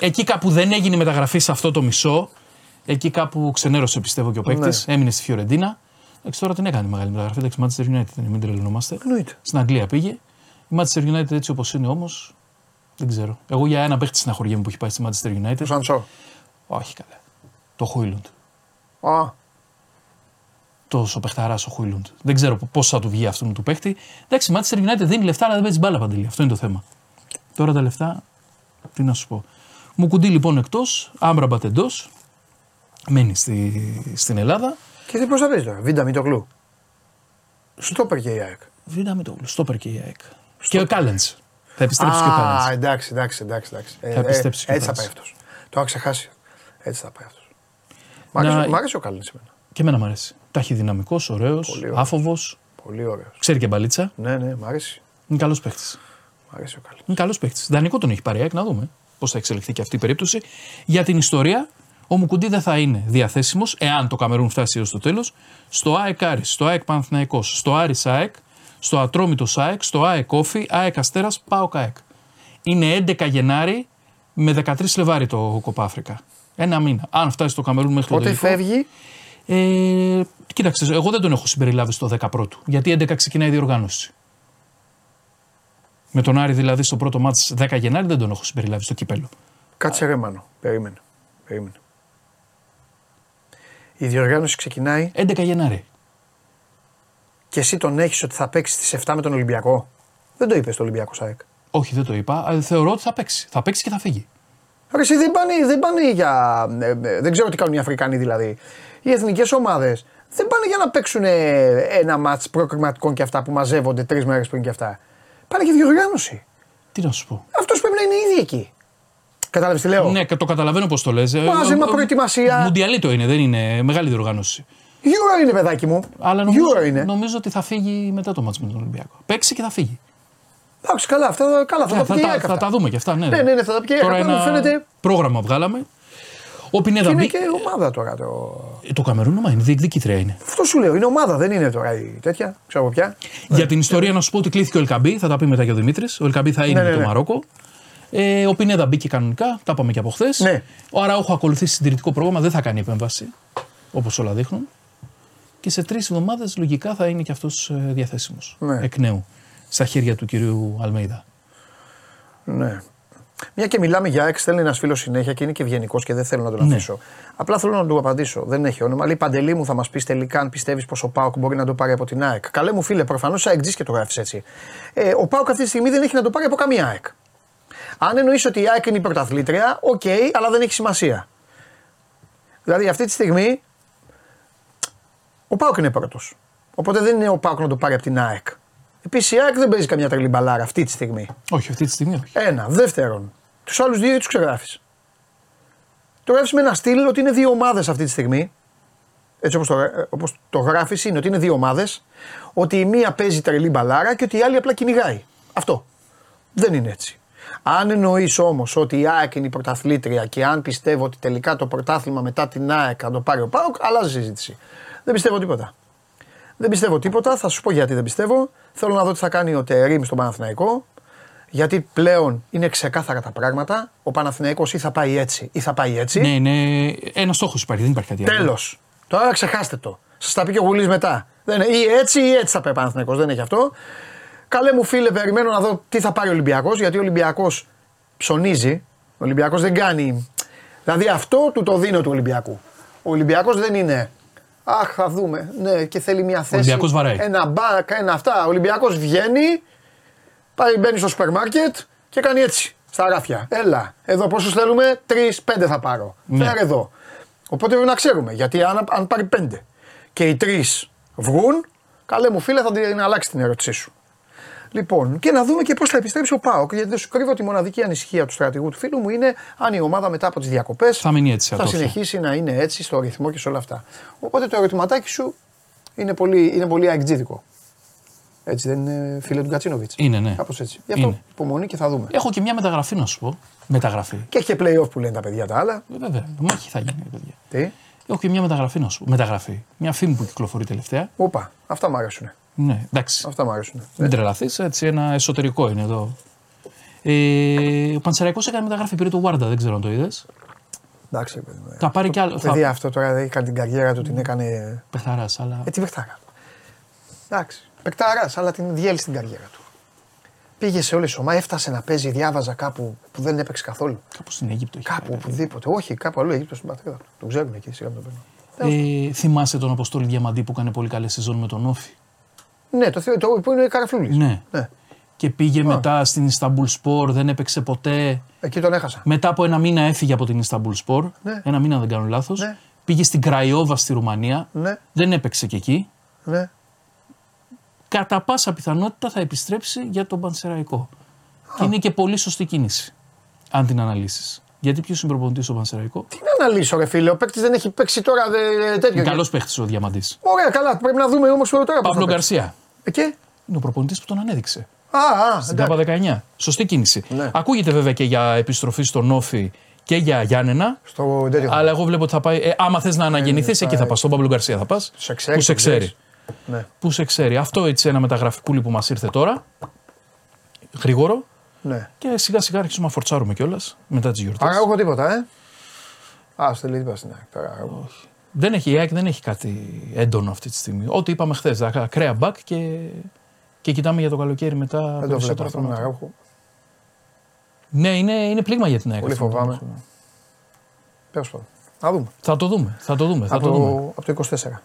Εκεί κάπου δεν έγινε η μεταγραφή σε αυτό το μισό. Εκεί κάπου ξενέρωσε πιστεύω και ο παίκτης. Ναι. Έμεινε στη Φιωρεντίνα. Εντάξει, τώρα την έκανε μεγάλη μεταγραφή. Εντάξει, Manchester United είναι, μην τρελνόμαστε. Εννοείται. Στην Αγγλία πήγε. Η Manchester United έτσι όπως είναι όμως. Δεν ξέρω. Εγώ για ένα παίκτη συναχωριέμαι που έχει πάει στη Manchester United. Ο Σαντσό. Όχι καλά. Το Χούιλουντ. Α, Τόσο παιχταράς ο Χούιλουντ. Δεν ξέρω πώς θα του βγει αυτόν του παίκτη. Εντάξει, η Manchester United δίνει λεφτά, αλλά δεν παίζει μπάλα παντελή. Αυτό είναι το θέμα. Τώρα τα λεφτά, τι να σου πω. Μου κουντί λοιπόν εκτός, Άμπραμπατ εντός. Μένει στη, στην Ελλάδα. και τι πώ θα παίζει τώρα. Βίντα Μητοκλού. Στόπερ και η ΑΕΚ. Βίντα με το στόπερ και η ΑΕΚ. Και ο Κάλεντς. Θα επιστρέψει και ο Α, Κάλεντ. εντάξει, εντάξει, εντάξει. εντάξει. Ε, Θα επιστρέψει και ο έτσι θα πάει Κάλενς. αυτός. Το είχα ξεχάσει. Έτσι θα πάει αυτός. Μ' Να- άρεσε, μ' άρεσε ο Κάλλιν εμένα. Και εμένα μου αρέσει. Ταχυδυναμικός, ωραίος, Πολύ ωραίος. άφοβος. Πολύ ωραίος. Ξέρει και μπαλίτσα. Ναι, ναι, μ' αρέσει. Είναι καλός παίχτη. Μ' αρέσει ο Κάλλιν. Είναι καλός παίχτη. Δανεικό τον έχει πάρει η ΑΕΚ, να δούμε πώς θα εξελιχθεί και αυτή η περίπτωση. Για την ιστορία, ο Μουκουντή δεν θα είναι διαθέσιμος, εάν το Καμερούν φτάσει έως το τέλος, στο ΑΕΚ Άρης, στο ΑΕΚ Παναθηναϊκός, στο Άρης ΑΕΚ, στο Ατρόμητο ΑΕΚ, στο ΑΕΚ Όφη, ΑΕΚ Αστέρα, πάω ΑΕΚ. Είναι 11 Γενάρη με 13 Φλεβάρι το Κοπά Αφρικα. Ένα μήνα. Αν φτάσει στο Καμερούν μέχρι το Πότε τελικό. φεύγει, Ε, κοίταξε, εγώ δεν τον έχω συμπεριλάβει στο 10 πρώτου. Γιατί 11 ξεκινάει η διοργάνωση. Με τον Άρη δηλαδή στο πρώτο μάτς 10 Γενάρη δεν τον έχω συμπεριλάβει στο κύπελο. κάτσε ρε Μάνο. Περίμενε. Περίμενε. Η διοργάνωση ξεκινάει 11 Γενάρη. Και εσύ τον έχεις ότι θα παίξεις στι 7 με τον Ολυμπιακό; Δεν το είπες στο Ολυμπιακό ΣΑΕΚ. Όχι, δεν το είπα. αλλά θεωρώ ότι θα παίξει. Θα παίξει και θα φύγει. Ρε, εσύ δεν πάνε, δεν πάνε για. ε, ε, δεν ξέρω τι κάνουν οι Αφρικανοί δηλαδή. Οι εθνικές ομάδες δεν πάνε για να παίξουν ε, ένα μάτς προκριματικών και αυτά που μαζεύονται τρεις μέρες πριν και αυτά. Πάνε για διοργάνωση. Τι να σου πω. Αυτός πρέπει να είναι ήδη εκεί. Κατάλαβες τι λέω; Ναι, και το καταλαβαίνω πώς το λες. Μάζεμα, προετοιμασία. Μουντιαλί το είναι, δεν είναι μεγάλη διοργάνωση. Euro είναι, παιδάκι μου. Αλλά νομίζω, Euro είναι. νομίζω ότι θα φύγει μετά το μάτς με τον Ολυμπιακό. Παίξει και θα φύγει. Εντάξει, καλά, αυτά, καλά, θα Ναι, τα θα, πει και η τα, ΑΕΚ θα αυτά. τα δούμε και αυτά. Ναι, Ναι, ναι, ναι, θα τα πει και η ΑΕΚ. Τώρα Απλά μου ένα φαίνεται- πρόγραμμα βγάλαμε. Ο Πινέδα Και είναι μπήκε. και ομάδα τώρα. Το... Ε, Το Καμερούν μα είναι, διεκδικήτρια είναι. Αυτό σου λέω, είναι ομάδα, δεν είναι τώρα η τέτοια. Ξέρω εγώ πια. Για την ιστορία να σου πω ότι κλείθηκε ο Ελκαμπή, θα τα πει μετά και ο Δημήτρης. Ο Ελκαμπή θα είναι Ναι, με ναι, το ναι. Μαρόκο. Ε, ο Πινέδα μπήκε κανονικά, τα είπαμε και από χθες. Ναι. Ο Αραούχο ακολουθήσει συντηρητικό πρόγραμμα, δεν θα κάνει επέμβαση. Όπως όλα δείχνουν. Και σε τρεις εβδομάδες λογικά θα είναι και αυτός διαθέσιμος. Ναι. Εκ νέου. Στα χέρια του κυρίου Αλμέιδα. Ναι. Μια και μιλάμε για ΑΕΚ, στέλνει ένας φίλος συνέχεια και είναι και ευγενικός και δεν θέλω να τον Ναι. αφήσω. Απλά θέλω να του απαντήσω. Δεν έχει όνομα. Λέει Παντελή μου, θα μας πεις τελικά αν πιστεύεις πως ο Πάοκ μπορεί να το πάρει από την ΑΕΚ. Καλέ μου φίλε, προφανώς ΑΕΚ και το γράφεις έτσι. Ε, ο Πάοκ αυτή τη στιγμή δεν έχει να το πάρει από καμία ΑΕΚ. Αν εννοείς ότι η ΑΕΚ είναι η πρωταθλήτρια, οκ, αλλά δεν έχει σημασία. Δηλαδή αυτή τη στιγμή ο Πάοκ είναι πρώτος. Οπότε δεν είναι ο Πάοκ να το πάρει από την ΑΕΚ. Επίσης η ΑΕΚ δεν παίζει καμιά τρελή μπαλάρα αυτή τη στιγμή. Όχι, αυτή τη στιγμή όχι. Ένα. Δεύτερον, τους άλλους δύο τους ξεγράφεις. Το γράφεις με ένα στυλ ότι είναι δύο ομάδες αυτή τη στιγμή. έτσι όπως το, ε, όπως το γράφεις, είναι ότι είναι δύο ομάδες, ότι η μία παίζει τρελή μπαλάρα και ότι η άλλη απλά κυνηγάει. Αυτό. Δεν είναι έτσι. Αν εννοείς όμως ότι η ΑΕΚ είναι η πρωταθλήτρια και αν πιστεύω ότι τελικά το πρωτάθλημα μετά την ΑΕΚ θα το πάρει ο ΠΑΟΚ, αλλάζει η συζήτηση. Δεν πιστεύω τίποτα. Δεν πιστεύω τίποτα, θα σου πω γιατί δεν πιστεύω. Θέλω να δω τι θα κάνει ο Τερήμ στον Παναθηναϊκό. Γιατί πλέον είναι ξεκάθαρα τα πράγματα. Ο Παναθηναϊκός ή θα πάει έτσι ή θα πάει έτσι. Ναι, είναι ένας στόχος υπάρχει, δεν υπάρχει κάτι άλλο. Τέλος. Τώρα ξεχάστε το. Σας τα πει και ο Γουλής μετά. Δεν είναι, ή έτσι ή έτσι θα πάει ο Παναθηναϊκός. Δεν έχει αυτό. Καλέ μου φίλε, περιμένω να δω τι θα πάρει ο Ολυμπιακός. Γιατί ο Ολυμπιακός ψωνίζει. Ο Ολυμπιακός δεν κάνει. Δηλαδή αυτό του το δίνω του Ολυμπιακού. Ο Ολυμπιακός δεν είναι. Αχ, θα δούμε. Ναι, και θέλει μια θέση. Ολυμπιακός βαράει. Ένα μπακ, ένα αυτά. Ο Ολυμπιακός βγαίνει, πάει, μπαίνει στο σούπερ μάρκετ και κάνει έτσι. Στα ράφια. Έλα. Εδώ πόσους θέλουμε, τρεις, πέντε θα πάρω. Ναι. Φέρε εδώ. Οπότε πρέπει να ξέρουμε. Γιατί αν, αν πάρει πέντε και οι τρεις βγουν, καλέ μου φίλε, θα την αλλάξει την ερώτησή σου. Λοιπόν, και να δούμε και πώς θα επιστρέψει ο Πάοκ. Γιατί δεν σου κρύβω ότι η μοναδική ανησυχία του στρατηγού του φίλου μου είναι αν η ομάδα μετά από τις διακοπές Θα μείνει έτσι, θα ατόφια. συνεχίσει να είναι έτσι στο ρυθμό και σε όλα αυτά. Οπότε το ερωτηματάκι σου είναι πολύ, είναι πολύ αεκτζίδικο. Έτσι δεν είναι φίλε του Γκατσίνοβιτ. Είναι, ναι. Κάπως έτσι. Γι' αυτό Είναι. υπομονή και θα δούμε. Έχω και μια μεταγραφή να σου πω. Μεταγραφή. Και έχει και playoff που λένε τα παιδιά τα άλλα. Ε, Βέβαια, μάχη θα γίνει, παιδιά. Τι; Έχω και μια μεταγραφή να σου πω. Μεταγραφή. Μια φήμη που κυκλοφορεί τελευταία. Όπα, αυτά μου αρέσουν. Ναι, εντάξει. Αυτά μου αρέσουν. Μην τρελαθείς, έτσι ένα εσωτερικό είναι εδώ. Ε, ο Πανσεραϊκός έκανε μεταγραφή, πήρε το Βάρντα, δεν ξέρω αν το είδες. Εντάξει, ρε παιδί μου. Θα πάρει κι άλλο. Το Θα... παιδί αυτό τώρα δεν έκανε την καριέρα του, την έκανε. Πεχταρά, αλλά. Ε, τι παιχτάρα. Εντάξει. Παικτάρα, αλλά την διέλυσε την καριέρα του. Πήγε σε όλε τι ομάδε, έφτασε να παίζει, διάβαζα κάπου που δεν έπαιξε καθόλου. Κάπου στην Αίγυπτο έχει Κάπου, πάει, οπουδήποτε. Όχι, κάπου αλλού, Αίγυπτος στην πατρίδα του. Το ξέρουν εκεί, σιγά μην το παίρνω. Ε, θυμάσαι τον Αποστόλη Διαμαντή που έκανε πολύ καλή σεζόν με τον Όφη; Ναι, το, θείο- το που είναι καραφλούλη. Ναι. ναι. Και πήγε μετά στην Ισταμπούλ Σπορ, δεν έπαιξε ποτέ. Εκεί τον έχασα. Μετά από ένα μήνα έφυγε από την Ισταμπούλ Σπορ. Ναι. Ένα μήνα, δεν κάνω λάθος. Ναι. Πήγε στην Κραϊόβα στη Ρουμανία. Ναι, Δεν έπαιξε και εκεί. ναι. Κατά πάσα πιθανότητα θα επιστρέψει για τον Πανσεραϊκό. Και είναι και πολύ σωστή κίνηση. Αν την αναλύσεις. Γιατί ποιος είναι προπονητής στο Πανσεραϊκό; Τι να αναλύσω, ρε φίλε. Ο παίκτης δεν έχει παίξει τώρα δε, τέτοιο. Είναι καλό παίχτης ο Διαμαντής. Ωραία, καλά. Πρέπει να δούμε όμως τώρα. πώς Παύλο θα παίξει. Γκαρσία. Ε, Και. Είναι ο προπονητής που τον ανέδειξε. Α, α, Στην εντάξει. ΚΑΠΑ 19. Σωστή κίνηση. Ναι. Ακούγεται βέβαια και για επιστροφή στον Όφη και για Γιάννενα. Στο τέτοιο. Αλλά εγώ βλέπω ότι θα πάει. Ε, άμα θες να αναγεννηθείς, θα- εκεί θα πας. Στον Παύλο Γκαρσία θα πας. Σε ξέρει, Που σε το ξέρει. ξέρεις. Ναι. Που σε ξέρει. Αυτό έτσι ένα μεταγραφικούλι που μας ήρθε τώρα. Γρήγορο. ναι. Και σιγά σιγά αρχίσουμε να φορτσάρουμε κιόλας μετά τις γιορτές. Άρα έχω τίποτα, ε. Α, στελεί τίποτα στην ΑΕΚ τώρα. εγώ. Δεν έχει, η ΑΕΚ δεν έχει κάτι έντονο αυτή τη στιγμή. Ό,τι είπαμε χθες. Ακραία μπακ και, και κοιτάμε για το καλοκαίρι μετά. Δεν το βλέπω περισσότερα αυτό με πράγματα. Αράουχο. Ναι, είναι, είναι πλήγμα για την ΑΕΚ. Πολύ αυτό το φοβάμαι. πράγμα. Τέλο πάντων. Να δούμε. Θα το δούμε. Θα το δούμε. Θα Από το δούμε. το, από το 24.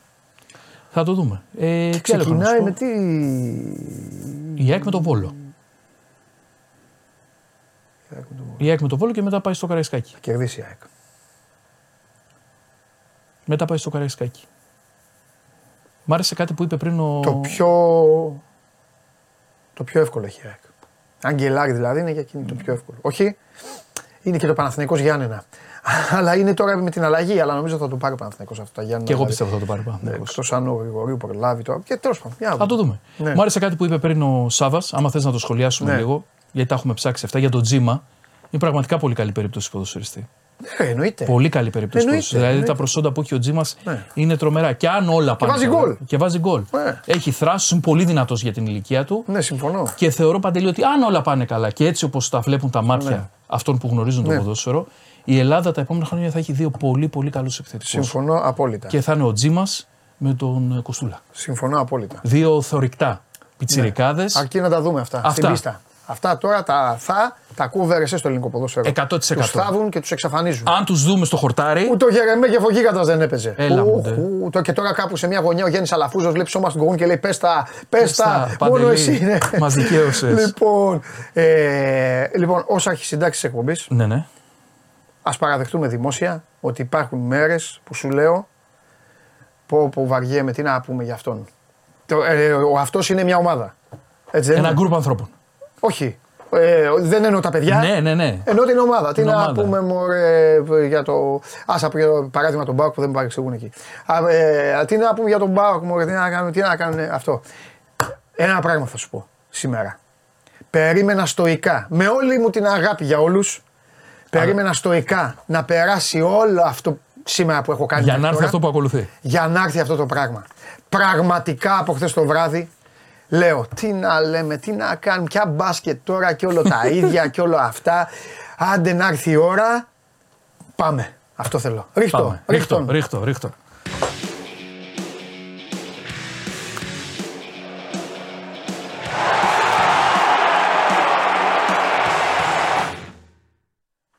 Θα το δούμε. Ε, τι άλλο έχω να σου Ξεκινάει πω; με τι. Η ΑΕΚ με το Βόλο. Η ΑΕΚ με το Βόλο και μετά πάει στο Καραϊσκάκι. Θα κερδίσει η ΑΕΚ. Μετά πάει στο Καραϊσκάκι. Μ' άρεσε κάτι που είπε πριν ο. Το πιο. Το πιο εύκολο έχει η ΑΕΚ. Αν γκελάρει δηλαδή είναι για εκείνη το πιο εύκολο. Όχι, είναι και το Παναθηναϊκός Γιάννενα. αλλά είναι τώρα με την αλλαγή, αλλά νομίζω θα το πάρει ο Παναθηναϊκός αυτό τα Γιάννενα. Και εγώ δηλαδή. πιστεύω θα το πάρει πάνω. Ναι, Εκτός αν ο Γρηγορίου προλάβει τώρα. Και τέλος πάντων. για να Θα το δούμε. Ναι. Μου άρεσε κάτι που είπε πριν ο Σάβα, άμα θες να το σχολιάσουμε Ναι. λίγο, γιατί τα έχουμε ψάξει αυτά για τον Τζίμα. Είναι πραγματικά πολύ καλή περίπτωση ποδοσφαιριστή. Ναι, εννοείται. Πολύ καλή περίπτωση Εννοείται, ποδοσφαιριστή. Δηλαδή εννοείται. τα προσόντα που έχει ο Τζίμας Ναι. είναι τρομερά. Και αν όλα πάνε. βάζει καλά- γκολ. Και βάζει γκολ. Ναι. Έχει θράσου, είναι πολύ δυνατός για την ηλικία του. Ναι, συμφωνώ. Και θεωρώ παντελή ότι αν όλα πάνε καλά και έτσι όπως τα βλέπουν τα μάτια Ναι. αυτών που γνωρίζουν Ναι. το ποδόσφαιρο, η Ελλάδα τα επόμενα χρόνια θα έχει δύο πολύ πολύ καλούς επιθετικού. Συμφωνώ απόλυτα. Και θα είναι ο Τζίμας με τον ε, Κοστούλα. Συμφωνώ απόλυτα. Δύο θορυκτά πιτσιρικάδες. Αρκεί να τα δούμε αυτά. Αυτά. Στην πίστα. Αυτά τώρα τα θα τα ακούβερε στο ελληνικό ποδόσφαιρο. 100%. Τους θάβουν και τους εξαφανίζουν. Αν τους δούμε στο χορτάρι. Ούτε ο Γερεμέ και Φωκίγατα δεν έπαιζε. Έλα μου, Ου, ντε. ου, το- Και τώρα κάπου σε μια γωνιά ο Γιάννη Αλαφούζος βλέπει σώμα στον κογούν και λέει: Πες τα, πες τα. τα, Μόνο Παντελή, εσύ είναι. μας δικαίωσες. λοιπόν, ε, λοιπόν, όσα έχει συντάξει της εκπομπής, Ναι, ναι. ας παραδεχτούμε δημόσια ότι υπάρχουν μέρες που σου λέω πω, πω βαριέμαι, τι να πούμε για αυτόν. Το, ε, ο αυτός είναι μια ομάδα. Έτσι δεν Ένα είναι. γκρουπ ανθρώπων. Όχι. Ε, δεν εννοώ τα παιδιά. Ναι, ναι, ναι. Εννοώ την ομάδα. Τι Την να ομάδα. πούμε μωρέ, για το. Άσα πω για το παράδειγμα τον Μπάουκ που δεν με παρεξηγούν εκεί. Α, ε, τι να πούμε για τον Μπάουκ, μωρέ, τι να κάνουμε, τι να κάνουμε αυτό. Ένα πράγμα θα σου πω σήμερα. Περίμενα στοικά, με όλη μου την αγάπη για όλους, περίμενα στοικά να περάσει όλο αυτό σήμερα που έχω κάνει. Για μέχρι να έρθει τώρα αυτό που ακολουθεί. για να έρθει αυτό το πράγμα. Πραγματικά από χθες το βράδυ λέω τι να λέμε, τι να κάνουμε, ποια μπάσκετ τώρα και όλο τα ίδια και όλο αυτά. Άντε να έρθει η ώρα, πάμε. Αυτό θέλω. Ρίχτω, Πάμε. ρίχτω. Ρίχτω, ρίχτω, ρίχτω.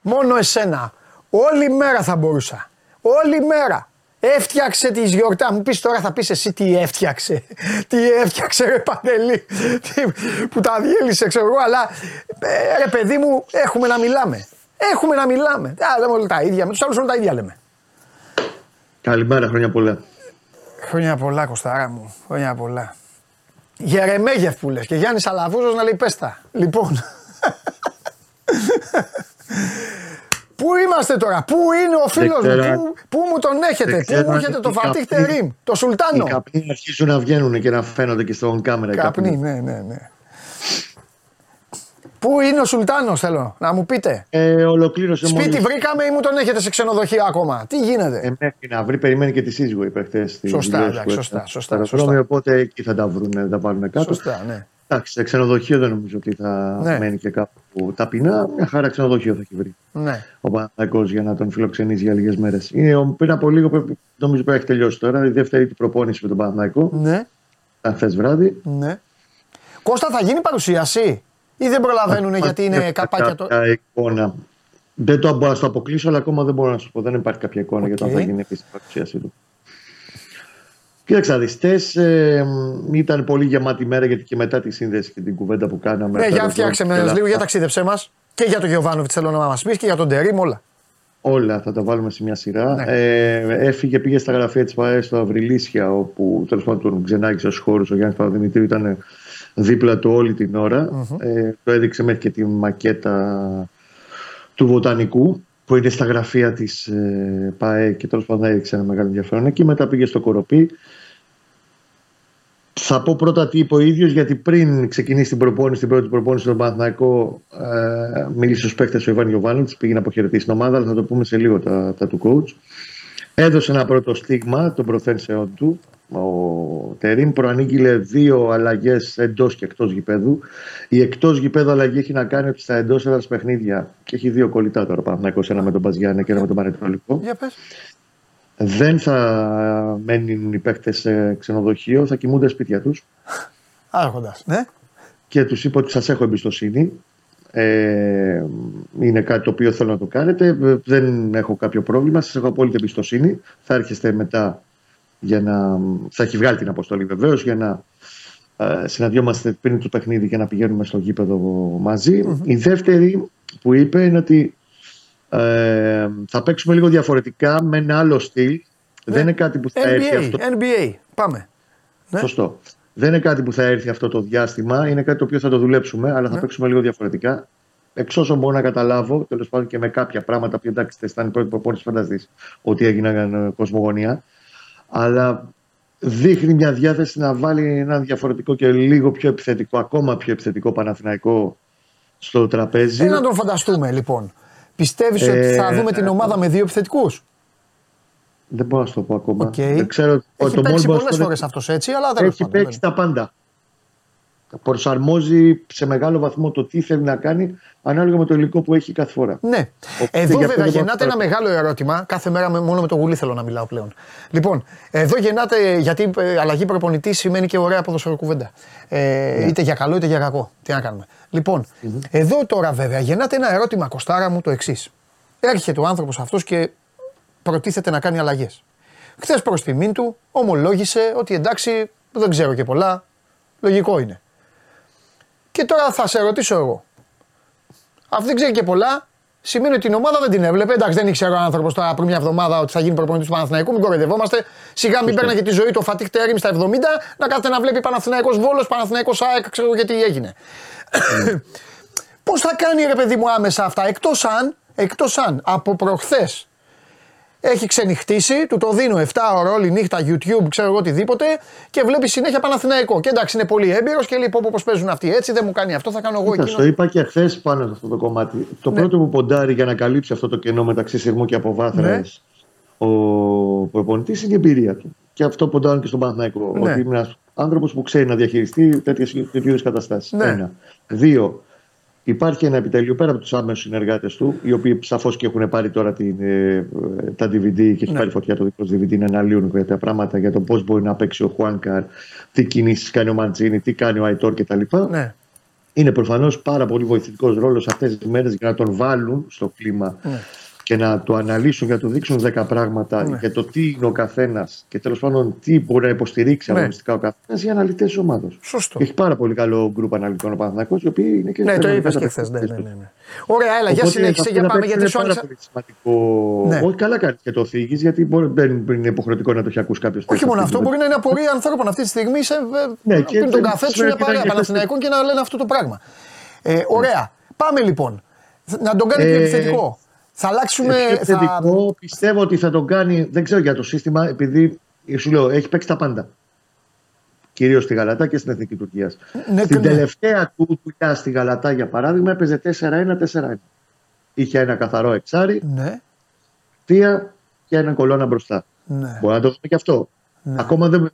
Μόνο εσένα. Όλη μέρα θα μπορούσα. Όλη μέρα. Έφτιαξε τη γιορτά. Μου πεις τώρα θα πεις εσύ τι έφτιαξε. Τι έφτιαξε, ρε Παντελή. Τι- Που τα διέλυσε, ξέρω εγώ. Αλλά ε, ρε παιδί μου, έχουμε να μιλάμε. Έχουμε να μιλάμε. Α, λέμε όλα τα ίδια. Με τους άλλους όλα τα ίδια λέμε. Καλημέρα, χρόνια πολλά. Χρόνια πολλά, Κωστάρα μου. Χρόνια πολλά. Γερεμέγεφ που λες και Γιάννης Αλαβούζος να λέει πέστα. Λοιπόν. Πού είμαστε τώρα, πού είναι ο φίλος μου, ξέρω. πού, πού μου τον έχετε, Δεν πού ξέρω μου αν έχετε το οι Φατίχ καπνοί- Τερίμ, το Οι Σουλτάνο. καπνοί αρχίζουν να βγαίνουν και να φαίνονται και στον κάμερα. οι Καπνί, ναι, ναι, ναι. Πού είναι ο Σουλτάνος θέλω να μου πείτε; Ε, ολοκλήρωσε Σπίτι μόλις- βρήκαμε ή μου τον έχετε σε ξενοδοχείο ακόμα; Τι γίνεται; Ε, μέχρι να βρει, περιμένει και τη σύζυγο είπε χθες. Σωστά, εντάξει, σωστά, σωστά, σωστά. Οπότε εκεί θα τα βρουν, θα τα πάρουν κάτω. Σωστά, ναι. Εντάξει, σε ξενοδοχείο δεν νομίζω ότι θα Ναι. μένει και κάπου ταπεινά. Μια χαρά ξενοδοχείο θα έχει βρει ναι. ο Παναθυνακό για να τον φιλοξενήσει για λίγες μέρες. Πριν από λίγο, πρέπει- νομίζω πρέπει να έχει τελειώσει τώρα, η δεύτερη του προπόνηση με τον Παναθηναϊκό. Ναι. Ήταν χθες βράδυ. Ναι. Κώστα θα γίνει παρουσίαση ή δεν προλαβαίνουν γιατί είναι Υπάρχει καπάκια το... κάποια εικόνα. Δεν το μπορώ να το αποκλείσω, αλλά ακόμα δεν μπορώ να σου πω. Δεν υπάρχει κάποια εικόνα για το αν Οκ. θα γίνει επίσης η παρουσίασή του. Κοίταξε, να δεις, χτες, ε, ήταν πολύ γεμάτη μέρα γιατί και μετά τη σύνδεση και την κουβέντα που κάναμε. Ναι, από για το φτιάξε Ρόμπι με και λίγο, όλα για αυτά, ταξίδεψέ μας. Και για τον Γιοβάνοβιτς θέλω να μας πεις και για τον Τερίμ όλα. Όλα θα τα βάλουμε σε μια σειρά. Ναι. Ε, έφυγε, πήγε στα γραφεία της ΠαΕ στο Αυριλίσια, όπου τέλος πάντων τον ξενάγησε στου χώρου. Ο Γιάννης Παπαδημητρίου ήταν δίπλα του όλη την ωρα Ε, το έδειξε μέχρι και τη μακέτα του Βοτανικού, που είναι στα γραφεία της ε, ΠαΕ και τέλος πάντων έδειξε ένα μεγάλο ενδιαφέρον. Εκεί μετά πήγε στο Κοροπή. Θα πω πρώτα τι είπε ο ίδιος, γιατί πριν ξεκινήσει την προπόνηση, την πρώτη προπόνηση στον Παναθηναϊκό, ε, μίλησε στους παίκτες ο Ιβάν Γιοβάνοβιτ, πήγε να αποχαιρετήσει την ομάδα, αλλά θα το πούμε σε λίγο τα, τα του coach. Έδωσε ένα πρώτο στίγμα των προθέσεων του. Ο Τερήμ προανήγγειλε δύο αλλαγές εντός και εκτός γηπέδου. Η εκτός γηπέδου αλλαγή έχει να κάνει ότι στα εντός έδρας παιχνίδια, και έχει δύο κολλητά τώρα Παναθηναϊκός, ένα με τον Μπαζιάννη και ένα με τον Πανετολικό. Για πες. Δεν θα μένουν οι παίκτες σε ξενοδοχείο, θα κοιμούνται σπίτια τους. Άρχοντας. Ναι. και τους είπα ότι σας έχω εμπιστοσύνη. Ε, είναι κάτι το οποίο θέλω να το κάνετε. Ε, Δεν έχω κάποιο πρόβλημα. Σας έχω απόλυτη εμπιστοσύνη. Θα έρχεστε μετά για να. Θα έχει βγάλει την αποστολή βεβαίως για να ε, συναντιόμαστε πριν το παιχνίδι και να πηγαίνουμε στο γήπεδο μαζί. Η δεύτερη που είπε είναι ότι ε, θα παίξουμε λίγο διαφορετικά με ένα άλλο στυλ. Δεν είναι κάτι που θα έρθει NBA. αυτό. NBA. Πάμε. Ναι. Σωστό. Δεν είναι κάτι που θα έρθει αυτό το διάστημα. Είναι κάτι το οποίο θα το δουλέψουμε, αλλά θα Ναι. παίξουμε λίγο διαφορετικά. Εξ όσων μπορώ να καταλάβω, τέλος πάντων και με κάποια πράγματα που εντάξει, δεν ήταν η πρώτη προπόνηση, φανταστείς ότι έγιναν ε, κοσμογονία. Αλλά δείχνει μια διάθεση να βάλει ένα διαφορετικό και λίγο πιο επιθετικό, ακόμα πιο επιθετικό Παναθηναϊκό στο τραπέζι. Ε, να τον φανταστούμε λοιπόν. Πιστεύεις Ε, ότι θα δούμε την ομάδα με δύο επιθετικούς; Δεν μπορώ να σου το πω ακόμα. Οκ. Δεν ξέρω. Έχει το παίξει μόνο που πολλές μπορώ- φορές αυτός έτσι, αλλά δεν έχει παίξει τα πάντα. Προσαρμόζει σε μεγάλο βαθμό το τι θέλει να κάνει ανάλογα με το υλικό που έχει κάθε φορά. Ναι. Οπότε Εδώ γι' αυτό βέβαια δεν γεννάται μπορώ ένα να- μεγάλο ερώτημα. Κάθε μέρα με- μόνο με το γουλί θέλω να μιλάω πλέον. Λοιπόν, εδώ γεννάται, γιατί ε, αλλαγή προπονητής σημαίνει και ωραία ποδοσφαιροκουβέντα. Ε, Ναι. Είτε για καλό είτε για κακό. Τι να κάνουμε. Λοιπόν, εδώ τώρα βέβαια γεννάται ένα ερώτημα, Κοστάρα μου, το εξής. Έρχεται ο άνθρωπος αυτός και προτίθεται να κάνει αλλαγές. Χθες προς τιμήν του ομολόγησε ότι εντάξει, δεν ξέρω και πολλά. Λογικό είναι. Και τώρα θα σε ρωτήσω εγώ. Αφού δεν ξέρει και πολλά, σημαίνει ότι την ομάδα δεν την έβλεπε. Εντάξει, δεν ήξερε ο άνθρωπος τώρα πριν μια εβδομάδα ότι θα γίνει προπονητής του Παναθηναϊκού. Μην κοροϊδευόμαστε. Σιγά μην παίρναγε τη ζωή του ο Φατίχ Τερίμ στα 70 να κάθεται να βλέπει Παναθηναϊκός Βόλος, Παναθηναϊκός ΑΕΚ, ξέρω εγώ και τι έγινε. Πώς θα κάνει ρε παιδί μου άμεσα αυτά, εκτός αν, εκτός αν από προχθές έχει ξενυχτήσει, του το δίνω 7 ώρα όλη νύχτα YouTube, ξέρω εγώ οτιδήποτε και βλέπει συνέχεια Παναθηναϊκό. Και εντάξει είναι πολύ έμπειρος και λέει πω πώ παίζουν αυτοί έτσι, δεν μου κάνει αυτό, θα κάνω εγώ Κοίτας, εκείνο. Το είπα και χθες πάνω σε αυτό το κομμάτι. Το Ναι. πρώτο που ποντάρει για να καλύψει αυτό το κενό μεταξύ σειρμού και αποβάθρα Ναι. ο προπονητής είναι η εμπειρία του. Και αυτό ποντάρουν και στον Παναθηναϊκό. Ναι. Ότι είναι ένας άνθρωπος που ξέρει να διαχειριστεί τέτοιες είδου καταστάσεις. Ναι. Ένα. Δύο. Υπάρχει ένα επιτελείο πέρα από τους άμεσους συνεργάτες του, οι οποίοι σαφώς και έχουν πάρει τώρα την, ε, τα DVD και έχει Ναι. πάρει φωτιά το δικό τους DVD να αναλύουν για τα πράγματα για το πώς μπορεί να παίξει ο Χουάνκαρ, τι κινήσεις κάνει ο Μαντζίνη, τι κάνει ο Αϊτόρ κτλ. Ναι, Είναι προφανώς πάρα πολύ βοηθητικός ρόλος αυτές τις μέρες για να τον βάλουν στο κλίμα Ναι. Και να το αναλύσουν και να του δείξουν 10 πράγματα Ναι. για το τι είναι ο καθένας και τέλος πάντων τι μπορεί να υποστηρίξει Ναι. αγωνιστικά ο καθένας οι αναλυτές της ομάδας. σωστό. Έχει πάρα πολύ καλό γκρουπ αναλυτών ο Παναθηναϊκός, οι οποίοι είναι και Ναι, το φαινομενικά είπες και τα χθε. Ναι, πρακτικά ναι, του. ναι, ναι. Ωραία, έλα, για Οπότε συνέχισε, αυτό για να πάμε παίξει γιατί σου είναι πάρα άνοιξα. πολύ σημαντικό. Ναι. Όχι, καλά κάνει και το θίγεις, γιατί μπορεί, δεν είναι υποχρεωτικό να το έχει ακούσει κάποιος. Όχι μόνο αυτό, μπορεί να είναι απορία ανθρώπων αυτή τη στιγμή σε, Ναι, ναι, και τον δεν καφέ τους σημαίνει μια ότι να παρέα είναι Παναθηναϊκών και να λένε αυτό το πράγμα. Ε, ωραία. Πάμε λοιπόν. Να τον κάνει πιο Ε, επιθετικό. Θα αλλάξουμε. Ε, πιο θα... θετικό, πιστεύω ότι θα τον κάνει. Δεν ξέρω για το σύστημα, επειδή σου λέω, έχει παίξει τα πάντα. Κυρίως στη Γαλατά και στην Εθνική Τουρκίας. Ναι, στην ναι. τελευταία του δουλειά στη Γαλατά, για παράδειγμα, έπαιζε 4-1-4-1. Είχε ένα καθαρό εξάρι, Ναι, θεία και ένα κολόνα μπροστά. ναι. Μπορεί να το δούμε και αυτό. Ναι. Ακόμα δεν με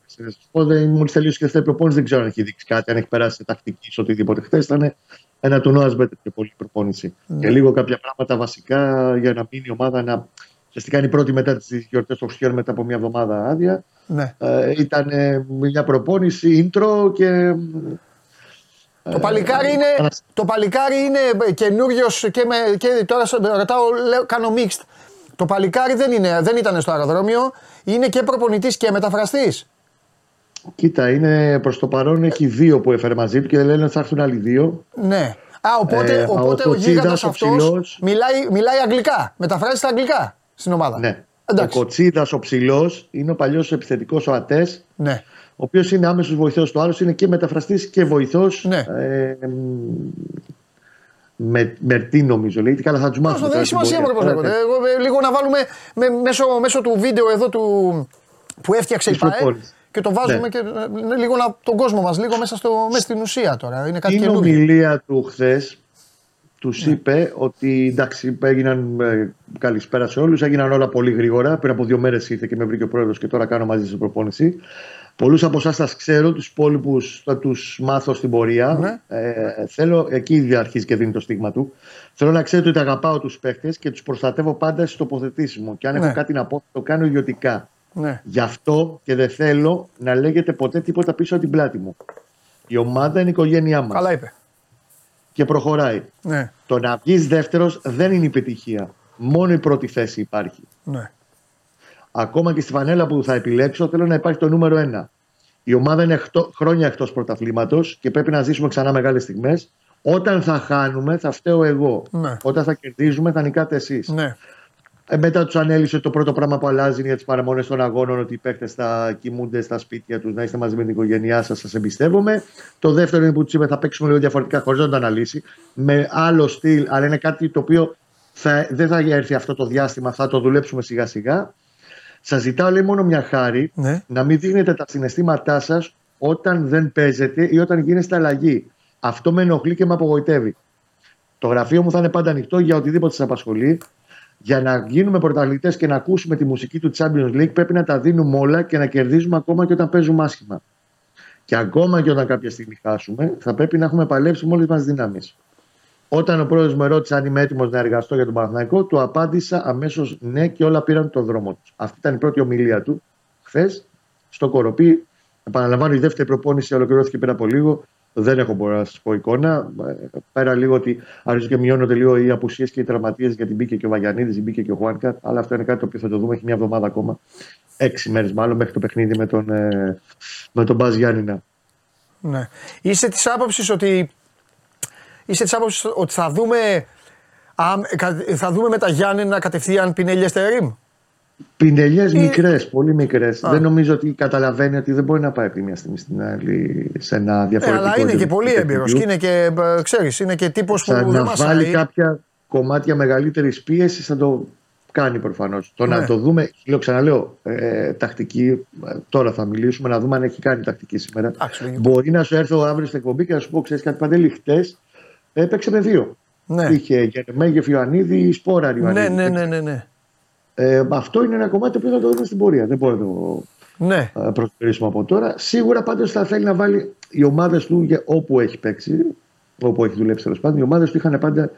δεν μόλις τελείωσε και δεύτερη προπόνηση, δεν ξέρω αν έχει δείξει κάτι, αν έχει περάσει σε τακτική σε οτιδήποτε. Χθες ήταν ένα του Νόα Μπέτερ πιο πολύ προπόνηση. Ναι. Και λίγο κάποια πράγματα βασικά για να μείνει η ομάδα να. Ουσιαστικά είναι η πρώτη μετά τις γιορτές των Χριστιανών μετά από μια εβδομάδα άδεια. ναι. Ε, ήταν ε, μια προπόνηση, intro και. Το παλικάρι, είναι, Ανασ- το παλικάρι είναι καινούριος και, με, και τώρα σε- ρωτάω, λέω, κάνω mixed. Το παλικάρι δεν, είναι, δεν ήταν στο αεροδρόμιο, είναι και προπονητής και μεταφραστής. Κοίτα, είναι προς το παρόν έχει δύο που έφερε μαζί του και δεν λένε ότι θα έρθουν άλλοι δύο. Ναι. Α, οπότε, Ε, οπότε ο ο, Κοτσίδας, γίγαντας ο αυτός ψηλός. μιλάει, μιλάει αγγλικά. Μεταφράζει στα αγγλικά στην ομάδα. Ναι. Εντάξει. Ο Κοτσίδας, ο ψηλός, είναι ο παλιός επιθετικός ο Ατές, Ναι. ο οποίος είναι άμεσος βοηθός του άλλου, είναι και μεταφραστής και βοηθός. Ναι. Ε, με, μερτή νομίζω λέγεται. Καλά, θα του Τέλος μάθουμε. πάντων, δεν έχει τώρα σημασία την μόνο πώ πορεία. λέγονται. Εγώ, ε, λίγο να βάλουμε με, μέσω, μέσω του βίντεο εδώ του, που έφτιαξε η Της ΠΑΕ προπόνησης. Και το βάζουμε Ναι. και ε, λίγο να, τον κόσμο μας λίγο μέσα, στο, μέσα στην ουσία τώρα. Είναι κάτι Στην καινούργιο. ομιλία του χθες, τους Ναι. είπε ότι εντάξει, έγιναν ε, καλησπέρα σε όλους, έγιναν όλα πολύ γρήγορα. Πριν από δύο μέρες ήρθε και με βρήκε ο πρόεδρος και τώρα κάνω μαζί στην προπόνηση. Πολλούς από εσάς σας ξέρω, τους υπόλοιπους θα τους μάθω στην πορεία. Ναι. Ε, θέλω, εκεί ήδη αρχίζει και δίνει το στίγμα του. Θέλω να ξέρετε ότι αγαπάω τους παίχτε και τους προστατεύω πάντα στις τοποθετήσεις μου. Και αν Ναι. έχω κάτι να πω, θα το κάνω ιδιωτικά. Ναι. Γι' αυτό και δεν θέλω να λέγεται ποτέ τίποτα πίσω από την πλάτη μου. Η ομάδα είναι η οικογένειά μας Καλά είπε. και προχωράει. Ναι. Το να βγεις δεύτερος δεν είναι η επιτυχία. Μόνο η πρώτη θέση υπάρχει. Ναι. Ακόμα και στη φανέλα που θα επιλέξω, θέλω να υπάρχει το νούμερο ένα. Η ομάδα είναι εκτό, χρόνια εκτός πρωταθλήματος και πρέπει να ζήσουμε ξανά μεγάλες στιγμές. Όταν θα χάνουμε, θα φταίω εγώ. Ναι. Όταν θα κερδίζουμε, θα νικάτε εσείς. Ναι. Ε, μετά τους ανέλησε το πρώτο πράγμα που αλλάζει είναι για τις παραμονές των αγώνων ότι οι παίχτε θα κοιμούνται στα σπίτια τους, να είστε μαζί με την οικογένειά σας, σας εμπιστεύομαι. Το δεύτερο είναι που τους είπε θα παίξουμε λίγο διαφορετικά χωρίς να το αναλύσει. Με άλλο στυλ, αλλά είναι κάτι το οποίο θα, δεν θα έρθει αυτό το διάστημα, θα το δουλέψουμε σιγά σιγά. Σας ζητάω λέει μόνο μια χάρη Ναι. να μην δείχνετε τα συναισθήματά σας όταν δεν παίζετε ή όταν γίνεστε αλλαγή. Αυτό με ενοχλεί και με απογοητεύει. Το γραφείο μου θα είναι πάντα ανοιχτό για οτιδήποτε σας απασχολεί. Για να γίνουμε πρωταθλητές και να ακούσουμε τη μουσική του Champions League, πρέπει να τα δίνουμε όλα και να κερδίζουμε ακόμα και όταν παίζουμε άσχημα. Και ακόμα και όταν κάποια στιγμή χάσουμε, θα πρέπει να έχουμε παλέψει με όλε μας δυνάμει. Όταν ο πρόεδρος με ρώτησε αν είμαι έτοιμος να εργαστώ για τον Παναθηναϊκό, του απάντησα αμέσως ναι και όλα πήραν τον δρόμο τους. Αυτή ήταν η πρώτη ομιλία του χθες στο Κοροπή. Επαναλαμβάνω, η δεύτερη προπόνηση ολοκληρώθηκε πριν από λίγο. Δεν έχω μπορεί να σας πω εικόνα. Ε, Πέρα λίγο ότι αρχίζουν και μειώνονται λίγο οι απουσίες και οι τραυματίες γιατί μπήκε και ο Βαγιανίδης, μπήκε και ο Χουάνκα. Αλλά αυτό είναι κάτι το οποίο θα το δούμε. Έχει μια εβδομάδα ακόμα. Έξι μέρες μάλλον μέχρι το παιχνίδι με τον, ε, με τον Μπαζ Γιάννηνα. ναι. Είσαι της άποψης ότι. Είσαι της άποψης ότι θα δούμε. Α, κα- θα δούμε με τα Γιάννενα κατευθείαν πινέλια στερήμ. Πινελιές μικρές, πολύ μικρές. Δεν νομίζω ότι καταλαβαίνει ότι δεν μπορεί να πάει από τη μια στιγμή στην άλλη σε ένα Ε, διαφορετικό. αλλά είναι και επίπεδο πολύ έμπειρος παιχνιδιού. και είναι και, ε, ξέρεις, είναι και τύπος που Θα δεν να μασάει. βάλει κάποια κομμάτια μεγαλύτερης πίεσης θα το κάνει προφανώς. Το Ναι. να το δούμε, λέω ξαναλέω, ε, τακτική, ε, τώρα θα μιλήσουμε να δούμε αν έχει κάνει τακτική σήμερα. Εντάξει, λογικό. Μπορεί να σου έρθω αύριο στην εκπομπή και να σου πω: Ξέρεις κάτι, Παντελή, χτες έπαιξε με δύο. Ναι. Είχε Γερεμέγεφ Ιωαννίδη, Σπόρα Ναι, Ιωαννίδη. ναι, ναι, ναι, ναι. Ε, αυτό είναι ένα κομμάτι που θα το δούμε στην πορεία. Δεν μπορούμε να το Ναι, ε, προσδιορίσουμε από τώρα. Σίγουρα πάντως θα θέλει να βάλει οι ομάδες του για όπου έχει παίξει, όπου έχει δουλέψει τέλος πάντων. Οι ομάδες του είχαν πάντα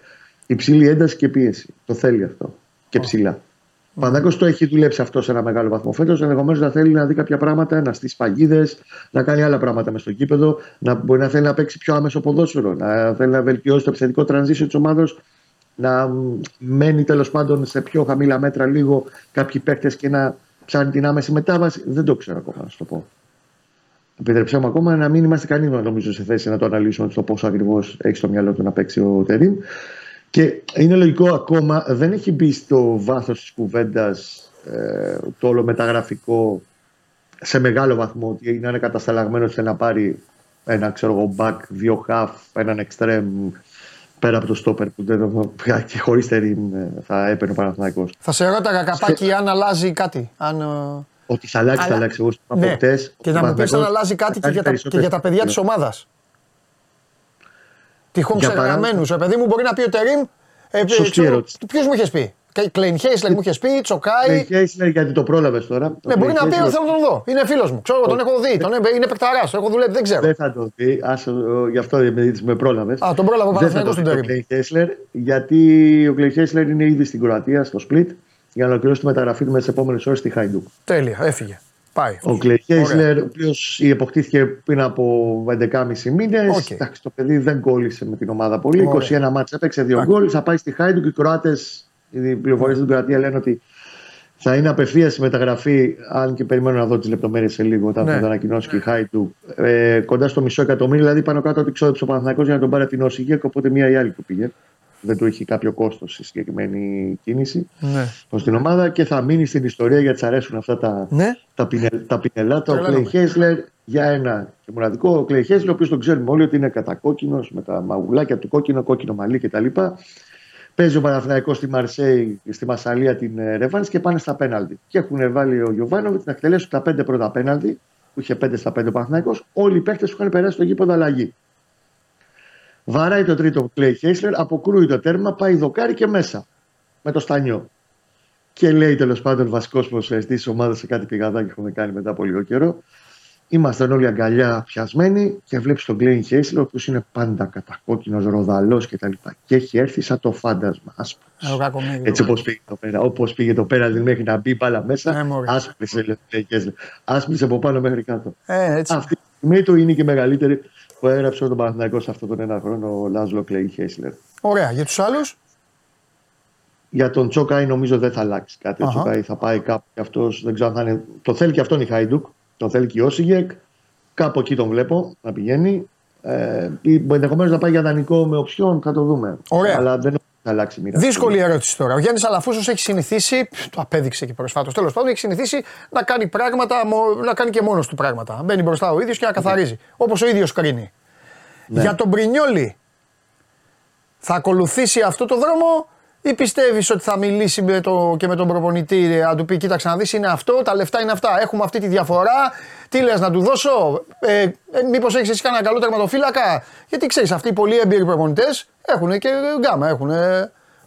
υψηλή ένταση και πίεση. Το θέλει αυτό. Και ψηλά. Ο Παναθηναϊκός το έχει δουλέψει αυτό σε ένα μεγάλο βαθμό φέτος. Ενδεχομένως να θέλει να δει κάποια πράγματα, να στήσει παγίδες, να κάνει άλλα πράγματα μες στο κήπεδο, να μπορεί να θέλει να παίξει πιο άμεσο ποδόσφαιρο, να θέλει να βελτιώσει το επιθετικό transition της ομάδα, να μ, μένει τέλος πάντων σε πιο χαμηλά μέτρα λίγο κάποιοι παίκτες και να ψάχνει την άμεση μετάβαση. Δεν το ξέρω ακόμα, να σου το πω. Επιτρέψτε μου ακόμα να μην είμαστε κανείς νομίζω σε θέση να το αναλύσουμε στο πόσο ακριβώς έχει στο μυαλό του να παίξει ο Τερήμ. Και είναι λογικό ακόμα, δεν έχει μπει στο βάθος της κουβέντας ε, το όλο μεταγραφικό σε μεγάλο βαθμό ότι να είναι κατασταλαγμένο σε να πάρει ένα ξέρω εγώ back, δύο half, έναν extreme πέρα από το stopper που δεν και χωρίς τερίμ ε, θα έπαιρνε ο Παναθηναϊκός. θα σε ρώταγα καπάκι αν αλλάζει κάτι. Αν, ε, Ότι θα αλλάξει, Αλλά- θα αλλάξει. Εγώ σου είπα από ναι. χτες, Και ο να μου πεις αν Παναθηναϊκός αλλάζει θα κάτι και κάνει για, τα, και περισσότερες για τα παιδιά της αλλαγές. ομάδας. Τυχόν Για παράδειγμα- ξεγραμμένους. Ε, παιδί μου μπορεί να πει ο Τερήμ. Ε, Σωστή ερώτηση. Ποιος μου είχες πει; Κλέιν Χέισλερ μου είχε πει, Τσοκάι. Ναι, Χέισλερ, γιατί το πρόλαβες τώρα. Το Ναι, μπορεί να Κλέι πει Χέισλερ θέλω να τον δω. Είναι φίλος μου. Ξέρω, τον έχω δει. Τον, ε, είναι παικταράς. Έχω δουλέψει. Δεν ξέρω. Δεν θα το δει. Άσο, γι' αυτό με, με πρόλαβες. Α, τον πρόλαβε ο Δεν θα το Παναθηναϊκός δει τον το Τερίμ. Κλέι Χέσλερ, γιατί ο Κλέι Χέσλερ είναι ήδη στην Κροατία, στο Σπλιτ, για να ολοκληρώσει τη μεταγραφή του μέσα στις επόμενες ώρες στη Χάιντουκ. Τέλεια, έφυγε. Πάει. Ο Κλέι Χέσλερ, ο οποίος αποκτήθηκε πριν από 11,5 μήνες. Οκ. Εντάξει, το παιδί δεν κόλλησε με την ομάδα πολύ. Ωραία. 21 μάτσα έπαιξε δύο γκολ. Θα πάει στη Χάιντουκ. Οι Κροάτες, οι πληροφορίες στην Κροατία λένε ότι θα είναι απευθείας η μεταγραφή, αν και περιμένω να δω τις λεπτομέρειες σε λίγο όταν Ναι. θα το ανακοινώσει και η Χάιντουκ. Ε, κοντά στο μισό εκατομμύριο, δηλαδή πάνω κάτω ότι ξόδεψε ο Παναθηναϊκός για να τον πάρει από την Όσιγε, οπότε μία ή άλλη του πήγε. Δεν του είχε κάποιο κόστος η συγκεκριμένη κίνηση Ναι. προς την ομάδα και θα μείνει στην ιστορία γιατί τη αρέσουν αυτά τα, Ναι. τα, πινε, τα πινελάτα. Ο Τρελαίνομαι. Κλέι Χέσλερ για ένα και μοναδικό. Ο Κλέι Χέσλερ, ο οποίος τον ξέρουμε όλοι ότι είναι κατακόκκινος με τα μαγουλάκια του κόκκινο, κόκκινο μαλλί κτλ. Παίζει ο Παναθηναϊκός στη Μαρσέη, στη Μασαλία την ε, Ρεβάνς και πάνε στα πέναλτι. Και έχουν βάλει ο Γιωβάνοβιτς να εκτελέσουν τα πέντε πρώτα πέναλτι, που είχε πέντε στα πέντε ο Παναθηναϊκός. Όλοι οι παίχτε που είχαν περάσει στο γήπεδο αλλαγή. Βαράει το τρίτο ο Κλέι Χέσλερ, αποκρούει το τέρμα, πάει δοκάρι και μέσα. Με το στανιό. Και λέει τέλος πάντων βασικό προσφερειστή τη ομάδα σε κάτι πηγαδάκι που έχουμε κάνει μετά από λίγο καιρό. Ήμασταν όλοι αγκαλιά πιασμένοι και βλέπεις τον Κλέιν Χέισλερ, ο οποίος είναι πάντα κατακόκκινος, ροδαλός κτλ. Και έχει έρθει σαν το φάντασμα. άσπρος. Ε, ο κακομοίρης. Έτσι όπως πήγε το πέρα. Όπως πήγε το πέρα, δηλαδή μέχρι να μπει μπάλα Ναι, μέσα. μωρέ. Άσπρισε, λέει ο Χέισλερ. Άσπρισε από πάνω μέχρι κάτω. Ε, έτσι. Αυτή τη στιγμή του είναι και η μεγαλύτερη που έγραψε τον Παναθηναϊκός σε αυτόν τον ένα χρόνο ο Λάζλο Κλέιν Χέισλερ. Ωραία. Για τους άλλους; Για τον Τσόκαη νομίζω δεν θα αλλάξει κάτι. Ο Αχα. Τσόκαη θα πάει κάπου και αυτός δεν ξέρω αν θα είναι. Το θέλει και αυτόν η Χάιντουκ. Το θέλει και η Όσιγεκ. Κάπου εκεί τον βλέπω να πηγαίνει. Ε, ή ενδεχομένως να πάει για δανεικό με οψιόν, θα το δούμε. Ωραία. Αλλά δεν θα αλλάξει μοίρα. Δύσκολη ερώτηση τώρα. Ο Γιάννης Αλαφούσος έχει συνηθίσει, το απέδειξε και προσφάτως τέλος πάντων, έχει συνηθίσει να κάνει πράγματα, μο- να κάνει και μόνος του πράγματα. Μπαίνει μπροστά ο ίδιος και να καθαρίζει. Όπως ο ίδιος κρίνει. Ναι. Για τον Πρινιόλι, θα ακολουθήσει αυτό το δρόμο ή πιστεύεις ότι θα μιλήσει με το, και με τον προπονητή, ε, να του πει: Κοίταξε να δεις, είναι αυτό, τα λεφτά είναι αυτά. Έχουμε αυτή τη διαφορά. Τι λες, να του δώσω, ε, ε, Μήπως έχεις εσύ κανένα καλό τερματοφύλακα; Γιατί ξέρεις, αυτοί οι πολύ έμπειροι προπονητές έχουν και γκάμα. Έχουν,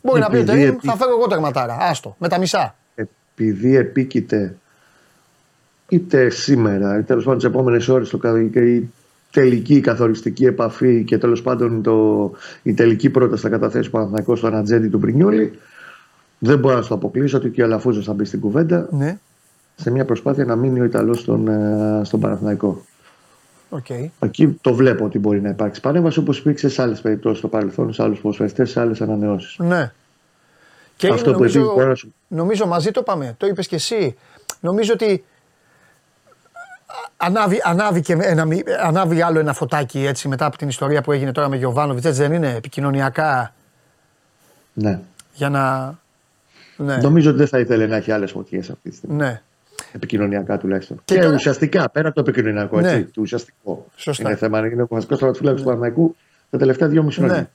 μπορεί να πει: Επειδή ότι επί- θα φέρω εγώ τερματάρα. Άστο, με τα μισά. Επειδή επίκειται είτε σήμερα, είτε τέλος πάντων τις επόμενες ώρες το κα- και η τελική καθοριστική επαφή και τέλος πάντων το, η τελική πρόταση θα καταθέσει ο Παναθηναϊκός στον ατζέντη του Πρινιόλη. Δεν μπορώ να σου το αποκλείσω ότι και ο Αλαφούζος θα μπει στην κουβέντα Ναι, σε μια προσπάθεια να μείνει ο Ιταλός στον, ε, στον Παναθηναϊκό. οκ. Εκεί το βλέπω ότι μπορεί να υπάρξει παρέμβαση όπως υπήρξε σε άλλες περιπτώσεις στο παρελθόν, σε άλλους ποδοσφαιριστές, σε άλλες ανανεώσεις. Ναι. Και Αυτό που νομίζω, επίσης μπορώ να σου- νομίζω μαζί το πάμε. Το είπες και εσύ. Νομίζω ότι ανάβει, ανάβει, και ένα, μη- ανάβει άλλο ένα φωτάκι έτσι μετά από την ιστορία που έγινε τώρα με Γιοβάνοβιτς. Έτσι δεν είναι επικοινωνιακά; Ναι. για να. Ναι. Νομίζω ότι δεν θα ήθελε να έχει άλλες φωτιές αυτή τη στιγμή. Ναι. Επικοινωνιακά τουλάχιστον. Και Και, τώρα- ουσιαστικά, πέρα από το επικοινωνιακό, Ναι. έτσι, το ουσιαστικό. Σωστά. Είναι θέμα, είναι ο βασικός τραυματοφύλακα του Παναγικού τα τελευταία δύο μισή χρόνια. Ναι.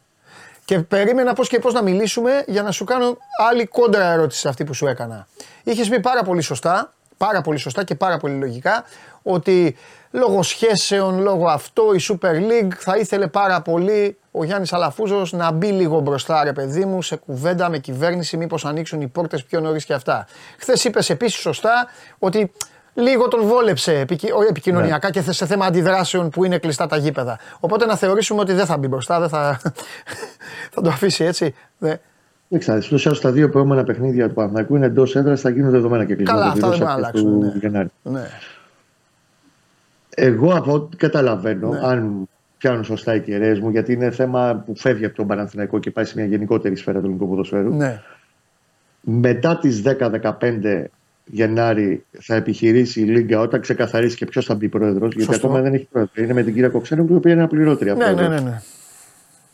Και περίμενα πώς και πώς να μιλήσουμε για να σου κάνω άλλη κόντρα ερώτηση σε αυτή που σου έκανα. Είχες πει πάρα πολύ σωστά, πάρα πολύ σωστά και πάρα πολύ λογικά ότι λόγω σχέσεων, λόγω αυτό η Super League θα ήθελε πάρα πολύ ο Γιάννης Αλαφούζος να μπει λίγο μπροστά ρε παιδί μου σε κουβέντα με κυβέρνηση μήπως ανοίξουν οι πόρτες πιο νωρίς και αυτά. Χθες είπες επίσης σωστά ότι λίγο τον βόλεψε επικοι- όχι επικοινωνιακά και σε θέμα αντιδράσεων που είναι κλειστά τα γήπεδα. Οπότε να θεωρήσουμε ότι δεν θα μπει μπροστά, δεν θα, θα το αφήσει έτσι. Ναι. Δεν ξέρω, ωστόσο τα δύο επόμενα παιχνίδια του Παναγικού είναι εντός έδρας, θα γίνουν δεδομένα και κλεισμένα. Καλά, αυτά δεν τελείως μπορούν να αρχές αλλάξουν, του ναι. Γενάρη. Ναι. Εγώ από ό,τι καταλαβαίνω, Ναι. αν πιάνουν σωστά οι κεραίες μου, γιατί είναι θέμα που φεύγει από τον Παναθηναϊκό και πάει σε μια γενικότερη σφαίρα του ελληνικού ποδοσφαίρου. ναι. Μετά τις 10-15 Γενάρη θα επιχειρήσει η Λίγκα όταν ξεκαθαρίσει και ποιος θα μπει πρόεδρος. Γιατί Σωστό. ακόμα δεν έχει πρόεδρο. Είναι με την κυρία Κοξένου, η οποία είναι αναπληρώτρια. Ναι, ναι, πρόεδρος. ναι, ναι.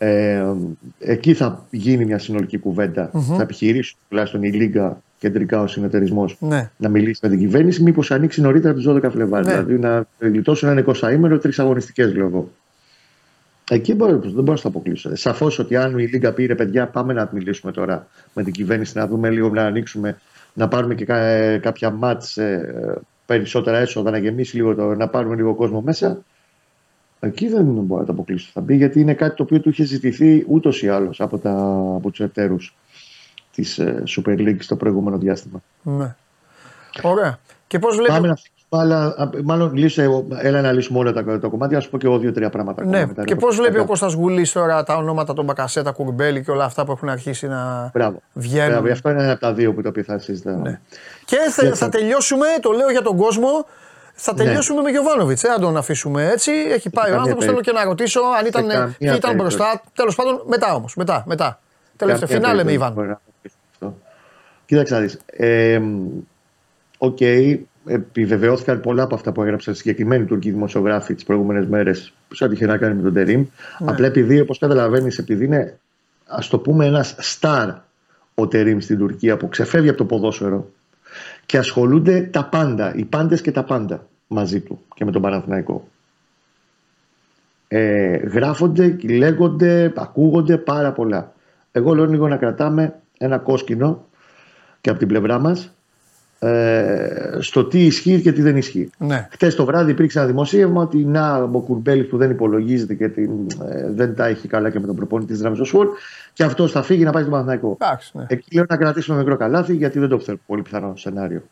Ε, εκεί θα γίνει μια συνολική κουβέντα. Θα επιχειρήσει τουλάχιστον η Λίγκα κεντρικά ο συνεταιρισμός ναι. να μιλήσει με την κυβέρνηση, μήπως ανοίξει νωρίτερα τι 12 Φλεβάρι. Ναι. Δηλαδή να γλιτώσουν ένα 20 ήμερο, τρεις αγωνιστικές λόγω. Εκεί μπορώ, δεν μπορώ να το αποκλείσω. Σαφώς ότι αν η Λίγκα πήρε παιδιά, πάμε να μιλήσουμε τώρα με την κυβέρνηση, να δούμε λίγο, να ανοίξουμε, να πάρουμε και κα- ε, κάποια μάτς περισσότερα έσοδα, να γεμίσει λίγο, το, να πάρουμε λίγο κόσμο μέσα. Εκεί δεν μπορώ να το αποκλείσω. Θα μπει γιατί είναι κάτι το οποίο του είχε ζητηθεί ούτως ή άλλως από, τα, από τους εταίρους της Super League στο προηγούμενο διάστημα. ναι. Ωραία. Και πώς βλέπει. Πάμε να φτιάξουμε άλλα. α, Μάλλον λύσε, έλα να λύσουμε όλα τα, τα κομμάτια. Να σου πω και εγώ δύο-τρία πράγματα. ακόμα Ναι, μετά. και πώς βλέπει ο Κώστας Γουλής τώρα τα ονόματα των Μπακασέτα, Κουρμπέλη και όλα αυτά που έχουν αρχίσει να Μπράβο. βγαίνουν; Μπράβο. Αυτό είναι ένα από τα δύο που το οποίο θα συζητάμε. Ναι. Και θα, Δεν θα θα- τελειώσουμε, το λέω για τον κόσμο, θα τελειώσουμε με Γιοβάνοβιτς. Δεν θα τον αφήσουμε έτσι. Έχει πάει ο καμία άνθρωπος. Θέλω και περίπτωση. να ρωτήσω αν ήταν, καμία ποιοι ήταν περίπτωση. μπροστά. Τέλος πάντων, μετά όμως. Μετά. μετά. Τελευταίο Καμία φινάλε με περίπτωση Ιβάν. μπορεί να αποκλείσει αυτό. Κοίταξε να δεις. Ε, Οκ, επιβεβαιώθηκαν πολλά από αυτά που έγραψαν συγκεκριμένοι Τούρκοι δημοσιογράφοι τις προηγούμενες μέρες σε ό,τι είχε να κάνει με τον Τερίμ. Ναι. Απλά επειδή, όπως καταλαβαίνεις, επειδή είναι ας το πούμε ένας στάρ ο Τερήμ στην Τουρκία που ξεφεύγει από το ποδόσφαιρο και ασχολούνται τα πάντα, οι πάντες και τα πάντα μαζί του και με τον Παναθηναϊκό. Ε, γράφονται, λέγονται, ακούγονται πάρα πολλά. Εγώ λέω λίγο να κρατάμε ένα κόσκινο και από την πλευρά μας ε, στο τι ισχύει και τι δεν ισχύει. Ναι. Χθε το βράδυ υπήρξε ένα δημοσίευμα ότι να, ο Κουρμπέλη που δεν υπολογίζεται και την, ε, δεν τα έχει καλά και με τον προπονητή της Ραμζοσφόρ και αυτός θα φύγει να πάει στον Παναθηναϊκό. Εντάξει, ναι. Εκεί λέω να κρατήσουμε μικρό καλάθι γιατί δεν το θέλω πολύ πιθανό σενάριο.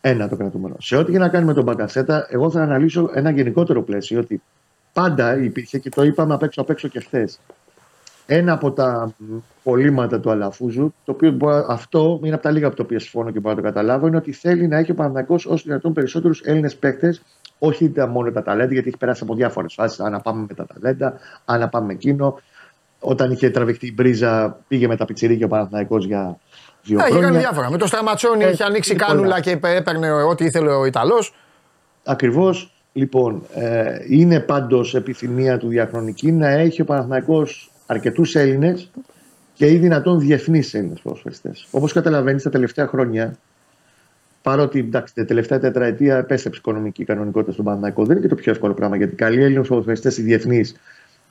Ένα το κρατούμενο. Σε ό,τι και να κάνει με τον Μπακασέτα, εγώ θα αναλύσω ένα γενικότερο πλαίσιο ότι πάντα υπήρχε και το είπαμε απ' έξω απ' έξω και χθες. Ένα από τα κολλήματα του Αλαφούζου, το οποίο μπορώ- αυτό είναι από τα λίγα από τα οποία συμφωνώ και μπορώ να το καταλάβω, είναι ότι θέλει να έχει ο Παναγιώ όσο δυνατόν περισσότερους Έλληνες παίκτες, όχι τα, μόνο τα ταλέντα, γιατί έχει περάσει από διάφορες φάσεις. Αν να πάμε με τα ταλέντα, αν να πάμε με εκείνο. Όταν είχε τραβηχτεί η μπρίζα, πήγε με τα πιτσιρίκια ο Παναθηναϊκός για δύο Ε, Έχει χρόνια. κάνει διάφορα. Με το Στραματσόνι Ε, είχε ανοίξει είναι κάνουλα πολλά. και έπαιρνε ό,τι ήθελε ο Ιταλός. Ακριβώς. Λοιπόν, ε, είναι πάντως επιθυμία του διαχρονική να έχει ο Παναθηναϊκός αρκετούς Έλληνες και ή δυνατόν διεθνείς Έλληνες ποδοσφαιριστές. Όπως καταλαβαίνεις, τα τελευταία χρόνια, παρότι εντάξει, τα τελευταία τετραετία επέστρεψε η οικονομική κανονικότητα στον Παναθηναϊκό, δεν είναι και το πιο εύκολο πράγμα γιατί καλοί Έλληνες ποδοσφαιριστές οι διεθνείς,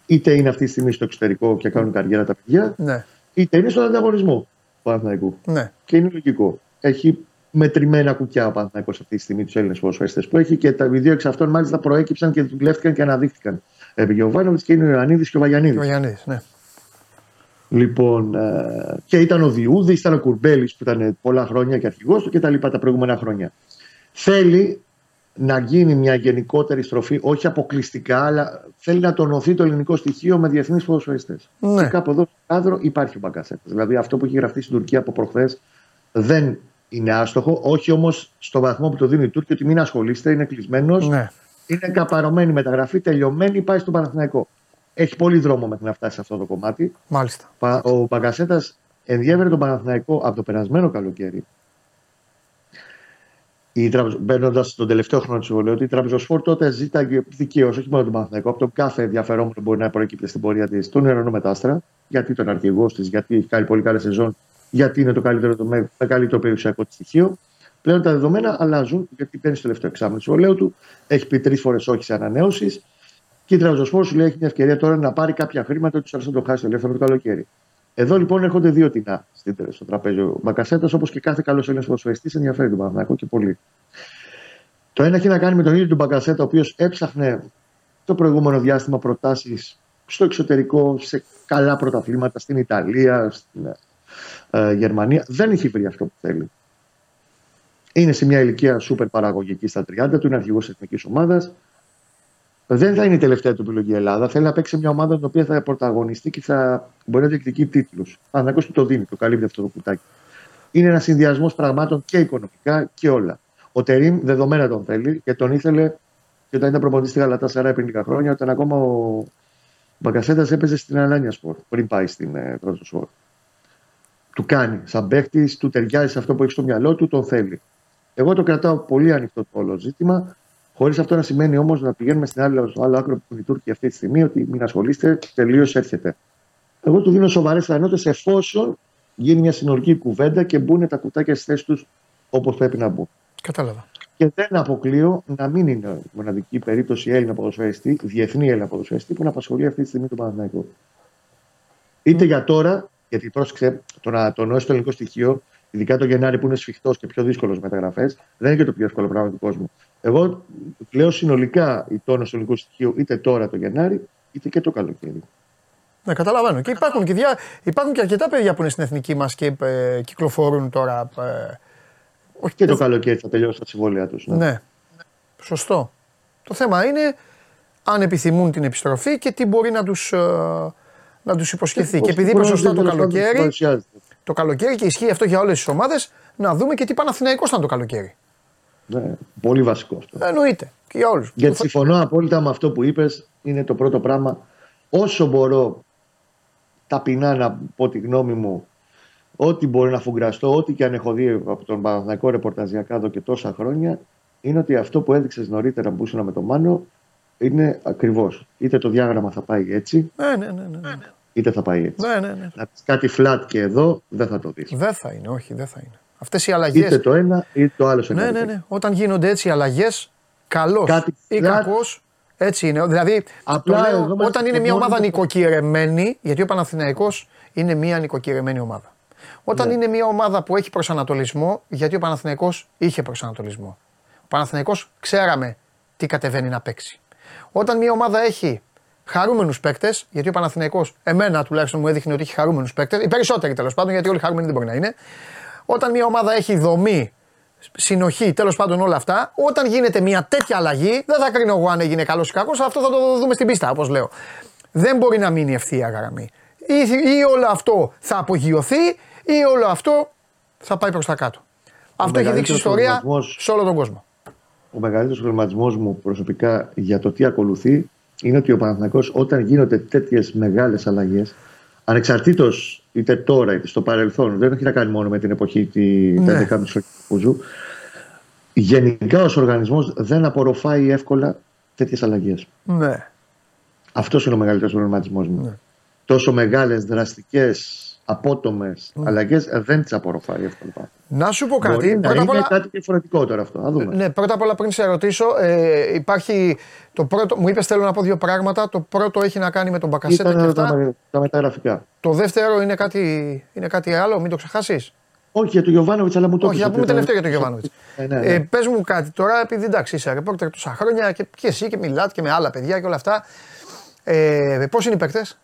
είτε είναι αυτή τη στιγμή στο εξωτερικό και κάνουν καριέρα τα παιδιά, Ναι, είτε είναι στον ανταγωνισμό του Παναθηναϊκού. ναι. Και είναι λογικό. Έχει μετρημένα κουκιά ο Παναθηναϊκός αυτή τη στιγμή τους Έλληνες ποδοσφαιριστές που έχει και τα οι δύο εξ αυτών μάλιστα προέκυψαν και δουλεύτηκαν και αναδείχθηκαν. Επί Γιωβάνοβιτ και είναι ο Ιωαννίδης και ο Βαγιανίδη. Ο Γιάννη, ναι. Λοιπόν, ε, και ήταν ο Διούδης, ήταν ο Κουρμπέλης που ήταν πολλά χρόνια και αρχηγός του και τα λοιπά τα προηγούμενα χρόνια. Θέλει να γίνει μια γενικότερη στροφή, όχι αποκλειστικά, αλλά θέλει να τονωθεί το ελληνικό στοιχείο με διεθνείς ποδοσφαιριστές. Ναι. Και κάπου εδώ στο κάδρο υπάρχει ο Μπαγκασέτας. Δηλαδή αυτό που έχει γραφτεί στην Τουρκία από προχθές δεν είναι άστοχο, όχι όμως στο βαθμό που το δίνει η Τούρκη, ότι μην ασχολείστε, είναι κλεισμένος. ναι. Είναι καπαρωμένη μεταγραφή, τελειωμένη, πάει στον Παναθηναϊκό. Έχει πολύ δρόμο μέχρι να φτάσει σε αυτό το κομμάτι. Μάλιστα. Πα- Ο Μπαγκασέτα ενδιέφερε τον Παναθηναϊκό από το περασμένο καλοκαίρι. Μπαίνοντας στον τελευταίο χρόνο του συμβολέου, ότι η Τραμπεζοσφόρ τότε ζήταγε δικαίως, όχι μόνο τον Παναθηναϊκό, από τον κάθε ενδιαφερόμενο που μπορεί να προέκυπτε στην πορεία της, τον Ιερονό Μετάστρα, γιατί τον αρχηγός της, γιατί έχει κάνει πολύ καλή σεζόν γιατί είναι το καλύτερο, το με, καλύτερο περιουσιακό της στοιχείο. Πλέον τα δεδομένα αλλάζουν γιατί παίρνεις το τελευταίο εξάμεινο συμβολέου του. Έχεις πει τρεις φορές όχι σε ανανέωσει. Και η Τραυζοσπόρ σου λέει έχει μια ευκαιρία τώρα να πάρει κάποια χρήματα τους να το χάσει το ελεύθερο το καλοκαίρι. Εδώ λοιπόν έρχονται δύο τεινά στο τραπέζι. Ο Μπακασέτας, όπως και κάθε καλός Έλληνας ποδοσφαιριστής, ενδιαφέρει τον Παναγιακό και πολύ. Το ένα έχει να κάνει με τον ίδιο τον Μπακασέτα, ο οποίος έψαχνε το προηγούμενο διάστημα προτάσεις στο εξωτερικό, σε καλά πρωταθλήματα, στην Ιταλία, στην ε, Γερμανία. Δεν έχει βρει αυτό που θέλει. Είναι σε μια ηλικία σούπερ παραγωγική στα 30 του, είναι αρχηγός της εθνικής ομάδας. Δεν θα είναι η τελευταία του επιλογή η Ελλάδα. Θέλει να παίξει μια ομάδα την οποία θα πρωταγωνιστεί και θα μπορεί να διεκδικεί τίτλους. Αν του το δίνει, το καλύπτει αυτό το κουτάκι. Είναι ένας συνδυασμός πραγμάτων και οικονομικά και όλα. Ο Τερήμ δεδομένα τον θέλει και τον ήθελε και όταν ήταν προπονητής στη Γαλατά Σαρά πριν λίγα χρόνια, όταν ακόμα ο Μπαγκασέτας έπαιζε στην Αλάνια Σπορ πριν πάει στην ε, Σπορ. Του κάνει σαν παίχτης, του ταιριάζει σε αυτό που έχει στο μυαλό του, τον θέλει. Εγώ το κρατάω πολύ ανοιχτό το όλο ζήτημα, χωρίς αυτό να σημαίνει όμως να πηγαίνουμε στην άλλη, στο άλλο άκρο που είναι οι Τούρκοι αυτή τη στιγμή, ότι μην ασχολείστε, τελείως έρχεται. Εγώ του δίνω σοβαρές πιθανότητες εφόσον γίνει μια συνολική κουβέντα και μπουν τα κουτάκια στις θέσεις τους όπως πρέπει να μπουν. Κατάλαβα. Και δεν αποκλείω να μην είναι μοναδική περίπτωση Έλληνα ποδοσφαιριστή, διεθνή Έλληνα ποδοσφαιριστή που να απασχολεί αυτή τη στιγμή τον Παναθηναϊκό. Είτε για τώρα, γιατί πρόσεξε το να τονώσει το ελληνικό στοιχείο, ειδικά το Γενάρη που είναι σφιχτός και πιο δύσκολος μεταγραφέ, δεν είναι και το πιο εύκολο πράγμα του κόσμου. Εγώ λέω συνολικά η τόνο του ελληνικού στοιχείου είτε τώρα το Γενάρη, είτε και το καλοκαίρι. Ναι, καταλαβαίνω. Και υπάρχουν και, δια... υπάρχουν και αρκετά παιδιά που είναι στην εθνική μας και ε, κυκλοφορούν τώρα. Ε, όχι και το καλοκαίρι θα τελειώσει τα συμβόλαια τους. Ναι. ναι. Σωστό. Το θέμα είναι αν επιθυμούν την επιστροφή και τι μπορεί να τους ε, να τους υποσχεθεί. Και, επειδή είπε σωστά το καλοκαίρι, το καλοκαίρι και ισχύει αυτό για όλες τις ομάδες, να δούμε και τι Παναθηναϊκός ήταν το καλοκαίρι. Ναι, πολύ βασικός αυτό. Εννοείται. Και για όλους. Γιατί συμφωνώ απόλυτα με αυτό που είπες. Είναι το πρώτο πράγμα. Όσο μπορώ ταπεινά να πω τη γνώμη μου ό,τι μπορεί να φουγκραστώ, ό,τι και αν έχω δει από τον Παναθηναϊκό ρεπορταζιακά εδώ και τόσα χρόνια, είναι ότι αυτό που έδειξες νωρίτερα που ήσουν με τον Μάνο είναι ακριβώς. Είτε το διάγραμμα θα πάει έτσι, ναι, ναι, ναι, ναι. Είτε θα πάει έτσι. Ναι, ναι, ναι. Να πεις κάτι flat και εδώ δεν θα το δεις. Δεν θα είναι, όχι, δεν θα είναι. Αυτές οι αλλαγές. Είτε το ένα είτε το άλλο. Ναι, ναι, ναι. Όταν γίνονται έτσι οι αλλαγές, καλό ή κακό, έτσι είναι. Δηλαδή, Απλά λέω, όταν είναι μια ομάδα νοικοκυρεμένη, γιατί ο Παναθηναϊκός είναι μια νοικοκυρεμένη ομάδα. Όταν ναι. είναι μια ομάδα που έχει προσανατολισμό, γιατί ο Παναθηναϊκός είχε προσανατολισμό. Ο Παναθηναϊκός ξέραμε τι κατεβαίνει να παίξει. Όταν μια ομάδα έχει χαρούμενους παίκτες, γιατί ο Παναθηναϊκός, εμένα τουλάχιστον μου έδειχνε ότι έχει χαρούμενους παίκτες, οι περισσότεροι τέλος πάντων, γιατί όλοι χαρούμενοι δεν μπορεί να είναι. Όταν μια ομάδα έχει δομή, συνοχή, τέλος πάντων όλα αυτά, όταν γίνεται μια τέτοια αλλαγή, δεν θα κρίνω εγώ αν έγινε καλός ή κακός, αυτό θα το δούμε στην πίστα, όπως λέω. Δεν μπορεί να μείνει ευθεία γραμμή. Ή, ή όλο αυτό θα απογειωθεί ή όλο αυτό θα πάει προς τα κάτω. αυτό έχει δείξει ιστορία σε όλο τον κόσμο. Ο μεγαλύτερος προβληματισμός μου προσωπικά για το τι ακολουθεί είναι ότι ο Παναθηναϊκός όταν γίνονται τέτοιες μεγάλες αλλαγές, ανεξαρτήτως είτε τώρα είτε στο παρελθόν, δεν έχει να κάνει μόνο με την εποχή τη ναι. 11η τους γενικά ως οργανισμός δεν απορροφάει εύκολα τέτοιες αλλαγές. Ναι. Αυτός είναι ο μεγαλύτερος προβληματισμός μου. Ναι. Τόσο μεγάλες δραστικές απότομες mm. αλλαγές δεν τις απορροφάει εύκολα. Να σου πω κάτι. Μπορεί πρώτα είναι όλα... κάτι διαφορετικό τώρα αυτό. Να δούμε. Ναι, πρώτα απ' όλα πριν σε ρωτήσω, ε, υπάρχει το πρώτο. Μου είπες θέλω να πω δύο πράγματα. Το πρώτο έχει να κάνει με τον Μπακασέτα και αυτά. Τα, τα μεταγραφικά. Το δεύτερο είναι κάτι, είναι κάτι άλλο, μην το ξεχάσεις; Όχι για τον Γιωβάνοβιτς, αλλά μου το Όχι, για πούμε τελευταίο για τον Γιωβάνοβιτς. Ε, ναι, ναι. Ε, Πες μου κάτι τώρα, επειδή εντάξει είσαι ρεπόρτερ τόσα χρόνια και, και εσύ και μιλάτε και με άλλα παιδιά και όλα αυτά. Ε, Πώς είναι οι παίκτες,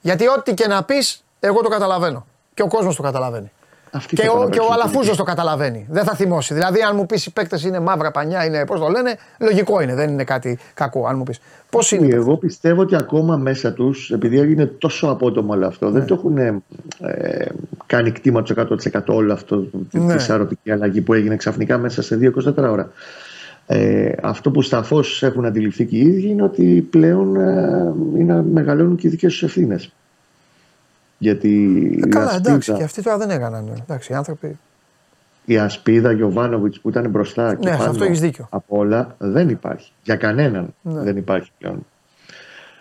Γιατί ό,τι και να πεις, εγώ το καταλαβαίνω. Και ο κόσμος το καταλαβαίνει. Αυτή και, ο, και ο Αλαφούζος το καταλαβαίνει. Δεν θα θυμώσει. Δηλαδή, αν μου πεις οι παίκτες είναι μαύρα πανιά, είναι πώς το λένε, λογικό είναι. Δεν είναι κάτι κακό. Αν μου πεις. Πώς είναι. Εγώ πιστεύω ότι ακόμα μέσα τους, επειδή έγινε τόσο απότομο όλο αυτό, ναι. δεν το έχουν ε, κάνει κτήμα τους 100% όλο αυτό ναι. της σαρωτική αλλαγής που έγινε ξαφνικά μέσα σε 2-24 ώρα. Ε, αυτό που σταφώς έχουν αντιληφθεί και οι ίδιοι είναι ότι πλέον ε, είναι, μεγαλώνουν και οι δικές τους ευθύνες. Γιατί ε, καλά, ασπίδα, εντάξει, και αυτοί τώρα δεν έκαναν. Εντάξει, οι άνθρωποι. Η ασπίδα Γιωβάνοβιτ που ήταν μπροστά και ναι, πάνω αυτό έχεις δίκιο. από όλα δεν υπάρχει. Για κανέναν ναι. δεν υπάρχει πλέον.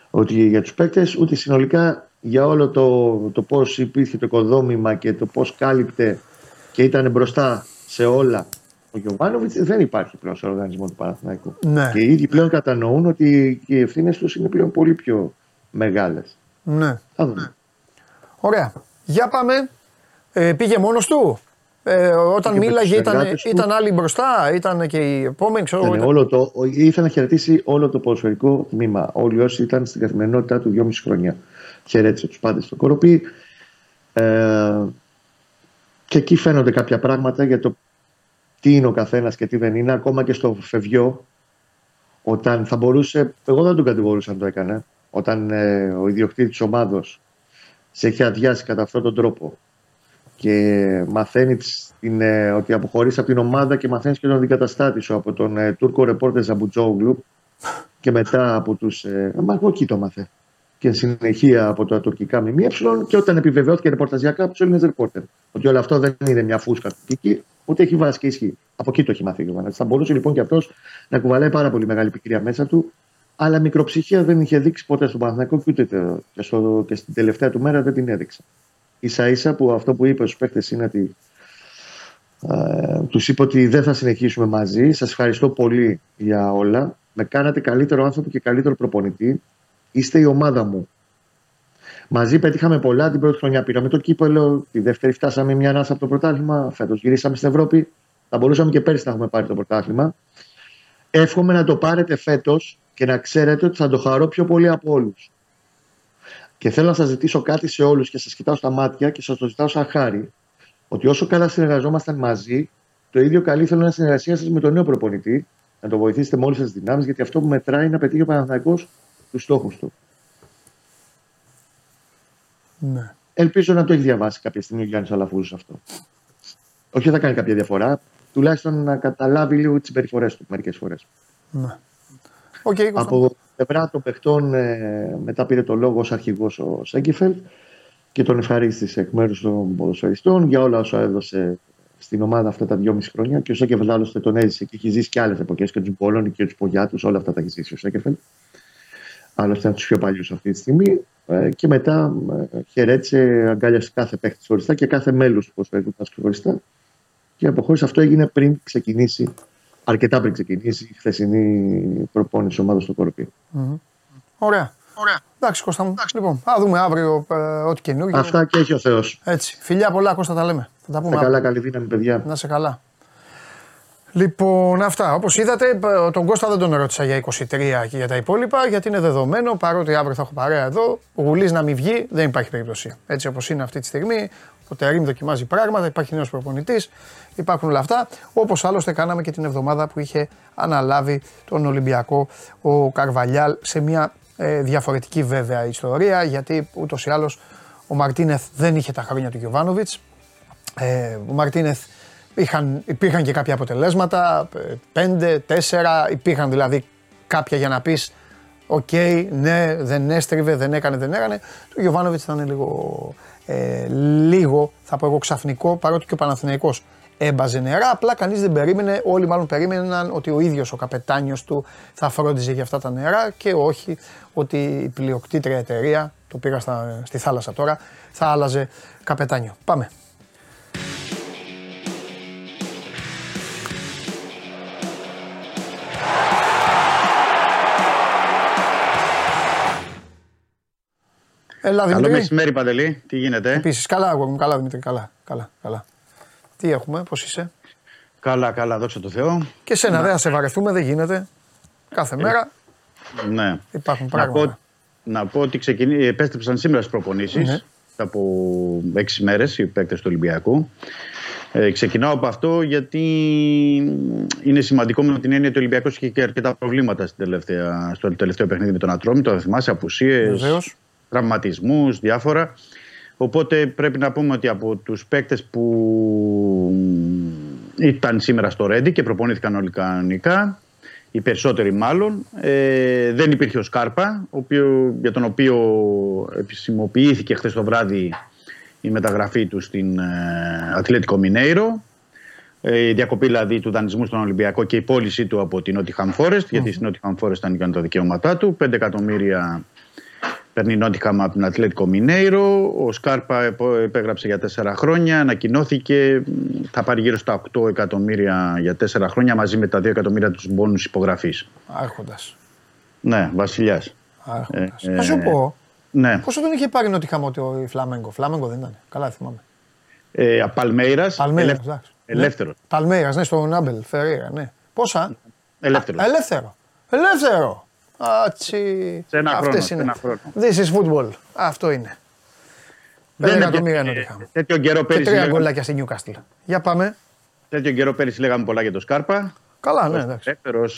Ότι για τους παίκτες ούτε συνολικά για όλο το, το πώς υπήρχε το οικοδόμημα και το πώς κάλυπτε και ήταν μπροστά σε όλα ο Γιωβάνοβιτς δεν υπάρχει πλέον στο οργανισμό του Παναθηναϊκού. Ναι. Και οι ίδιοι πλέον κατανοούν ότι οι ευθύνες τους είναι πλέον πολύ πιο μεγάλες. Ναι. Θα δούμε. Ωραία. Για πάμε. Ε, πήγε μόνος του; Ε, όταν Και με μίλαγε τους ήταν, συνεργάτες του. ήταν άλλοι μπροστά, ήταν και οι επόμενοι, ξέρω εγώ. Ήταν ήταν- όλο το, ο- ήθελε να χαιρετήσει όλο το ποδοσφαιρικό τμήμα. Όλοι όσοι ήταν στην καθημερινότητά του 2,5 χρόνια. Χαιρέτησε τους πάντες στο κοροπή. Ε, και εκεί φαίνονται κάποια πράγματα για το τι είναι ο καθένας και τι δεν είναι. Ακόμα και στο φευγιό, όταν θα μπορούσε. Εγώ δεν τον κατηγορούσα αν το έκανε. Όταν ε, ο ιδιοκτήτης της ομάδος σε έχει αδειάσει κατά αυτόν τον τρόπο και μαθαίνει τις- την, ε, ότι αποχωρείς από την ομάδα και μαθαίνεις και τον αντικαταστάτη σου από τον ε, Τούρκο ρεπόρτερ Ζαμπουτζόγλου και μετά από τους... Ε, μα εγώ εκεί το μάθε. Και συνεχεία από τα τουρκικά ΜΜΕ και όταν επιβεβαιώθηκε ρεπορταζιακά από τους Έλληνες ρεπόρτερ. Ότι όλο αυτό δεν είναι μια φούσκα τουρκική, ούτε έχει βάση και ισχύ. Από εκεί το έχει μάθει ο Γιωβάνας. Θα μπορούσε λοιπόν και αυτός να κουβαλάει πάρα πολύ μεγάλη πικρία μέσα του, αλλά μικροψυχία δεν είχε δείξει ποτέ στον Παναθηναϊκό και ούτε το- και, στο, και στην τελευταία του μέρα δεν την έδειξε. σα ίσα που αυτό που είπε στους παίχτε είναι ότι ε, τους είπε ότι δεν θα συνεχίσουμε μαζί. Σας ευχαριστώ πολύ για όλα. Με κάνατε καλύτερο άνθρωπο και καλύτερο προπονητή. Είστε η ομάδα μου. Μαζί πετύχαμε πολλά την πρώτη χρονιά. Πήραμε το κύπελο. Τη δεύτερη φτάσαμε μια ανάσα από το πρωτάθλημα. Φέτος γυρίσαμε στην Ευρώπη. Θα μπορούσαμε και πέρσι να έχουμε πάρει το πρωτάθλημα. Εύχομαι να το πάρετε φέτος και να ξέρετε ότι θα το χαρώ πιο πολύ από όλους. Και θέλω να σας ζητήσω κάτι σε όλους και σας κοιτάω στα μάτια και σας το ζητάω σαν χάρη. Ότι όσο καλά συνεργαζόμασταν μαζί, το ίδιο καλή θέλω να συνεργασία σας με τον νέο προπονητή, να το βοηθήσετε με όλες τις δυνάμεις, γιατί αυτό που μετράει είναι να πετύχει ο Παναθηναϊκός τους στόχους του. Ναι. Ελπίζω να το έχει διαβάσει κάποια στιγμή ο Γιάννης Αλαφούζος αυτό. Όχι ότι θα κάνει κάποια διαφορά, τουλάχιστον να καταλάβει λίγο τις συμπεριφορές του μερικές φορές. ναι. Οκ, Κώστα. Από πλευρά των παιχτών, ε, μετά πήρε το λόγο ως αρχηγός ο Σένκεφελντ και τον ευχαρίστησε εκ μέρους των ποδοσφαιριστών για όλα όσα έδωσε στην ομάδα αυτά τα δυόμιση χρόνια. Και ο Σέγκεφελτ άλλωστε τον έζησε και έχει ζήσει και άλλες εποχές και τους Μπολόνι και τους Πογιάτους, όλα αυτά τα έχει ζήσει ο Σέγκεφελτ. Άλλωστε από τους πιο παλιούς αυτή τη στιγμή. Ε, και μετά ε, χαιρέτησε, αγκάλιασε κάθε παίχτη χωριστά και κάθε μέλος του ποδοσφαιρικού μα χωριστά. Και η αποχώρηση αυτό έγινε πριν ξεκινήσει, αρκετά πριν ξεκινήσει η χθεσινή προπόνηση ομάδας στο Κοροπή. Ωραία. Ωραία. Εντάξει, Κώστα μου. Λοιπόν, θα δούμε αύριο ε, ό,τι καινούργιο. Αυτά και έχει ο Θεός. Έτσι. Φιλιά πολλά, Κώστα τα λέμε. Θα τα πούμε. Τα αύριο. καλά, καλή δύναμη, παιδιά. Να σε καλά. Λοιπόν, αυτά. Όπως είδατε, π- τον Κώστα δεν τον ρώτησα για 23 και για τα υπόλοιπα, γιατί είναι δεδομένο. Παρότι αύριο θα έχω παρέα εδώ, ο Γουλής να μην βγει, δεν υπάρχει περίπτωση. Έτσι όπως είναι αυτή τη στιγμή, ο Τερήμ δοκιμάζει πράγματα, υπάρχει νέος προπονητής, υπάρχουν όλα αυτά. Όπως άλλωστε κάναμε και την εβδομάδα που είχε αναλάβει τον Ολυμπιακό ο Καρβαλιάλ σε μια ε, διαφορετική βέβαια ιστορία, γιατί ούτως ή άλλως ο Μαρτίνεθ δεν είχε τα χρόνια του Γιωβάνοβιτς. Ε, ο Μαρτίνεθ είχαν, υπήρχαν και κάποια αποτελέσματα, ε, πέντε, τέσσερα, υπήρχαν δηλαδή κάποια για να πεις Οκ, ναι, δεν έστριβε, δεν έκανε, δεν έκανε. Το Γιοβάνοβιτς ήταν λίγο, ε, λίγο, θα πω εγώ ξαφνικό, παρότι και ο Παναθηναϊκός έμπαζε νερά. Απλά κανείς δεν περίμενε, όλοι μάλλον περίμεναν ότι ο ίδιος ο καπετάνιος του θα φρόντιζε για αυτά τα νερά και όχι ότι η πλοιοκτήτρια εταιρεία, το πήγα στα, στη θάλασσα τώρα, θα άλλαζε καπετάνιο. Πάμε. Έλα Καλό Δημήτρη. μεσημέρι, Παντελή. Τι γίνεται; Επίσης, καλά, αγόρι μου, καλά Δημήτρη, καλά, καλά, καλά. Τι έχουμε, πώς είσαι; Καλά, καλά, δόξα τω Θεώ. Και σένα δεν θα σε βαρεθούμε, δεν γίνεται. Κάθε μέρα Ναι. υπάρχουν Να πω, πράγματα. να πω ότι ξεκινή, επέστρεψαν σήμερα στις προπονήσεις Ναι. από έξι μέρες οι παίκτες του Ολυμπιακού. Ε, ξεκινάω από αυτό γιατί είναι σημαντικό με την έννοια ότι ο Ολυμπιακός είχε και αρκετά προβλήματα στην τελευταία, στο τελευταίο παιχνίδι με τον Ατρόμη. Το θυμάσαι, απουσίες, Βεβαίως. Τραυματισμούς, διάφορα. Οπότε πρέπει να πούμε ότι από τους παίκτες που ήταν σήμερα στο Ρέντι και προπονήθηκαν όλοι κανονικά, οι περισσότεροι μάλλον, ε, δεν υπήρχε ο Σκάρπα, ο οποίο, για τον οποίο επισημοποιήθηκε χθες το βράδυ η μεταγραφή του στην ε, Ατλέτικο Μινέιρο. Ε, η διακοπή δηλαδή του δανεισμού στον Ολυμπιακό και η πώλησή του από την Nottingham Forest, γιατί στην Nottingham Forest ήταν και τα δικαιώματά του. 5 εκατομμύρια Παίρνει η Νότιχαμ από την Ατλέτικο Μινέιρο. Ο Σκάρπα επ- επέγραψε για τέσσερα χρόνια. Ανακοινώθηκε. μ, Θα πάρει γύρω στα 8 εκατομμύρια για τέσσερα χρόνια μαζί με τα 2 εκατομμύρια τους μπόνους υπογραφής. Άρχοντας. Ναι, βασιλιάς. Άρχοντας. Ε, Να σου πω, Ναι. πόσο τον είχε πάρει νότι χαμό το η Φλάμεγκο. Φλάμεγκο δεν ήταν. Καλά θυμάμαι. Ε, Παλμέιρας. Παλμέιρας, εντάξει. Ελεύθερος. Παλμέιρας, ναι, στο Νάμπελ, Φεραίρα, ναι. Πόσα; Ελεύθερος. Α, ελεύθερο. Ελεύθερο. Άτσι. Σε ένα χρόνο, Αυτές σε είναι. ένα χρόνο. This is football. Αυτό είναι. Δεν Δεν είναι εκατομμύρια και- νότι χαμό. Τέτοιο καιρό Και πέρυσι. τρία λέγαμε- γκολάκια στη Νιούκαστλ. Για πάμε. Τέτοιο καιρό πέρυσι λέγαμε πολλά για τον Σκάρπα. Καλά, ναι, εντάξει. Ελεύθερο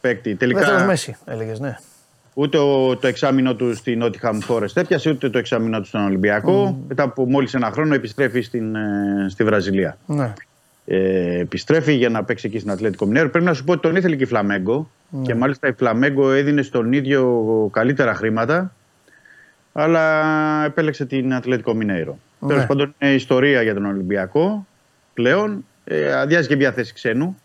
παίκτη. Τελικά Ελεύθερο Μέση, έλεγες, ναι. ούτε ο- το εξάμεινο του στη Nottingham Forest έπιασε, ούτε το εξάμεινο του στον Ολυμπιακό. Μετά από μόλις ένα χρόνο επιστρέφει στην, ε, στη Βραζιλία. ναι. Ε, επιστρέφει για να παίξει εκεί στην Ατλέτικο Μινέρο. Πρέπει να σου πω ότι τον ήθελε και η Φλαμέγκο. Ναι. Και μάλιστα η Φλαμέγκο έδινε στον ίδιο καλύτερα χρήματα. Αλλά επέλεξε την Ατλέτικο Μινέρο. Ναι. Τέλος πάντων, είναι ιστορία για τον Ολυμπιακό πλέον. Ε, αδειάζει και μια θέση ξένου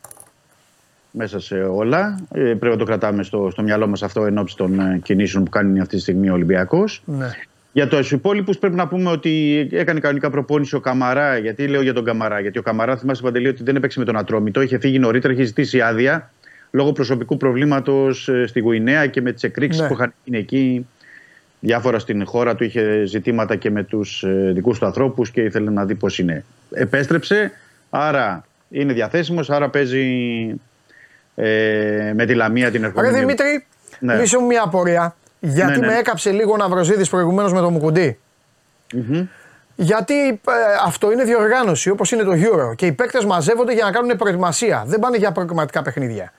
μέσα σε όλα. Ε, πρέπει να το κρατάμε στο, στο μυαλό μας αυτό εν ώψη των ε, κινήσεων που κάνει αυτή τη στιγμή ο Ολυμπιακός. ναι. Για τους υπόλοιπους πρέπει να πούμε ότι έκανε κανονικά προπόνηση ο Καμαρά. Γιατί λέω για τον Καμαρά, Γιατί ο Καμαρά θυμάσαι παντελή ότι δεν έπαιξε με τον Ατρόμητο. Είχε φύγει νωρίτερα, είχε ζητήσει άδεια λόγω προσωπικού προβλήματος στη Γουινέα και με τις εκρήξεις Ναι. που είχαν γίνει εκεί. Διάφορα στην χώρα του είχε ζητήματα και με τους δικούς του ανθρώπους και ήθελε να δει πώς είναι. Επέστρεψε, άρα είναι διαθέσιμος, άρα παίζει ε, με τη Λαμία την Ρε ερχόμενη. Δημήτρη, Ναι. λύσε μου μια απορία. Γιατί Ναι, ναι. με έκαψε λίγο ο Ναυροζίδης προηγουμένως με το Μουκουντή. Μμμ. Γιατί ε, αυτό είναι διοργάνωση όπως είναι το Euro και οι παίκτες μαζεύονται για να κάνουν προετοιμασία. Δεν πάνε για προκριματικά παιχνίδια.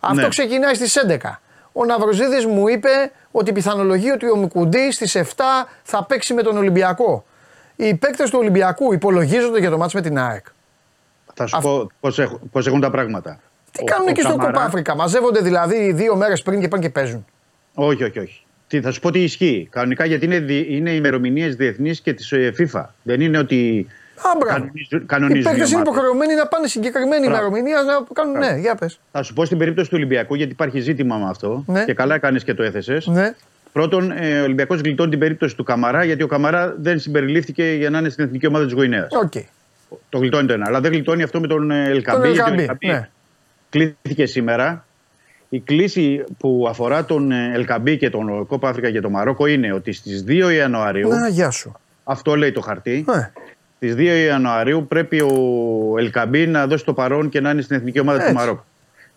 Αυτό Ναι. ξεκινάει στις 11. Ο Ναυροζίδης μου είπε ότι πιθανολογεί ότι ο Μουκουντή στις 7 θα παίξει με τον Ολυμπιακό. Οι παίκτες του Ολυμπιακού υπολογίζονται για το μάτς με την ΑΕΚ. Θα σου πω πώς έχουν, πώς έχουν τα πράγματα. Τι Ο- κάνουν ο εκεί στο Καμαρά- Κοπά Αφρικα, μαζεύονται δηλαδή δύο μέρες πριν και πάνε και παίζουν. Όχι, όχι, όχι. Τι, θα σου πω τι ισχύει. Κανονικά γιατί είναι, δι- είναι ημερομηνίες διεθνείς και της FIFA. Δεν είναι ότι Α, μπράβο. κανονίζουν, Οι κανονίζουν παίκτες οι είναι ομάδες. υποχρεωμένοι να πάνε συγκεκριμένη Μπράβο. ημερομηνία να κάνουν. Ναι, για πες. Θα σου πω στην περίπτωση του Ολυμπιακού, γιατί υπάρχει ζήτημα με αυτό. Ναι. Και καλά έκανε και το έθεσες. Ναι. Πρώτον, ε, ο Ολυμπιακός γλιτώνει την περίπτωση του Καμαρά, γιατί ο Καμαρά δεν συμπεριλήφθηκε για να είναι στην εθνική ομάδα της Γουινέας. Οκ. Το γλιτώνει το ένα. Αλλά δεν γλιτώνει αυτό με τον ε, Τον Ελ Κααμπί. γιατί ο Ελ Κααμπί. Ελ Κααμπί Ναι. κλήθηκε σήμερα. Η κλήση που αφορά τον ε, Ελ Κααμπί και τον Κόπα Άφρικα και το Μαρόκο είναι ότι στις 2 Ιανουαρίου, Να, γεια σου. αυτό λέει το χαρτί, Ναι. στις 2 Ιανουαρίου πρέπει ο Ελ Κααμπί να δώσει το παρόν και να είναι στην εθνική ομάδα Έτσι. του Μαρόκου.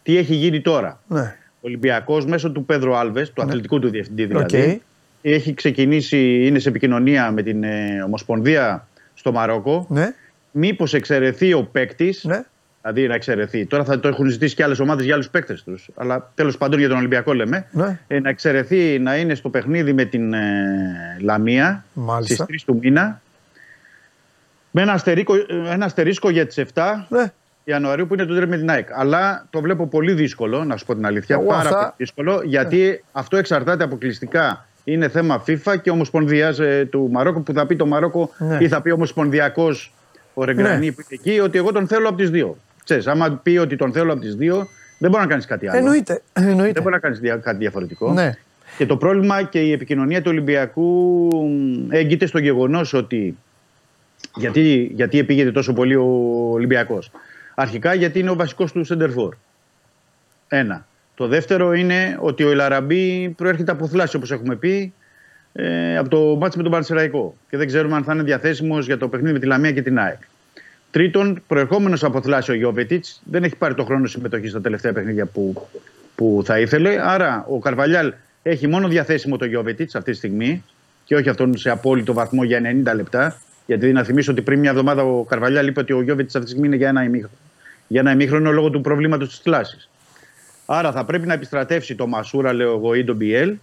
Τι έχει γίνει τώρα; ναι. Ο Ολυμπιακός μέσω του Πέδρο Άλβες, του αθλητικού του διευθυντή δηλαδή, Οκ. έχει ξεκινήσει, είναι σε επικοινωνία με την ε, Ομοσπονδία στο Μαρόκο. Ναι. Μήπως εξαιρεθεί ο παίκτης, Ναι. Δηλαδή να εξαιρεθεί. Τώρα θα το έχουν ζητήσει και άλλες ομάδες για άλλους παίκτες τους. Αλλά τέλος πάντων για τον Ολυμπιακό λέμε. Ναι. Ε, να εξαιρεθεί να είναι στο παιχνίδι με την ε, Λαμία Μάλιστα. στις 3 του μήνα. Με ένα, αστερίκο, ένα αστερίσκο για τις 7 Ναι. Ιανουαρίου που είναι το τρέμι με την ΑΕΚ. Αλλά το βλέπω πολύ δύσκολο, να σου πω την αλήθεια. Εγώ πάρα αυτά- πολύ δύσκολο, γιατί αυτό εξαρτάται αποκλειστικά. Είναι θέμα FIFA και Ομοσπονδία του Μαρόκου που θα πει το Μαρόκο Ναι. ή θα πει ο Ομοσπονδιακός ο Ρεγκρανί Ναι. που είναι εκεί ότι εγώ τον θέλω από τις δύο. Ξέρεις, άμα πει ότι τον θέλω από τις δύο, δεν μπορεί να κάνεις κάτι άλλο. Εννοείται. Δεν Εννοείται. μπορεί να κάνεις κάτι διαφορετικό. Ναι. Και το πρόβλημα και η επικοινωνία του Ολυμπιακού μ, έγκυται στο γεγονός ότι. Γιατί, γιατί πήγαινε τόσο πολύ ο Ολυμπιακός. Αρχικά γιατί είναι ο βασικός του σεντερφόρ. Ένα. Το δεύτερο είναι ότι ο Ελαραμπή προέρχεται από θλάση, όπως έχουμε πει, ε, από το μάτι με τον Πανσεραϊκό. Και δεν ξέρουμε αν θα είναι διαθέσιμος για το παιχνίδι με τη Λαμία και την ΑΕΚ. Τρίτον, προερχόμενος από θλάση ο Γιώβετιτς δεν έχει πάρει το χρόνο συμμετοχής στα τελευταία παιχνίδια που, που θα ήθελε. Άρα ο Καρβαλιάλ έχει μόνο διαθέσιμο το Γιώβετιτς αυτή τη στιγμή και όχι αυτόν σε απόλυτο βαθμό για 90 λεπτά. Γιατί να θυμίσω ότι πριν μια εβδομάδα ο Καρβαλιάλ είπε ότι ο Γιώβετιτς αυτή τη στιγμή είναι για ένα ημίχρονο. Για ένα ημίχρονο λόγω του προβλήματος της θλάσης. Άρα θα πρέπει να επιστρατεύσει το Μασούρα, λέω εγώ, ή τον Μπιέλ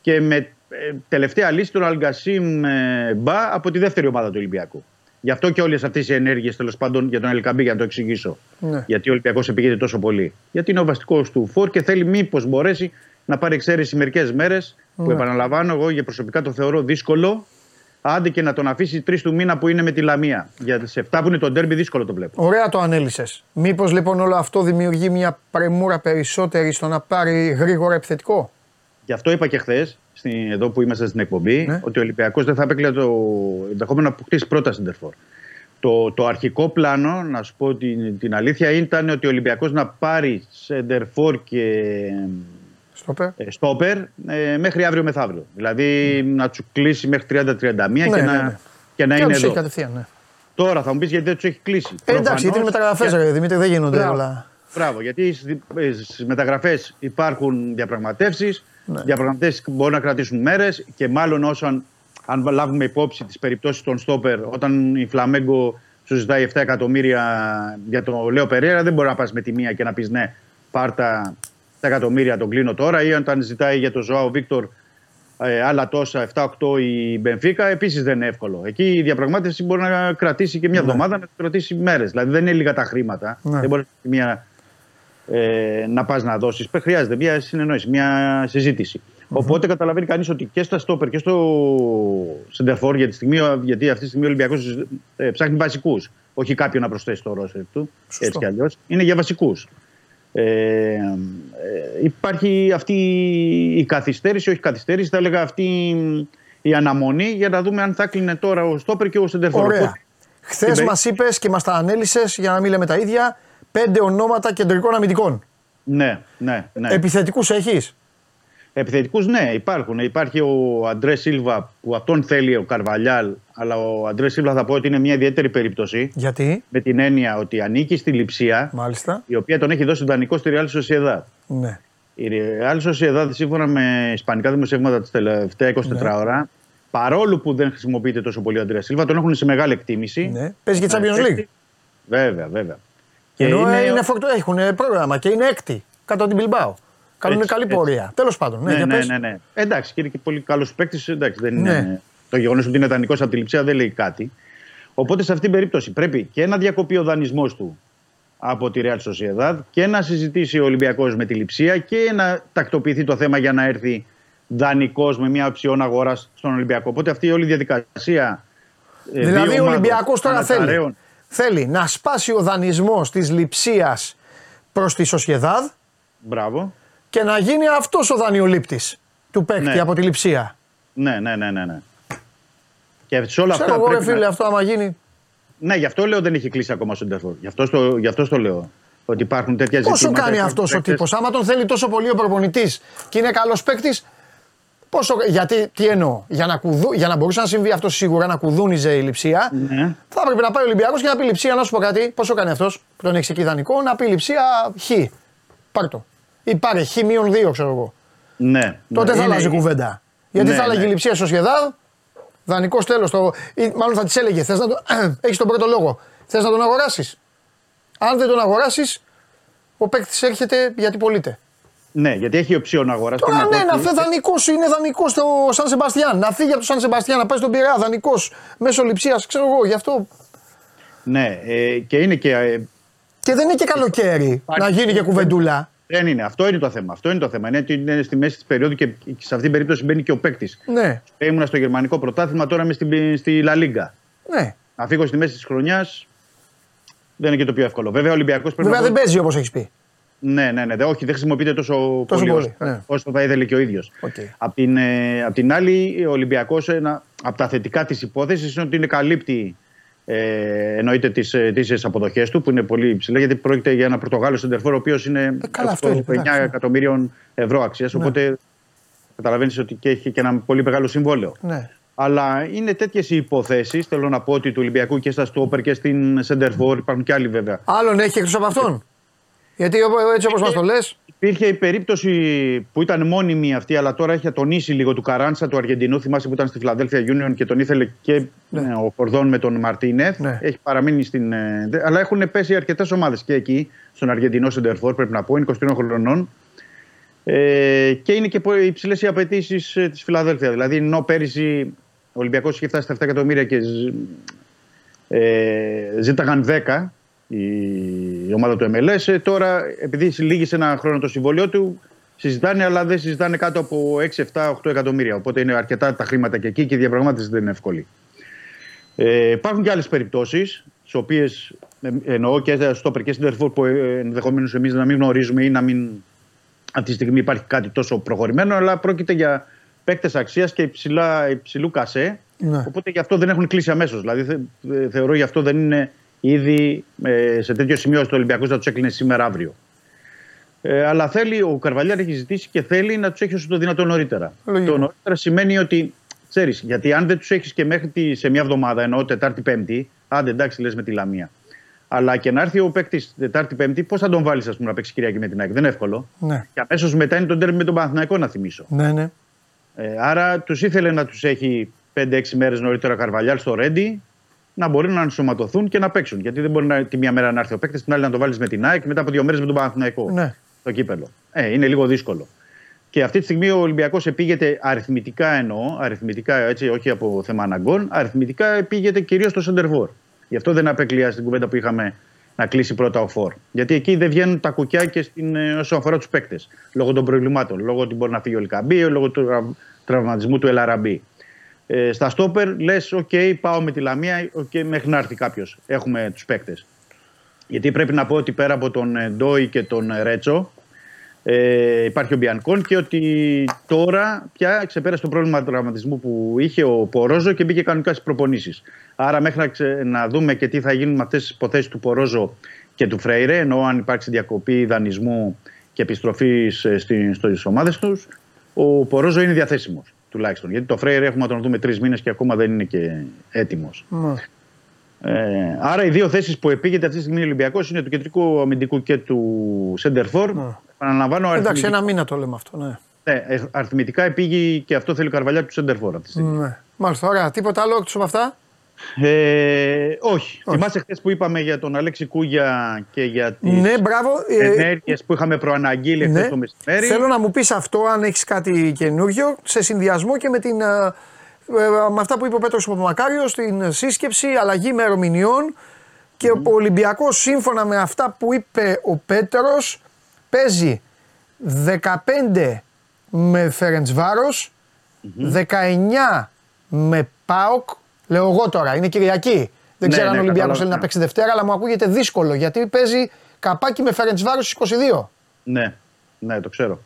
και με ε, τελευταία λύση τον Αλγκασίμ ε, Μπα από τη δεύτερη ομάδα του Ολυμπιακού. Γι' αυτό και όλες αυτές οι ενέργειες τέλος πάντων για τον Ελκαμπή, για να το εξηγήσω. Ναι. Γιατί ο Ολυμπιακός επήγεται τόσο πολύ. Γιατί είναι ο βασικός του φόρ και θέλει μήπως μπορέσει να πάρει εξαίρεση μερικές μέρες. Που Ναι. επαναλαμβάνω, εγώ για προσωπικά το θεωρώ δύσκολο. Άντε και να τον αφήσει τρεις του μήνα που είναι με τη Λαμία. Για τις 7 που είναι το ντέρμπι, δύσκολο το βλέπω. Ωραία το ανέλησες. Μήπως λοιπόν όλο αυτό δημιουργεί μια πρεμούρα περισσότερη στο να πάρει γρήγορα επιθετικό; Και αυτό είπα και χθες, εδώ που είμαστε στην εκπομπή, Ναι. ότι ο Ολυμπιακός δεν θα έπαικλε το ενδεχόμενο να αποκτήσει πρώτα σεντερφόρ. Το, το αρχικό πλάνο, να σου πω την, την αλήθεια, ήταν ότι ο Ολυμπιακός να πάρει σεντερφόρ και Στόπερ. ε, στόπερ ε, μέχρι αύριο μεθαύριο. Δηλαδή να του κλείσει μέχρι 30-31 και, Ναι, να, ναι, ναι. και να Και είναι να τους έχει εδώ. κατευθείαν, ναι. Τώρα θα μου πεις γιατί δεν τους έχει κλείσει. Ε, εντάξει, γιατί είναι Προφανώς, μεταγραφέ, ρε Δημήτρη, δεν γίνονται Μπράβο. όλα. Μπράβο, γιατί στις μεταγραφές υπάρχουν διαπραγματεύσεις. Ναι. Διαπραγματεύσει μπορούν να κρατήσουν μέρες και μάλλον όσο αν, αν λάβουμε υπόψη τις περιπτώσεις των Στόπερ, όταν η Φλαμέγκο σου ζητάει 7 εκατομμύρια για τον Λέο Περέρα, δεν μπορεί να πας με τη μία και να πεις ναι, πάρτα 7 εκατομμύρια, τον κλείνω τώρα. Ή όταν ζητάει για τον Ζωάο Βίκτορ ε, άλλα τόσα, 7-8 η Μπενφίκα, επίσης δεν είναι εύκολο. Εκεί η διαπραγμάτευση μπορεί να κρατήσει και μια εβδομάδα, να κρατήσει μέρες. Δηλαδή δεν είναι λίγα τα χρήματα. Ναι. Δεν μπορεί μια, ε, να πας να δώσεις. Χρειάζεται μια συνεννόηση, μια συζητηση Οπότε καταλαβαίνει κανείς ότι και στα στόπερ και στο Σεντερφόρ, για τη στιγμή, γιατί αυτή τη στιγμή ο Ολυμπιακός ε, ψάχνει βασικούς. Όχι κάποιον να προσθέσει το ρόστερ του. Σωστό. Έτσι κι αλλιώς. Είναι για βασικούς. Ε, ε, υπάρχει αυτή η καθυστέρηση, όχι καθυστέρηση, θα έλεγα αυτή η αναμονή για να δούμε αν θα κλείνει τώρα ο Στόπερ και ο Σεντερφόρ. Ωραία. Οπότε, Χθες στην μας είπες και μας τα ανέλησες, για να μην λέμε τα ίδια, πέντε ονόματα κεντρικών αμυντικών. Ναι, ναι, ναι. Επιθετικούς έχεις; Επιθετικούς, ναι, υπάρχουν. Υπάρχει ο Αντρέ Σίλβα που αυτόν θέλει ο Καρβαλιάλ, αλλά ο Αντρέ Σίλβα θα πω ότι είναι μια ιδιαίτερη περίπτωση. Γιατί, Με την έννοια ότι ανήκει στη Λιψία, μάλιστα. η οποία τον έχει δώσει δανεικό στη Real Sociedad. Ναι. Η Real Sociedad, σύμφωνα με ισπανικά δημοσιεύματα τη τελευταία 24 Ναι. ώρα, παρόλο που δεν χρησιμοποιείται τόσο πολύ ο Αντρέ Σίλβα, τον έχουν σε μεγάλη εκτίμηση. ναι. Παίζει και Champions League. Βέβαια, βέβαια. Και Ενώ είναι- είναι, είναι φορτω... έχουν πρόγραμμα και είναι έκτη κάτω από την Bilbao. Κάνουν Έτσι, καλή έτσι. πορεία. Τέλος πάντων. Ναι, Ναι, για ναι, πες. ναι, ναι. Εντάξει, και είναι και πολύ καλός παίκτης. Εντάξει, δεν Ναι. είναι. Το γεγονός ότι είναι δανεικός από τη λειψία δεν λέει κάτι. Οπότε σε αυτήν την περίπτωση πρέπει και να διακοπεί ο δανεισμός του από τη Real Sociedad και να συζητήσει ο Ολυμπιακός με τη λειψία και να τακτοποιηθεί το θέμα για να έρθει δανεικός με μια οψιόν αγοράς στον Ολυμπιακό. Οπότε αυτή η όλη διαδικασία. ε, Δηλαδή δύο ο ομάδων Ολυμπιακός τώρα θέλει, αναταραίων- θέλει να σπάσει ο δανεισμός της λειψίας προς τη Σοσιεδάδ Μπράβο. και να γίνει αυτός ο δανειολήπτης του παίκτη Ναι. από τη λειψία. Ναι, ναι, ναι, ναι. ναι. Και σε όλα Ξέρω αυτά. εγώ, ρε πρέπει να- φίλε, αυτό άμα γίνει. Ναι, γι' αυτό λέω δεν έχει κλείσει ακόμα ο Σεντερφόρ. Γι' αυτό στο, γι αυτό στο λέω. Ότι υπάρχουν τέτοια Πόσο ζητήματα. κάνει υπάρχουν αυτός ο παίκτες- τύπος, άμα τον θέλει τόσο πολύ ο προπονητής και είναι καλός παίκτης. Πόσο, γιατί, τι εννοώ, για να, κουδού, για να μπορούσε να συμβεί αυτό σίγουρα, να κουδούνιζε η λειψία, Ναι. θα έπρεπε να πάει ο Ολυμπιακός και να πει λειψία, να σου πω κάτι. Πόσο κάνει αυτός που τον έχεις εκεί ιδανικό, να πει λειψία χ. Πάρ το. Ή πάρε χ μείον δύο, ξέρω εγώ. Ναι. Τότε ναι. θα Είναι- αλλάζει κουβέντα. Γιατί Ναι, θα έλεγε ναι. η λειψία στο σχεδάδ, δανεικό τέλος. Το... ή Μάλλον θα της έλεγε, θες να το... έχεις τον πρώτο λόγο. Θες να τον αγοράσεις. Αν δεν τον αγοράσεις, ο παίκτης έρχεται γιατί πωλείται. Ναι, γιατί έχει οψιόν αγοράς. Τώρα ναι, να φύγει δανεικός είναι δανεικός στο Σαν Σεμπαστιάν. Να φύγει από το Σαν Σεμπαστιάν, να πάει στον Πειραιά, δανεικός μέσω λειψίας, ξέρω εγώ. Γι' αυτό. Ναι, ε, και είναι και. ε, Και δεν είναι και καλοκαίρι να γίνει και κουβεντούλα. δεν είναι. Αυτό είναι το θέμα. Αυτό είναι το θέμα. Είναι ότι είναι στη μέση της περίοδου και και σε αυτή την περίπτωση μπαίνει και ο παίκτης. Ναι, Ήμουνα στο γερμανικό πρωτάθλημα, τώρα είμαι στη, στη Λα Λίγκα. ναι. Να φύγω στη μέση της χρονιάς δεν είναι και το πιο εύκολο. Βέβαια, ο Ολυμπιακός πρέπει Βέβαια να. δεν παίζει όπως έχεις πει. Ναι, ναι, ναι. δε- Όχι, δεν χρησιμοποιείται τόσο, Τόσο πολύ, πολύ, όσο, ναι. όσο θα ήθελε και ο ίδιος. Οκ. Απ' την, ε, απ' την άλλη, ο Ολυμπιακός, από τα θετικά της υπόθεσης είναι ότι είναι καλύπτει ε, εννοείται τις τις αποδοχές του που είναι πολύ υψηλά γιατί πρόκειται για ένα Πορτογάλο σεντερφόρ ο οποίος είναι Ε, καλά, αυτό είναι, 9 εντάξει, ναι. εκατομμύριων ευρώ αξίας. Οπότε καταλαβαίνεις ότι και έχει και ένα πολύ μεγάλο συμβόλαιο. Ναι. Αλλά είναι τέτοιες οι υποθέσεις. Θέλω να πω ότι του Ολυμπιακού και στα Στόπερ και στην Σεντερφόρ υπάρχουν και άλλοι βέβαια. Άλλον έχει εκτός από αυτόν; Γιατί όπω- έτσι όπως μας το λες. Υπήρχε η περίπτωση που ήταν μόνιμη αυτή, αλλά τώρα έχει ατονίσει λίγο του Καράντσα του Αργεντινού. Θυμάσαι που ήταν στη Φιλαδέλφια Union και τον ήθελε και ε, ο Κορδόν με τον Μαρτίνεθ. Ναι. Έχει παραμείνει στην. ε, δε- αλλά έχουν πέσει αρκετές ομάδες και εκεί, στον Αργεντινό Σεντερφόρ, πρέπει να πω, είναι 23 χρονών. Ε, και είναι και υψηλές οι απαιτήσεις της Φιλαδέλφια. Δηλαδή, ενώ πέρυσι ο Ολυμπιακός είχε φτάσει στα 7 εκατομμύρια και ζ- ε, ζήταγαν 10 η, η ομάδα του MLS. Ε, τώρα, επειδή λύγησε ένα χρόνο το συμβόλαιό του, συζητάνε, αλλά δεν συζητάνε κάτω από 6, 7, 8 εκατομμύρια. Οπότε είναι αρκετά τα χρήματα και εκεί και η διαπραγμάτευση δεν είναι εύκολη. Ε, υπάρχουν και άλλες περιπτώσεις, τις οποίες εννοώ και στο και στην Τερφόρ που ενδεχομένως εμείς να μην γνωρίζουμε ή να μην αυτή τη στιγμή υπάρχει κάτι τόσο προχωρημένο, αλλά πρόκειται για παίκτες αξίας και υψηλά, υψηλού κασέ. Ναι. Οπότε γι' αυτό δεν έχουν κλείσει αμέσως. Δηλαδή θε, ε, θεωρώ γι' αυτό δεν είναι ήδη ε, σε τέτοιο σημείο στο Ολυμπιακό να τους έκλεινε σήμερα αύριο. Ε, αλλά θέλει, ο Καρβαλιάρ έχει ζητήσει και θέλει να τους έχει όσο το δυνατόν νωρίτερα. Λογικό. Το νωρίτερα σημαίνει ότι ξέρεις, γιατί αν δεν τους έχεις και μέχρι τη, σε μια εβδομάδα, εννοώ Τετάρτη-Πέμπτη, άντε εντάξει, λες με τη Λαμία. Αλλά και να έρθει ο παίκτης Τετάρτη-Πέμπτη, πώς θα τον βάλεις, ας πούμε, να παίξει Κυριακή με την ΑΕΚ; Δεν είναι εύκολο. Ναι, Και αμέσως μετά είναι τον τέρμι με τον Παναθηναϊκό, να θυμίσω. ναι, ναι. Ε, άρα τους ήθελε να τους έχει 5-6 μέρες νωρίτερα ο Καρβαλιάλ στο Ρέντι να μπορεί να ενσωματωθούν και να παίξουν. Γιατί δεν μπορεί να, τη μία μέρα να έρθει ο παίκτης, την άλλη να το βάλεις με την ΑΕΚ, μετά από δύο μέρες με τον Παναθηναϊκό. Ναι. Το κύπελο. Ε, είναι λίγο δύσκολο. Και αυτή τη στιγμή ο Ολυμπιακός επήγεται αριθμητικά εννοώ, αριθμητικά έτσι, όχι από θέμα αναγκών, αριθμητικά επήγεται κυρίως στο Σεντερφόρ. Γι' αυτό δεν απέκλεια στην κουβέντα που είχαμε να κλείσει πρώτα ο Φορ. Γιατί εκεί δεν βγαίνουν τα κουκιά και στην, ε, όσον αφορά τους παίκτες. Λόγω των προβλημάτων. Λόγω ότι μπορεί να φύγει ο Λικαμπή, λόγω του τρα- τραυματισμού του Ελαραμπή. Ε, στα στόπερ λες: OK, πάω με τη Λαμία, okay, μέχρι να έρθει κάποιος. Έχουμε τους παίκτες. Γιατί πρέπει να πω ότι πέρα από τον ε, Ντόι και τον ε, Ρέτσο, ε, υπάρχει ο Μπιανκόν και ότι τώρα πια ξεπέρασε το πρόβλημα τραυματισμού που είχε ο Πορόζο και μπήκε κανονικά στις προπονήσεις. Άρα, μέχρι να, ξε- να δούμε και τι θα γίνουν με αυτές τις υποθέσεις του Πορόζο και του Φρέιρε, ενώ αν υπάρξει διακοπή δανεισμού και επιστροφής στις ομάδες τους, ο Πορόζο είναι διαθέσιμος τουλάχιστον. Γιατί το Φρέιρε έχουμε να τον δούμε τρεις μήνες και ακόμα δεν είναι και έτοιμος. ναι. Ε, άρα οι δύο θέσεις που επήγεται αυτή τη στιγμή ο Ολυμπιακός είναι του κεντρικού αμυντικού και του Σέντερφορ. Ναι. Επαναλαμβάνω, Εντάξει, αριθμητικά, ένα μήνα το λέμε αυτό. Ναι. ναι, ε, αριθμητικά επήγει και αυτό θέλει ο Καρβαλιά του Σέντερφορ αυτή τη στιγμή. ναι. Μάλιστα, ωραία. Τίποτα άλλο εκτό από αυτά; Ε, όχι. Θυμάσαι χθες που είπαμε για τον Αλέξη Κούγια και για τις Ναι, μπράβο. Ε, ενέργειες που είχαμε προαναγγείλει χθες ναι. το μεσημέρι. Θέλω να μου πεις αυτό αν έχεις κάτι καινούριο σε συνδυασμό και με, την, ε, ε, με αυτά που είπε ο Πέτρος Παπαμακάριος στην σύσκεψη, αλλαγή ημερομηνιών και ο Ολυμπιακός σύμφωνα με αυτά που είπε ο Πέτρος παίζει 15 με Φερεντσβάρος, 19 με ΠΑΟΚ, λέω εγώ τώρα, είναι Κυριακή. Δεν Ναι, ξέρω αν ναι, ο Ολυμπιακός κατάλαβα, θέλει να ναι. παίξει Δευτέρα, αλλά μου ακούγεται δύσκολο γιατί παίζει καπάκι με Φερεντσβάρος στις 22. Ναι, ναι, το ξέρω.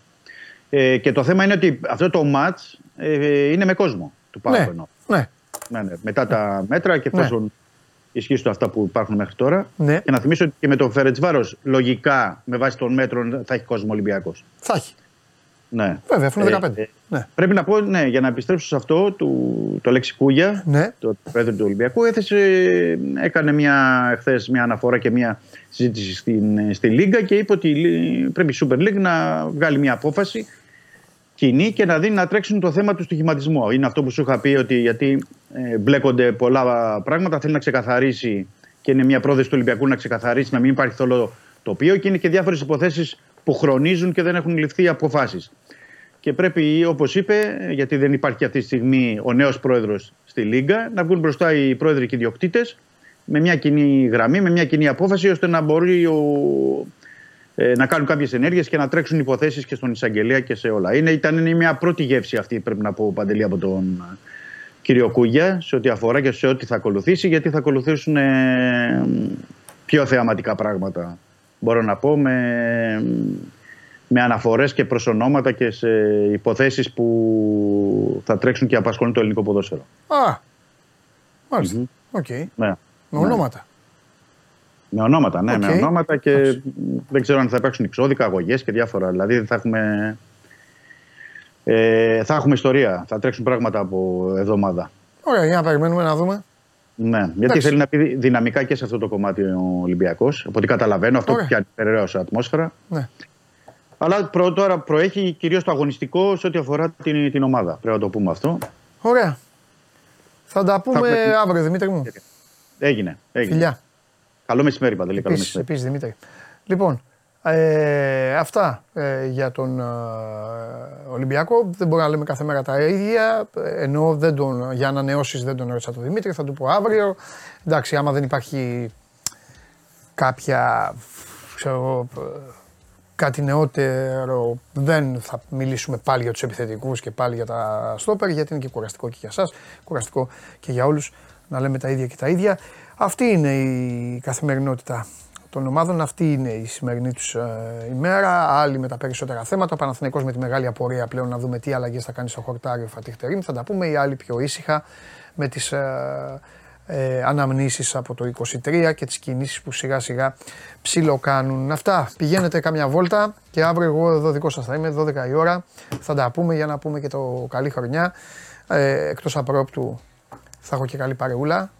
Ε, και το θέμα είναι ότι αυτό το ματ ε, είναι με κόσμο του Πάου Ναι, εννοώ. ναι. Ναι, ναι. Μετά τα μέτρα και εφόσον ισχύσουν αυτά που υπάρχουν μέχρι τώρα. Ναι. Και να θυμίσω ότι και με τον Φερετσβάρο, λογικά με βάση των μέτρων θα έχει κόσμο Ολυμπιακός. Θα έχει. Ναι. Βέβαια, αφού είναι Ε, 15. ε, ναι. Πρέπει να πω, ναι, για να επιστρέψω σε αυτό, του, το Λέξη Κούγια, Ναι. το πρόεδρο του Ολυμπιακού, έθεσε, έκανε μια, χθες μια αναφορά και μια συζήτηση στην, στη Λίγκα και είπε ότι η- πρέπει η Super League να βγάλει μια απόφαση κοινή και να δίνει να τρέξουν το θέμα του στοιχηματισμού. Είναι αυτό που σου είχα πει ότι γιατί ε, μπλέκονται πολλά πράγματα, θέλει να ξεκαθαρίσει και είναι μια πρόθεση του Ολυμπιακού να ξεκαθαρίσει, να μην υπάρχει θολό τοπίο και είναι και διάφορες υποθέσεις που χρονίζουν και δεν έχουν ληφθεί αποφάσεις. Και πρέπει, όπως είπε, γιατί δεν υπάρχει αυτή τη στιγμή ο νέος πρόεδρος στη Λίγκα, να βγουν μπροστά οι πρόεδροι και οι ιδιοκτήτες με μια κοινή γραμμή, με μια κοινή απόφαση, ώστε να μπορεί ο, ε, να κάνουν κάποιες ενέργειες και να τρέξουν υποθέσεις και στον εισαγγελέα και σε όλα. Είναι, ήταν είναι μια πρώτη γεύση αυτή, πρέπει να πω, Παντελή, από τον ε, κύριο Κούγια σε ό,τι αφορά και σε ό,τι θα ακολουθήσει, γιατί θα ακολουθήσουν ε, πιο θεαματικά πράγματα. Μπορώ να πω με, με αναφορές και προσωνόματα και σε υποθέσεις που θα τρέξουν και απασχολούν το ελληνικό ποδόσφαιρο. Α, μάλιστα. Οκ. Ναι. Με ονόματα. Με ονόματα, ναι, Οκ. με ονόματα και Εντάξει. δεν ξέρω αν θα υπάρξουν εξώδικα, αγωγές και διάφορα. Δηλαδή θα έχουμε, ε, θα έχουμε ιστορία, θα τρέξουν πράγματα από εβδομάδα. Ωραία, για να περιμένουμε να δούμε. Ναι, γιατί Εντάξει. θέλει να πει δυναμικά και σε αυτό το κομμάτι ο Ολυμπιακός. Από ό,τι καταλαβαίνω, αυτό Ωραία. που πιάνει περαιό ατμόσφαιρα. Ναι. Αλλά προ, τώρα προέχει κυρίως το αγωνιστικό σε ό,τι αφορά την, την ομάδα. Πρέπει να το πούμε αυτό. Ωραία. Θα τα πούμε έχουμε- αύριο, Δημήτρη μου. Έγινε. έγινε. Φιλιά. Καλό μεσημέρι, Παντελή. Καλό Επίσης, μεσημέρι. επίσης, Δημήτρη. Λοιπόν, ε, αυτά ε, για τον ε, Ολυμπιακό. Δεν μπορούμε να λέμε κάθε μέρα τα ίδια. Ε, Ενώ δεν τον, για ανανεώσεις δεν τον έρωσα τον Δημήτρη, θα του πω αύριο. Εντάξει, άμα δεν υπάρχει κάποια ξέρω, εγώ, ε, κάτι νεότερο, δεν θα μιλήσουμε πάλι για τους επιθετικούς και πάλι για τα στόπερ, γιατί είναι και κουραστικό και για σας, κουραστικό και για όλους να λέμε τα ίδια και τα ίδια. Αυτή είναι η καθημερινότητα των ομάδων. Αυτή είναι η σημερινή τους ε, ημέρα. Άλλοι με τα περισσότερα θέματα. Ο Παναθηναϊκός με τη μεγάλη απορία πλέον να δούμε τι αλλαγές θα κάνει στο χορτάριο Φατίχ Τερίμ. Θα τα πούμε. Οι άλλοι πιο ήσυχα με τις ε, ε, αναμνήσεις από το 23 και τις κινήσεις που σιγά σιγά ψιλοκάνουν. Αυτά, πηγαίνετε κάμια βόλτα και αύριο εγώ εδώ δικό σας θα είμαι, 12 η ώρα, θα τα πούμε για να πούμε και το καλή χρονιά. Ε, εκτός απρόπτου θα έχω και καλή παρεούλα,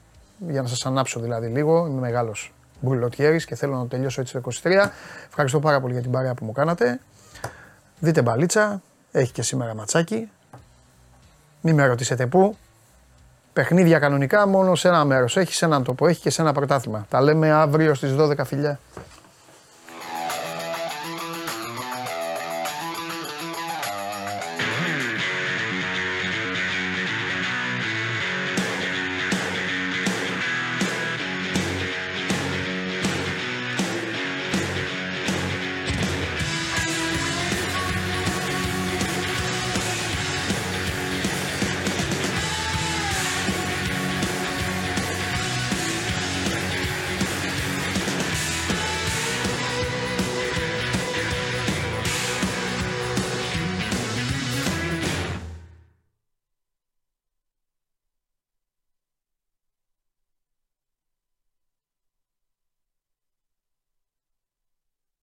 για να σας ανάψω δηλαδή λίγο, είμαι μεγάλος μπουρλοτιέρης και θέλω να το τελειώσω έτσι το 23. Ευχαριστώ πάρα πολύ για την παρέα που μου κάνατε. Δείτε μπαλίτσα, έχει και σήμερα ματσάκι. Μην με ρωτήσετε πού, Παιχνίδια κανονικά μόνο σε ένα μέρος. Έχει σε έναν τόπο, έχει και σε ένα πρωτάθλημα. Τα λέμε αύριο στις 12 φιλιά.